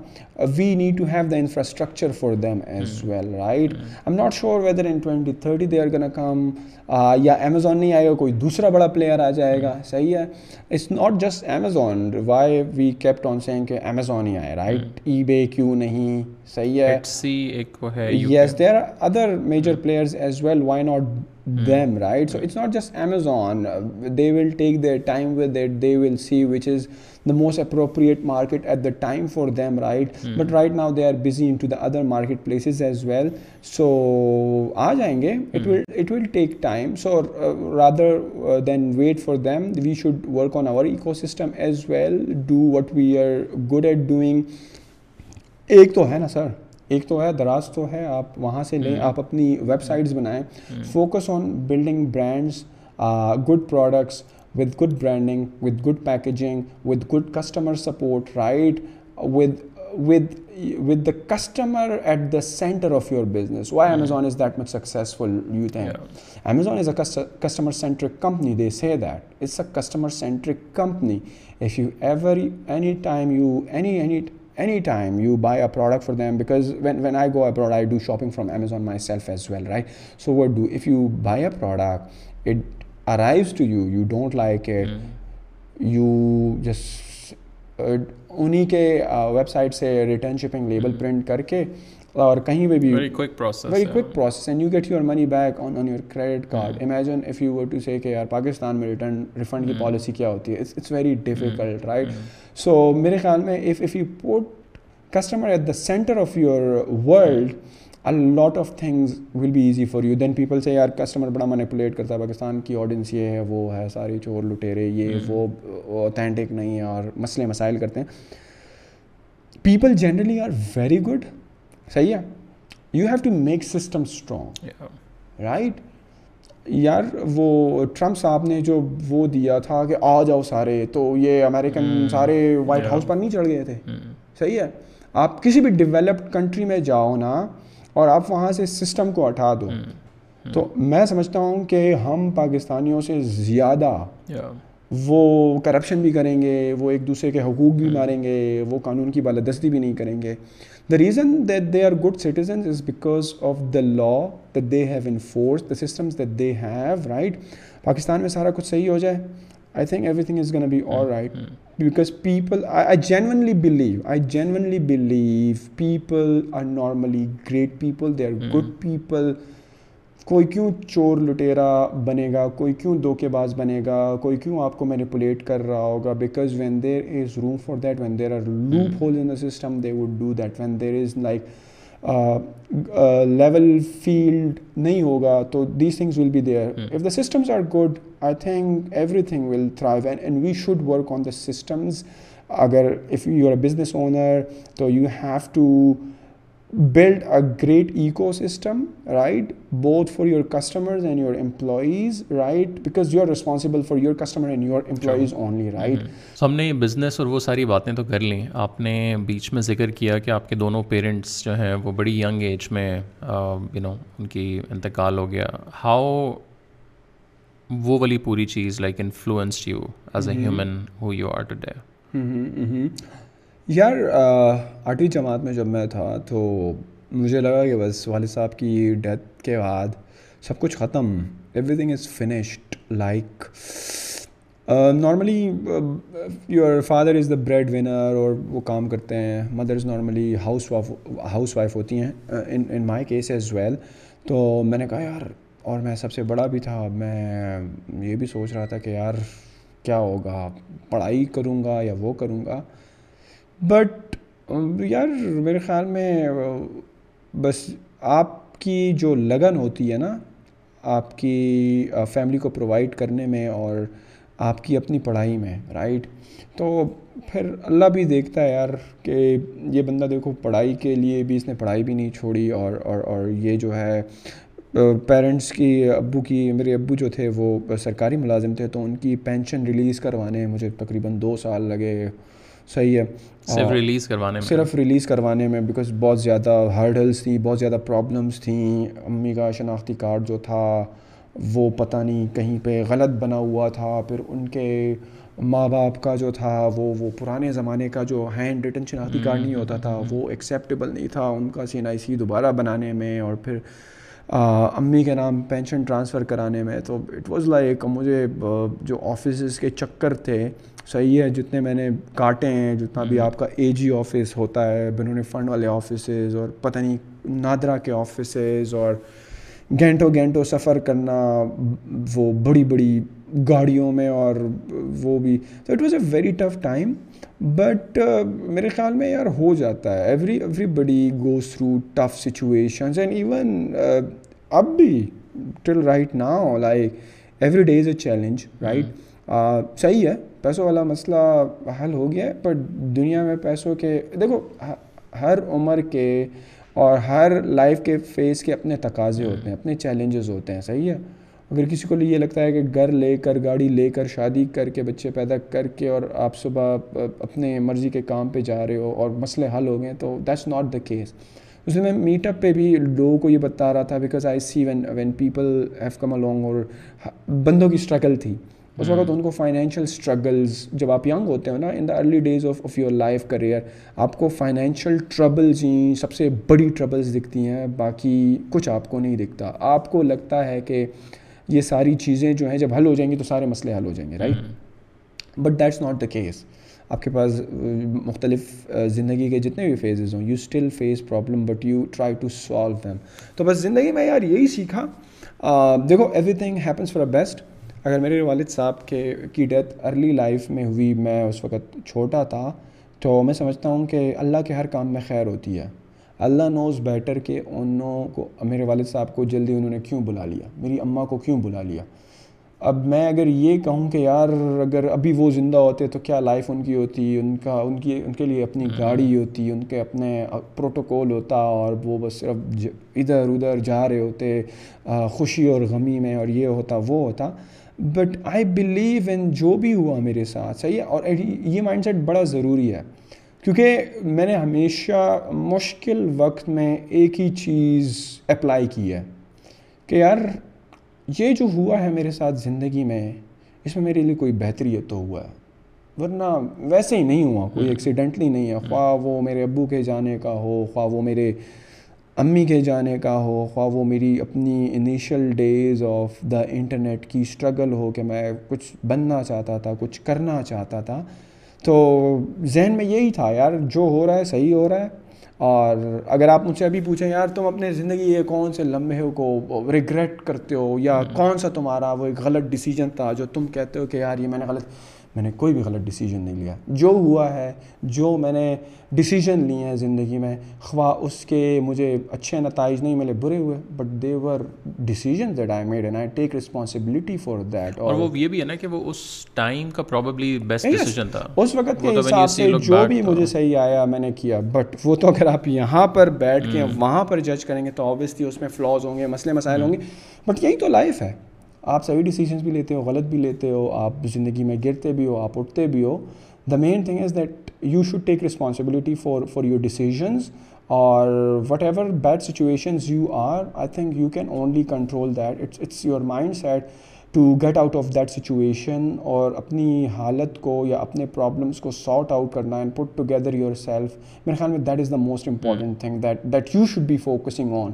we need to have the infrastructure for them as well right I am not sure whether in twenty thirty they are gonna come یا Amazon نہیں آئے گا کوئی دوسرا بڑا player آ جائے گا hmm. صحیح ہے it's not just Amazon why we kept on saying کہ امیزون ہی آئے رائٹ ای بے کیوں نہیں صحیح ہے سی ایک وہ ہے yes there are other major players as well why not them right so it's not just Amazon they will take their time with that they will see which is the most appropriate market at the time for them right but right now they are busy into the other marketplaces as well so آ جائیں گے it will take time so rather than wait for for we should work on over our system as well do what we are good at doing ایک تو ہے نا سر ایک تو ہے دراز تو ہے آپ وہاں سے لیں آپ اپنی ویب سائٹس بنائیں focus on building brands good products with good branding, with good packaging, with good customer support, right? With the customer at the center of your business. Why hmm. Amazon is that much successful, you think? Yeah. Amazon is a customer-centric company. They say that it's a customer-centric company. If you ever, anytime you buy a product for them, because when I go abroad, I do shopping from Amazon myself as well, right? So what do, if you buy a product, arrives to you you don't like it you just انہیں کے website سے return shipping label print کر کے اور کہیں پہ بھی very quick process and you get your money back on on your credit card imagine if you to say کہ یار پاکستان میں ریٹرن ریفنڈ کی پالیسی hmm. کیا ہوتی ہے it's very difficult right so میرے خیال میں if if you put customer at the center of your world lot of things will be easy for you then people say یار customer بڑا manipulate کرتا ہے پاکستان کی آڈینس یہ ہے وہ ہے سارے چور لٹیرے یہ وہ اوتھینٹک نہیں ہے اور مسئلے مسائل کرتے ہیں people generally are very good صحیح ہے you have to make system strong right یار وہ ٹرمپ صاحب نے جو وہ دیا تھا کہ آ جاؤ سارے تو یہ امیریکن سارے وائٹ ہاؤس پر نہیں چڑھ گئے تھے صحیح ہے آپ کسی بھی ڈیولپڈ کنٹری میں جاؤ نا اور آپ وہاں سے سسٹم کو ہٹا دو تو میں سمجھتا ہوں کہ ہم پاکستانیوں سے زیادہ وہ کرپشن بھی کریں گے وہ ایک دوسرے کے حقوق بھی ماریں گے وہ قانون کی بالدستی بھی نہیں کریں گے the reason that they are good citizens is because of the law that they have enforce the systems that they have right Pakistan میں سارا کچھ صحیح ہو جائے I think everything is gonna be all right because people I I genuinely believe I genuinely believe people are normally great people they are good people کوئی کیوں چور لٹیرا بنے گا کوئی کیوں دو کے باز بنے گا کوئی کیوں آپ کو مینیپولیٹ کر رہا ہوگا because when there is room for that when there are loop hole in the system they would do that when there is like level field نہیں ہوگا تو these things will be there if the systems are good I think everything will thrive and we should work on the systems اگر if you are a business owner تو you have to build a great eco system right both for yours یورپلائیز parietal ہم نے business اور وہ ساری باتیں تو کر لیں آپ نے بیچ میں ذکر کیا کہ آپ کے دونوں پیرنٹس جو ہیں وہ بڑی ینگ ایج میں یو نو ان کی انتقال ہو گیا ہاؤ وہ والی پوری چیز like influenced you as a ہی یار آٹھویں جماعت میں جب میں تھا تو مجھے لگا کہ بس والد صاحب کی ڈیتھ کے بعد سب کچھ ختم everything is finished like normally your father is the breadwinner اور وہ کام کرتے ہیں mothers normally housewife housewife ہوتی ہیں in in my case as well تو میں نے کہا یار اور میں سب سے بڑا بھی تھا میں یہ بھی سوچ رہا تھا کہ یار کیا ہوگا پڑھائی کروں گا یا وہ کروں گا بٹ یار میرے خیال میں بس آپ کی جو لگن ہوتی ہے نا آپ کی فیملی کو پرووائڈ کرنے میں اور آپ کی اپنی پڑھائی میں رائٹ تو پھر اللہ بھی دیکھتا ہے یار کہ یہ بندہ دیکھو پڑھائی کے لیے بھی اس نے پڑھائی بھی نہیں چھوڑی اور اور اور یہ جو ہے پیرنٹس کی ابو کی میرے ابو جو تھے وہ سرکاری ملازم تھے تو ان کی پینشن ریلیز کروانے مجھے تقریباً دو سال لگے صحیح ہے صرف ریلیز کروانے میں صرف ریلیز کروانے میں بیکاز بہت زیادہ ہرڈلس تھیں بہت زیادہ پرابلمس تھیں امی کا شناختی کارڈ جو تھا وہ پتہ نہیں کہیں پہ غلط بنا ہوا تھا پھر ان کے ماں باپ کا جو تھا وہ وہ پرانے زمانے کا جو ہینڈ ریٹن شناختی کارڈ نہیں ہوتا تھا وہ ایکسیپٹیبل نہیں تھا ان کا سی این آئی سی دوبارہ بنانے میں اور پھر امی کے نام پینشن ٹرانسفر کرانے میں تو اٹ واز لائک مجھے جو آفیسز کے چکر تھے صحیح ہے جتنے میں نے کاٹے ہیں جتنا بھی آپ کا اے جی آفس ہوتا ہے نے فنڈ والے آفیسز اور پتہ نہیں نادرا کے آفیسز اور گھنٹوں گھنٹوں سفر کرنا وہ بڑی بڑی گاڑیوں میں اور وہ بھی تو it was a very tough time but میرے خیال میں یار ہو جاتا ہے every everybody goes through tough situations and even اب بھی till right now like every day is a challenge right صحیح ہے پیسوں والا مسئلہ حل ہو گیا ہے پر دنیا میں پیسوں کے دیکھو ہر عمر کے اور ہر لائف کے فیس کے اپنے تقاضے ہوتے ہیں اپنے چیلنجز ہوتے ہیں صحیح ہے اگر کسی کو یہ لگتا ہے کہ گھر لے کر گاڑی لے کر شادی کر کے بچے پیدا کر کے اور آپ صبح اپنے مرضی کے کام پہ جا رہے ہو اور مسئلے حل ہو گئے تو دیٹس ناٹ دا کیس اس میں میٹ اپ پہ بھی لوگوں کو یہ بتا رہا تھا because I see when when people have come along اور بندوں کی اسٹرگل تھی اس وقت ان کو فائنینشیل اسٹرگلز جب آپ ینگ ہوتے ہو نا in the early days of of your life career آپ کو فائنینشیل ٹربلز ہی سب سے بڑی ٹربلز دکھتی ہیں باقی کچھ آپ کو نہیں دکھتا آپ کو لگتا ہے کہ یہ ساری چیزیں جو ہیں جب حل ہو جائیں گی تو سارے مسئلے حل ہو جائیں گے right but that's not the case آپ کے پاس مختلف زندگی کے جتنے بھی فیزز ہوں you still face problem but you try to solve them تو بس زندگی میں یار یہی سیکھا دیکھو everything happens for a best اگر میرے والد صاحب کے کی ڈیتھ ارلی لائف میں ہوئی میں اس وقت چھوٹا تھا تو میں سمجھتا ہوں کہ اللہ کے ہر کام میں خیر ہوتی ہے اللہ نوز بیٹر کہ انہوں کو میرے والد صاحب کو جلدی انہوں نے کیوں بلا لیا میری اماں کو کیوں بلا لیا اب میں اگر یہ کہوں کہ یار اگر ابھی وہ زندہ ہوتے تو کیا لائف ان کی ہوتی ان کا ان کی ان کے لیے اپنی گاڑی ہاں۔ ہوتی ان کے اپنے پروٹوکول ہوتا اور وہ بس صرف ادھر ادھر جا رہے ہوتے خوشی اور غمی میں اور یہ ہوتا وہ ہوتا بٹ آئی بلیو ان جو بھی ہوا میرے ساتھ صحیح ہے اور یہ مائنڈ سیٹ بڑا ضروری ہے کیونکہ میں نے ہمیشہ مشکل وقت میں ایک ہی چیز اپلائی کی ہے کہ یار یہ جو ہوا ہے میرے ساتھ زندگی میں اس میں میرے لیے کوئی بہتریت تو ہوا ہے ورنہ ویسے ہی نہیں ہوا کوئی ایکسیڈنٹلی نہیں ہے خواہ وہ میرے ابو کے جانے کا ہو خواہ وہ میرے امی کے جانے کا ہو خواہ وہ میری اپنی initial days of the internet کی اسٹرگل ہو کہ میں کچھ بننا چاہتا تھا کچھ کرنا چاہتا تھا تو ذہن میں یہی تھا یار جو ہو رہا ہے صحیح ہو رہا ہے اور اگر آپ مجھ سے ابھی پوچھیں یار تم اپنے زندگی کے کون سے لمحے کو ریگریٹ کرتے ہو یا کون سا تمہارا وہ ایک غلط ڈیسیجن تھا جو تم کہتے ہو کہ یار یہ میں نے غلط میں نے کوئی بھی غلط ڈیسیجن نہیں لیا جو ہوا ہے جو میں نے ڈیسیجن لیے ہیں زندگی میں خواہ اس کے مجھے اچھے نتائج نہیں ملے برے ہوئے but they were take responsibility for that اور وہ یہ بھی ہے نا کہ وہ اس ٹائم کا بیسٹ ڈیسیجن تھا اس وقت کے حساب سے جو بھی مجھے صحیح آیا میں نے کیا بٹ وہ تو اگر آپ یہاں پر بیٹھ کے وہاں پر جج کریں گے تو آبویسلی اس میں فلاز ہوں گے مسئلے مسائل ہوں گے بٹ یہی تو لائف ہے آپ صحیح ڈیسیزنس بھی لیتے ہو غلط بھی لیتے ہو آپ زندگی میں گرتے بھی ہو آپ اٹھتے بھی ہو the main thing is that you should take responsibility for for your decisions اور whatever bad situations you are I think you can only control that it's it's your mindset to get out of that situation اور اپنی حالت کو یا اپنے problems کو sort out کرنا and put together yourself میرے خیال میں that is the most important thing that that you should be focusing on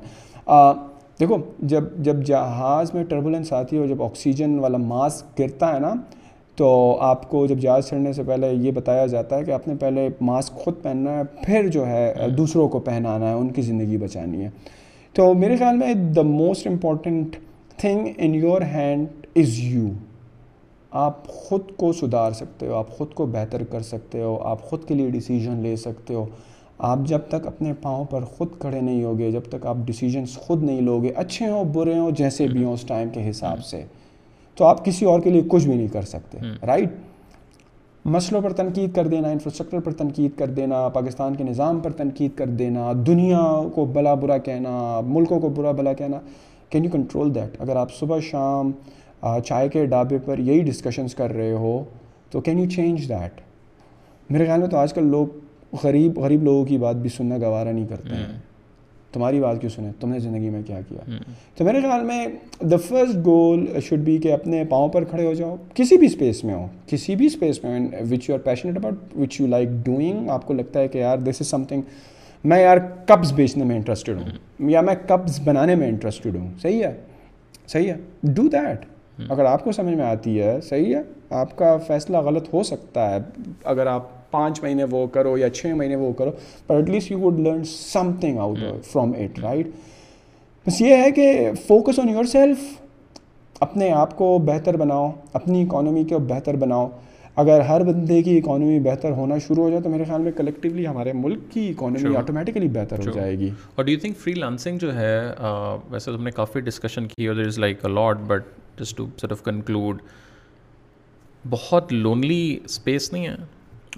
دیکھو جب جب جہاز میں ٹربولنس آتی ہے اور جب آکسیجن والا ماس گرتا ہے نا تو آپ کو جب جہاز چڑھنے سے پہلے یہ بتایا جاتا ہے کہ آپ نے پہلے ماسک خود پہننا ہے پھر جو ہے دوسروں کو پہنانا ہے ان کی زندگی بچانی ہے تو میرے خیال میں the most important thing in your hand is you آپ خود کو سدھار سکتے ہو آپ خود کو بہتر کر سکتے ہو آپ خود کے لیے ڈیسیجن لے سکتے ہو آپ جب تک اپنے پاؤں پر خود کھڑے نہیں ہوگے جب تک آپ ڈیسیجنس خود نہیں لوگے اچھے ہوں برے ہوں جیسے بھی ہوں اس ٹائم کے حساب سے تو آپ کسی اور کے لیے کچھ بھی نہیں کر سکتے رائٹ مسئلوں پر تنقید کر دینا انفراسٹرکچر پر تنقید کر دینا پاکستان کے نظام پر تنقید کر دینا دنیا کو بلا برا کہنا ملکوں کو برا بلا کہنا کین یو کنٹرول دیٹ اگر آپ صبح شام چائے کے ڈھابے پر یہی ڈسکشنز کر رہے ہو تو کین یو چینج دیٹ میرے خیال میں تو آج کل لوگ غریب غریب لوگوں کی بات بھی سننا گوارا نہیں کرتے ہیں تمہاری بات کیوں سنیں تم نے زندگی میں کیا کیا تو میرے خیال میں the first goal should be کہ اپنے پاؤں پر کھڑے ہو جاؤ کسی بھی اسپیس میں ہو کسی بھی اسپیس میں which which you you are passionate about like doing آپ کو لگتا ہے کہ یار دس از سم تھنگ میں یار کپس بیچنے میں انٹرسٹیڈ ہوں یا میں کپس بنانے میں انٹرسٹیڈ ہوں صحیح ہے صحیح ہے ڈو دیٹ اگر آپ کو سمجھ میں آتی ہے صحیح ہے آپ کا فیصلہ غلط ہو سکتا ہے اگر آپ پانچ مہینے وہ کرو یا چھ مہینے وہ کرو پر at least you would learn something out from it right بس یہ ہے کہ فوکس آن یور سیلف اپنے آپ کو بہتر بناؤ اپنی اکانومی کو بہتر بناؤ اگر ہر بندے کی اکانومی بہتر ہونا شروع ہو جائے تو میرے خیال میں کلیکٹیولی ہمارے ملک کی اکانومی آٹومیٹکلی بہتر ہو جائے گی اور do you think freelancing جو ہے ویسے تم نے کافی ڈسکشن کی اور is like a lot but just to conclude بہت لونلی اسپیس نہیں ہے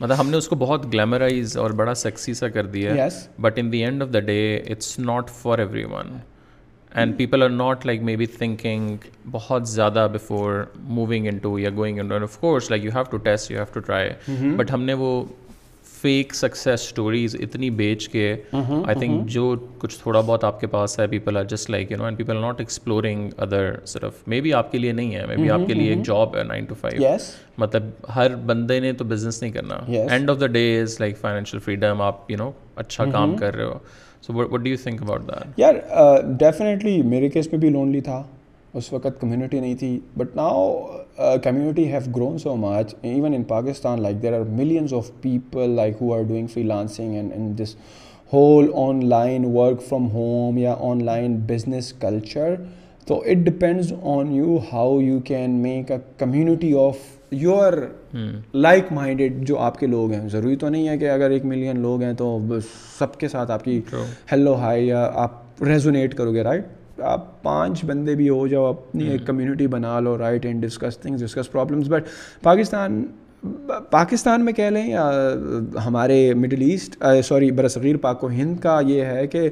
مطلب ہم نے اس کو بہت گلیمرائز اور بڑا سیکسی سا کر دیا but in the end of the day it's not for everyone and people are not like maybe thinking بہت زیادہ before moving in in to to to یا going of course like you you have have test try but ہم نے وہ fake success stories اتنی بیچ کے I think جو کچھ تھوڑا بہت آپ کے پاس ہے people are just like you know and people not exploring other صرف مے بی آپ کے لیے نہیں ہے مے بی آپ کے لیے ایک جاب ہے نائن ٹو فائیو مطلب ہر بندے نے تو بزنس نہیں کرنا end of the day is like financial freedom آپ یو نو اچھا کام کر رہے ہو so what do you think about that یار ڈیفینیٹلی میرے کیس میں بھی لون لی تھا اس وقت کمیونٹی نہیں تھی but now community have grown so much even in Pakistan like there are millions of people like who are doing freelancing and in this whole online work from home یا online business culture تو it depends on you how you can make a community of your like minded جو آپ کے لوگ ہیں ضروری تو نہیں ہے کہ اگر ایک ملین لوگ ہیں تو سب کے ساتھ آپ کی ہیلو ہائی یا آپ ریزونیٹ کرو گے رائٹ آپ پانچ بندے بھی ہو جاؤ اپنی ایک کمیونٹی بنا لو right and discuss things discuss problems but Pakistan Pakistan میں کہہ لیں یا ہمارے مڈل ایسٹ سوری بر صغیر پاک و ہند کا یہ ہے کہ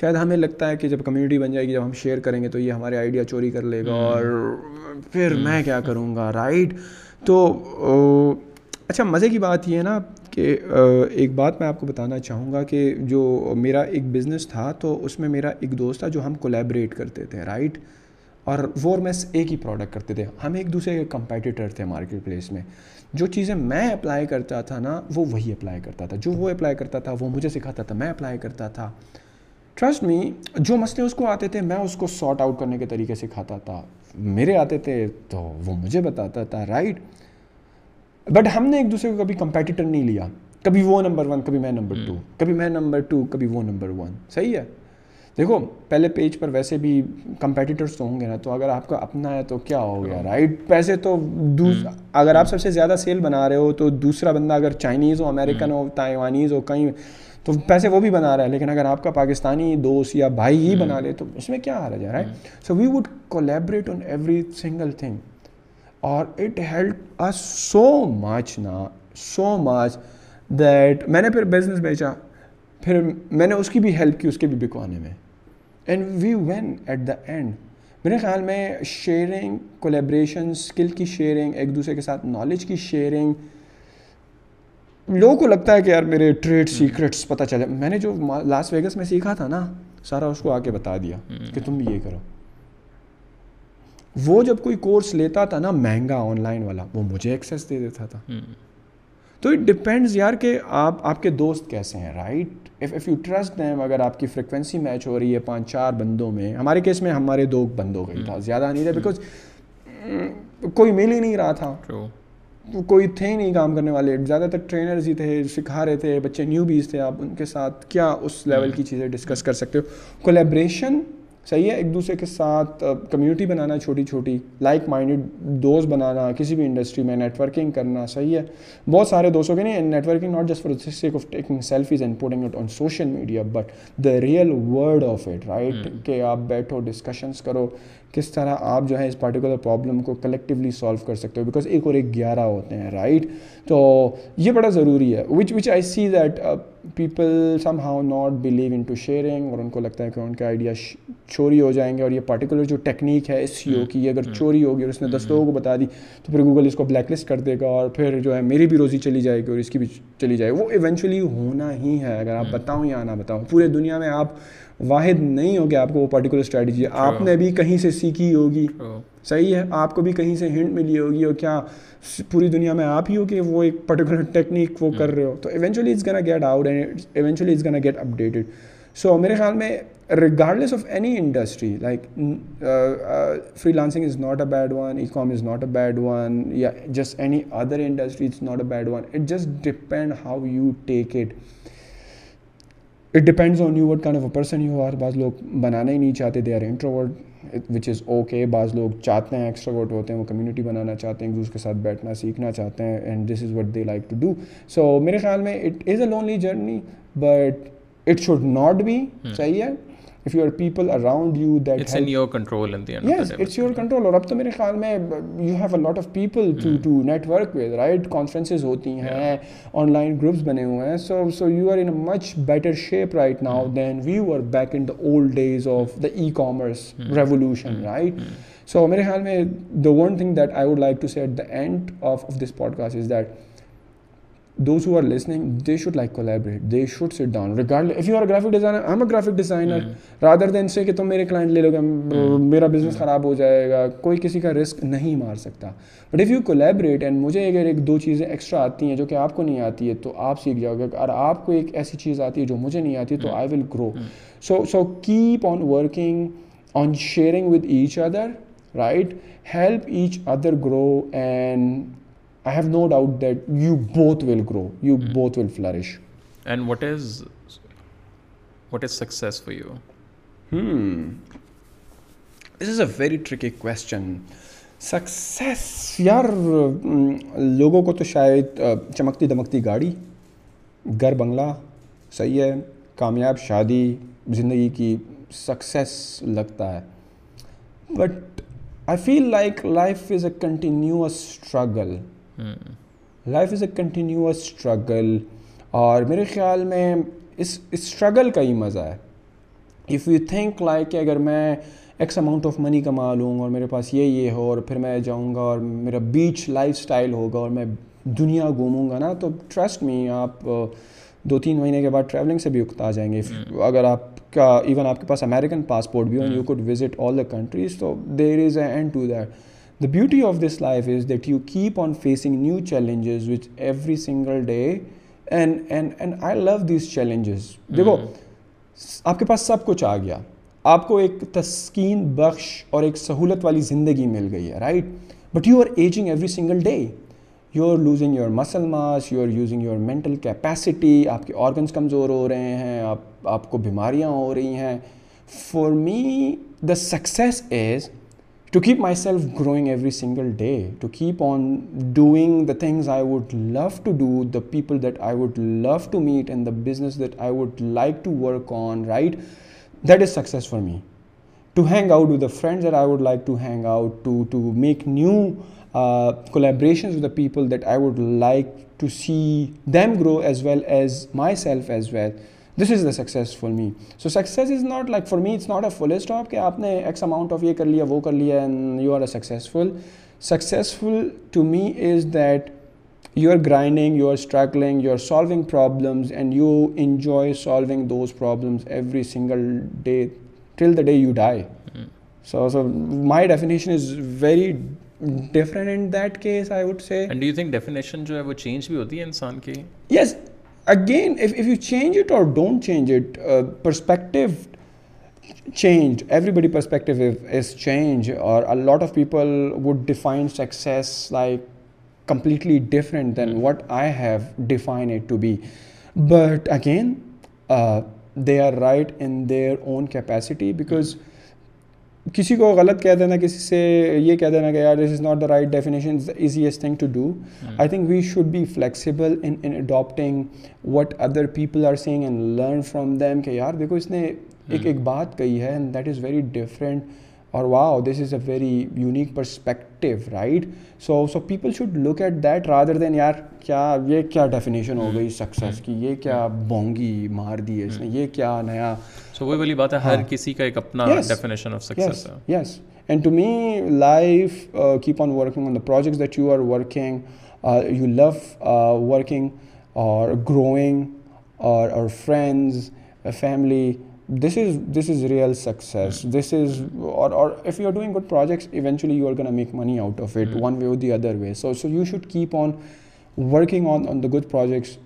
شاید ہمیں لگتا ہے کہ جب کمیونٹی بن جائے گی جب ہم شیئر کریں گے تو یہ ہمارے آئیڈیا چوری کر لے گا اور پھر میں کیا کروں گا رائٹ تو اچھا مزے کی بات یہ ہے نا کہ ایک بات میں آپ کو بتانا چاہوں گا کہ جو میرا ایک بزنس تھا تو اس میں میرا ایک دوست تھا جو ہم کولیبریٹ کرتے تھے رائٹ اور وہ اور میں ایک ہی پروڈکٹ کرتے تھے ہم ایک دوسرے کے کمپیٹیٹر تھے مارکیٹ پلیس میں جو چیزیں میں اپلائی کرتا تھا نا وہ وہی اپلائی کرتا تھا جو وہ اپلائی کرتا تھا وہ مجھے سکھاتا تھا میں اپلائی کرتا تھا ٹرسٹ می جو مسئلے اس کو آتے تھے میں اس کو سارٹ آؤٹ کرنے کے طریقے سکھاتا تھا میرے آتے تھے تو وہ مجھے بتاتا تھا رائٹ right? بٹ ہم نے ایک دوسرے کو کبھی کمپیٹیٹر نہیں لیا کبھی وہ نمبر ون کبھی میں نمبر ٹو hmm. کبھی میں نمبر ٹو کبھی وہ نمبر ون صحیح ہے دیکھو پہلے پیج پر ویسے بھی کمپیٹیٹرس تو ہوں گے نا تو اگر آپ کا اپنا ہے تو کیا ہو گیا رائٹ hmm. پیسے تو hmm. اگر آپ سب سے زیادہ سیل بنا رہے ہو تو دوسرا بندہ اگر چائنیز ہو امیریکن ہو تائیوانیز ہو کہیں تو پیسے وہ بھی بنا رہا ہے لیکن اگر آپ کا پاکستانی دوست یا بھائی ہی بنا لے تو اس میں کیا ہارا جا رہا ہے so we would collaborate on every single thing اور اٹ ہیلپ سو مچ نا سو مچ دیٹ میں نے پھر بزنس بیچا پھر میں نے اس کی بھی ہیلپ کی اس کے بھی بکوانے میں and we when at the end میرے خیال میں شیئرنگ کولیبریشن اسکل کی شیئرنگ ایک دوسرے کے ساتھ نالج کی شیئرنگ لوگوں کو لگتا ہے کہ یار میرے ٹریڈ سیکرٹس پتہ چلے میں نے جو لاس ویگس میں سیکھا تھا نا سارا اس کو آ کے بتا دیا کہ تم یہ کرو وہ جب کوئی کورس لیتا تھا نا مہنگا آن لائن والا وہ مجھے ایکسیس دے دیتا تھا تو اٹ ڈپینڈز یار کہ آپ آپ کے دوست کیسے ہیں right if if you trust اگر آپ کی فریکوینسی میچ ہو رہی ہے پانچ چار بندوں میں ہمارے کیس میں ہمارے دو بند ہو گئی تھا زیادہ نہیں تھا بیکاز کوئی مل ہی نہیں رہا تھا کوئی تھے ہی نہیں کام کرنے والے زیادہ تر ٹرینرز ہی تھے سکھا رہے تھے بچے نیو بیز تھے آپ ان کے ساتھ کیا اس لیول کی چیزیں ڈسکس کر سکتے ہو کولیبریشن صحیح ہے ایک دوسرے کے ساتھ کمیونٹی بنانا چھوٹی چھوٹی لائک مائنڈڈ دوست بنانا کسی بھی انڈسٹری میں نیٹورکنگ کرنا صحیح ہے بہت سارے دوستوں کے net networking not just for sake of taking selfies and putting it on social media but the real world of it right کہ آپ بیٹھو ڈسکشنس کرو کس طرح آپ جو ہے اس پارٹیکولر پرابلم کو کلیکٹیولی سالو کر سکتے ہو بیکاز ایک اور ایک گیارہ ہوتے ہیں رائٹ تو یہ بڑا ضروری ہے which which I see that people somehow not believe into sharing اور ان کو لگتا ہے کہ ان کے آئیڈیا چوری ہو جائیں گے اور یہ پارٹیکولر جو ٹیکنیک ہے اس یو کی اگر چوری ہوگی اور اس نے دس لوگوں کو بتا دی تو پھر گوگل اس کو بلیک لسٹ کر دے گا اور پھر جو ہے میری بھی روزی چلی جائے گی اور اس کی بھی چلی جائے گی وہ ایونچولی ہونا ہی ہے اگر آپ بتاؤں یا نہ بتاؤں پورے دنیا میں آپ واحد نہیں ہوگی آپ کو وہ پرٹیکولر اسٹریٹجی آپ نے بھی کہیں سے سیکھی ہوگی صحیح ہے آپ کو بھی کہیں سے ہنٹ ملی ہوگی اور کیا پوری دنیا میں آپ ہی ہو کہ وہ ایک پرٹیکولر ٹیکنیک وہ کر hmm. رہے ہو تو eventually is gonna get out and eventually is gonna get updated so میرے خیال میں regardless of any industry like freelancing is not a bad one e com is not a bad one یا just any other industry is not a bad one it just depend how you take it it depends on you what kind of a person you are بعض لوگ بنانا ہی نہیں چاہتے they are introverted which is okay بعض لوگ چاہتے ہیں ایکسٹرا ورڈ ہوتے ہیں وہ کمیونٹی بنانا چاہتے ہیں ایک دوسرے کے ساتھ بیٹھنا سیکھنا چاہتے ہیں and this is what they like to do so میرے خیال میں it is a lonely journey but it should not be چاہیے if you are people around you that it's in your control in the end yes it's your control اور اب تو میرے خیال میں you have a lot of people to to network with right conferences ہوتی ہیں online groups بنے ہوئے ہیں so so you are in much better shape right now than we were back in the old days of the e commerce revolution right so میرے خیال میں the one thing that I would like to see at the end of this podcast is that those who are listening they should like collaborate they should sit down regard if you are graphic designer I'm a graphic designer rather than سے کہ تم میرے client لو گے میرا business خراب ہو جائے گا کوئی کسی کا رسک نہیں مار سکتا but if you collaborate and مجھے اگر ایک دو چیزیں ایکسٹرا آتی ہیں جو کہ آپ کو نہیں آتی ہے تو آپ سیکھ جاؤ گے اگر آپ کو ایک ایسی چیز آتی ہے جو مجھے نہیں آتی تو I will grow so so keep on working on sharing with each other right help each other grow and I have no doubt that you both will grow you both will flourish and what is what is success you this is a very tricky question success یار لوگوں کو تو شاید چمکتی دمکتی گاڑی گھر بنگلہ صحیح ہے کامیاب شادی زندگی کی سکسیس لگتا ہے but I feel like life is a continuous struggle life is a continuous struggle اور میرے خیال میں اس اسٹرگل کا ہی مزہ ہے اف یو تھنک لائک کہ اگر میں ایکس اماؤنٹ آف منی کما لوں اور میرے پاس یہ یہ ہو اور پھر میں جاؤں گا اور میرا بیچ لائف اسٹائل ہوگا اور میں دنیا گھوموں گا نا تو ٹرسٹ میں آپ دو تین مہینے کے بعد ٹریولنگ سے بھی اکتا جائیں گے اگر آپ کا ایون آپ کے پاس امیریکن پاسپورٹ بھی ہو you could visit all the countries تو there is a end to that the beauty of this life is that you keep on facing new challenges with every single day and and and I love these challenges دیکھو آپ کے پاس سب کچھ آ گیا آپ کو ایک تسکین بخش اور ایک سہولت والی زندگی مل گئی ہے right but you are aging every single day you are losing your muscle mass you are using your mental capacity آپ کے آرگنس کمزور ہو رہے ہیں آپ آپ کو بیماریاں ہو رہی ہیں for me the success is to keep myself growing every single day, to keep on doing the things I would love to do, the people that I would love to meet, and the business that I would like to work on, right? That is success for me. To hang out with the friends that I would like to hang out, to make new uh, collaborations with the people that I would like to see them grow as well as myself as well. This is the success for me so success is not like for me it's not a full stop کہ آپ نے x amount of یہ کر لیا وہ کر لیا and you are a successful successful to me is that you are grinding you are struggling you are solving problems and you enjoy solving those problems every single day till the day you die so so my definition is very different in that case I would say do you think definition جو ہے وہ change بھی ہوتی ہے انسان کی یس Again, if you change it or don't change it, uh, perspective changed. Everybody's perspective is changed, or a lot of people would define success like completely different than hmm. what I have defined it to be. But again, uh, they are right in their own capacity, because کسی کو غلط کہہ دینا کسی سے یہ کہہ دینا کہ یار this is not the right definition is easiest thing to do I think we should be flexible in in adapting what other people are saying and learn from them کہ یار دیکھو اس نے hmm. ایک ایک بات کہی ہے and that is very different or wow this is a very unique perspective right so so people should look at that rather than یار کیا یہ کیا ڈیفینیشن ہو hmm. گئی سکسیز کی یہ کیا hmm. بونگی مار دی ہے اس نے یہ کیا نیا سو وہی والی بات ہے ہر کسی کا ایک اپنا ڈیفینیشن آف ہے yes and to me life keep on working on the projects that you are working you love working or growing or or friends family this is this is real success this is or if you are doing good projects eventually you are gonna make money out of it one way or the other way so so you should keep on working on on the good projects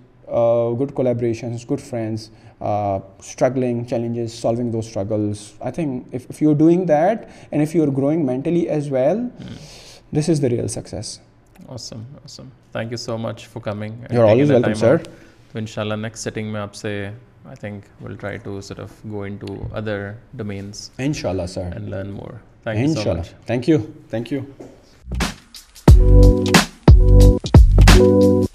good collaborations good friends struggling challenges solving those struggles I think you are doing that and if you are growing mentally as well this is the real success thank you so much for coming sir تو ان شاء اللہ next sitting میں آپ سے I think will try to sir of go into other domains ان شاء اللہ sir and learn more ان شاء اللہ تھینک یو تھینک یو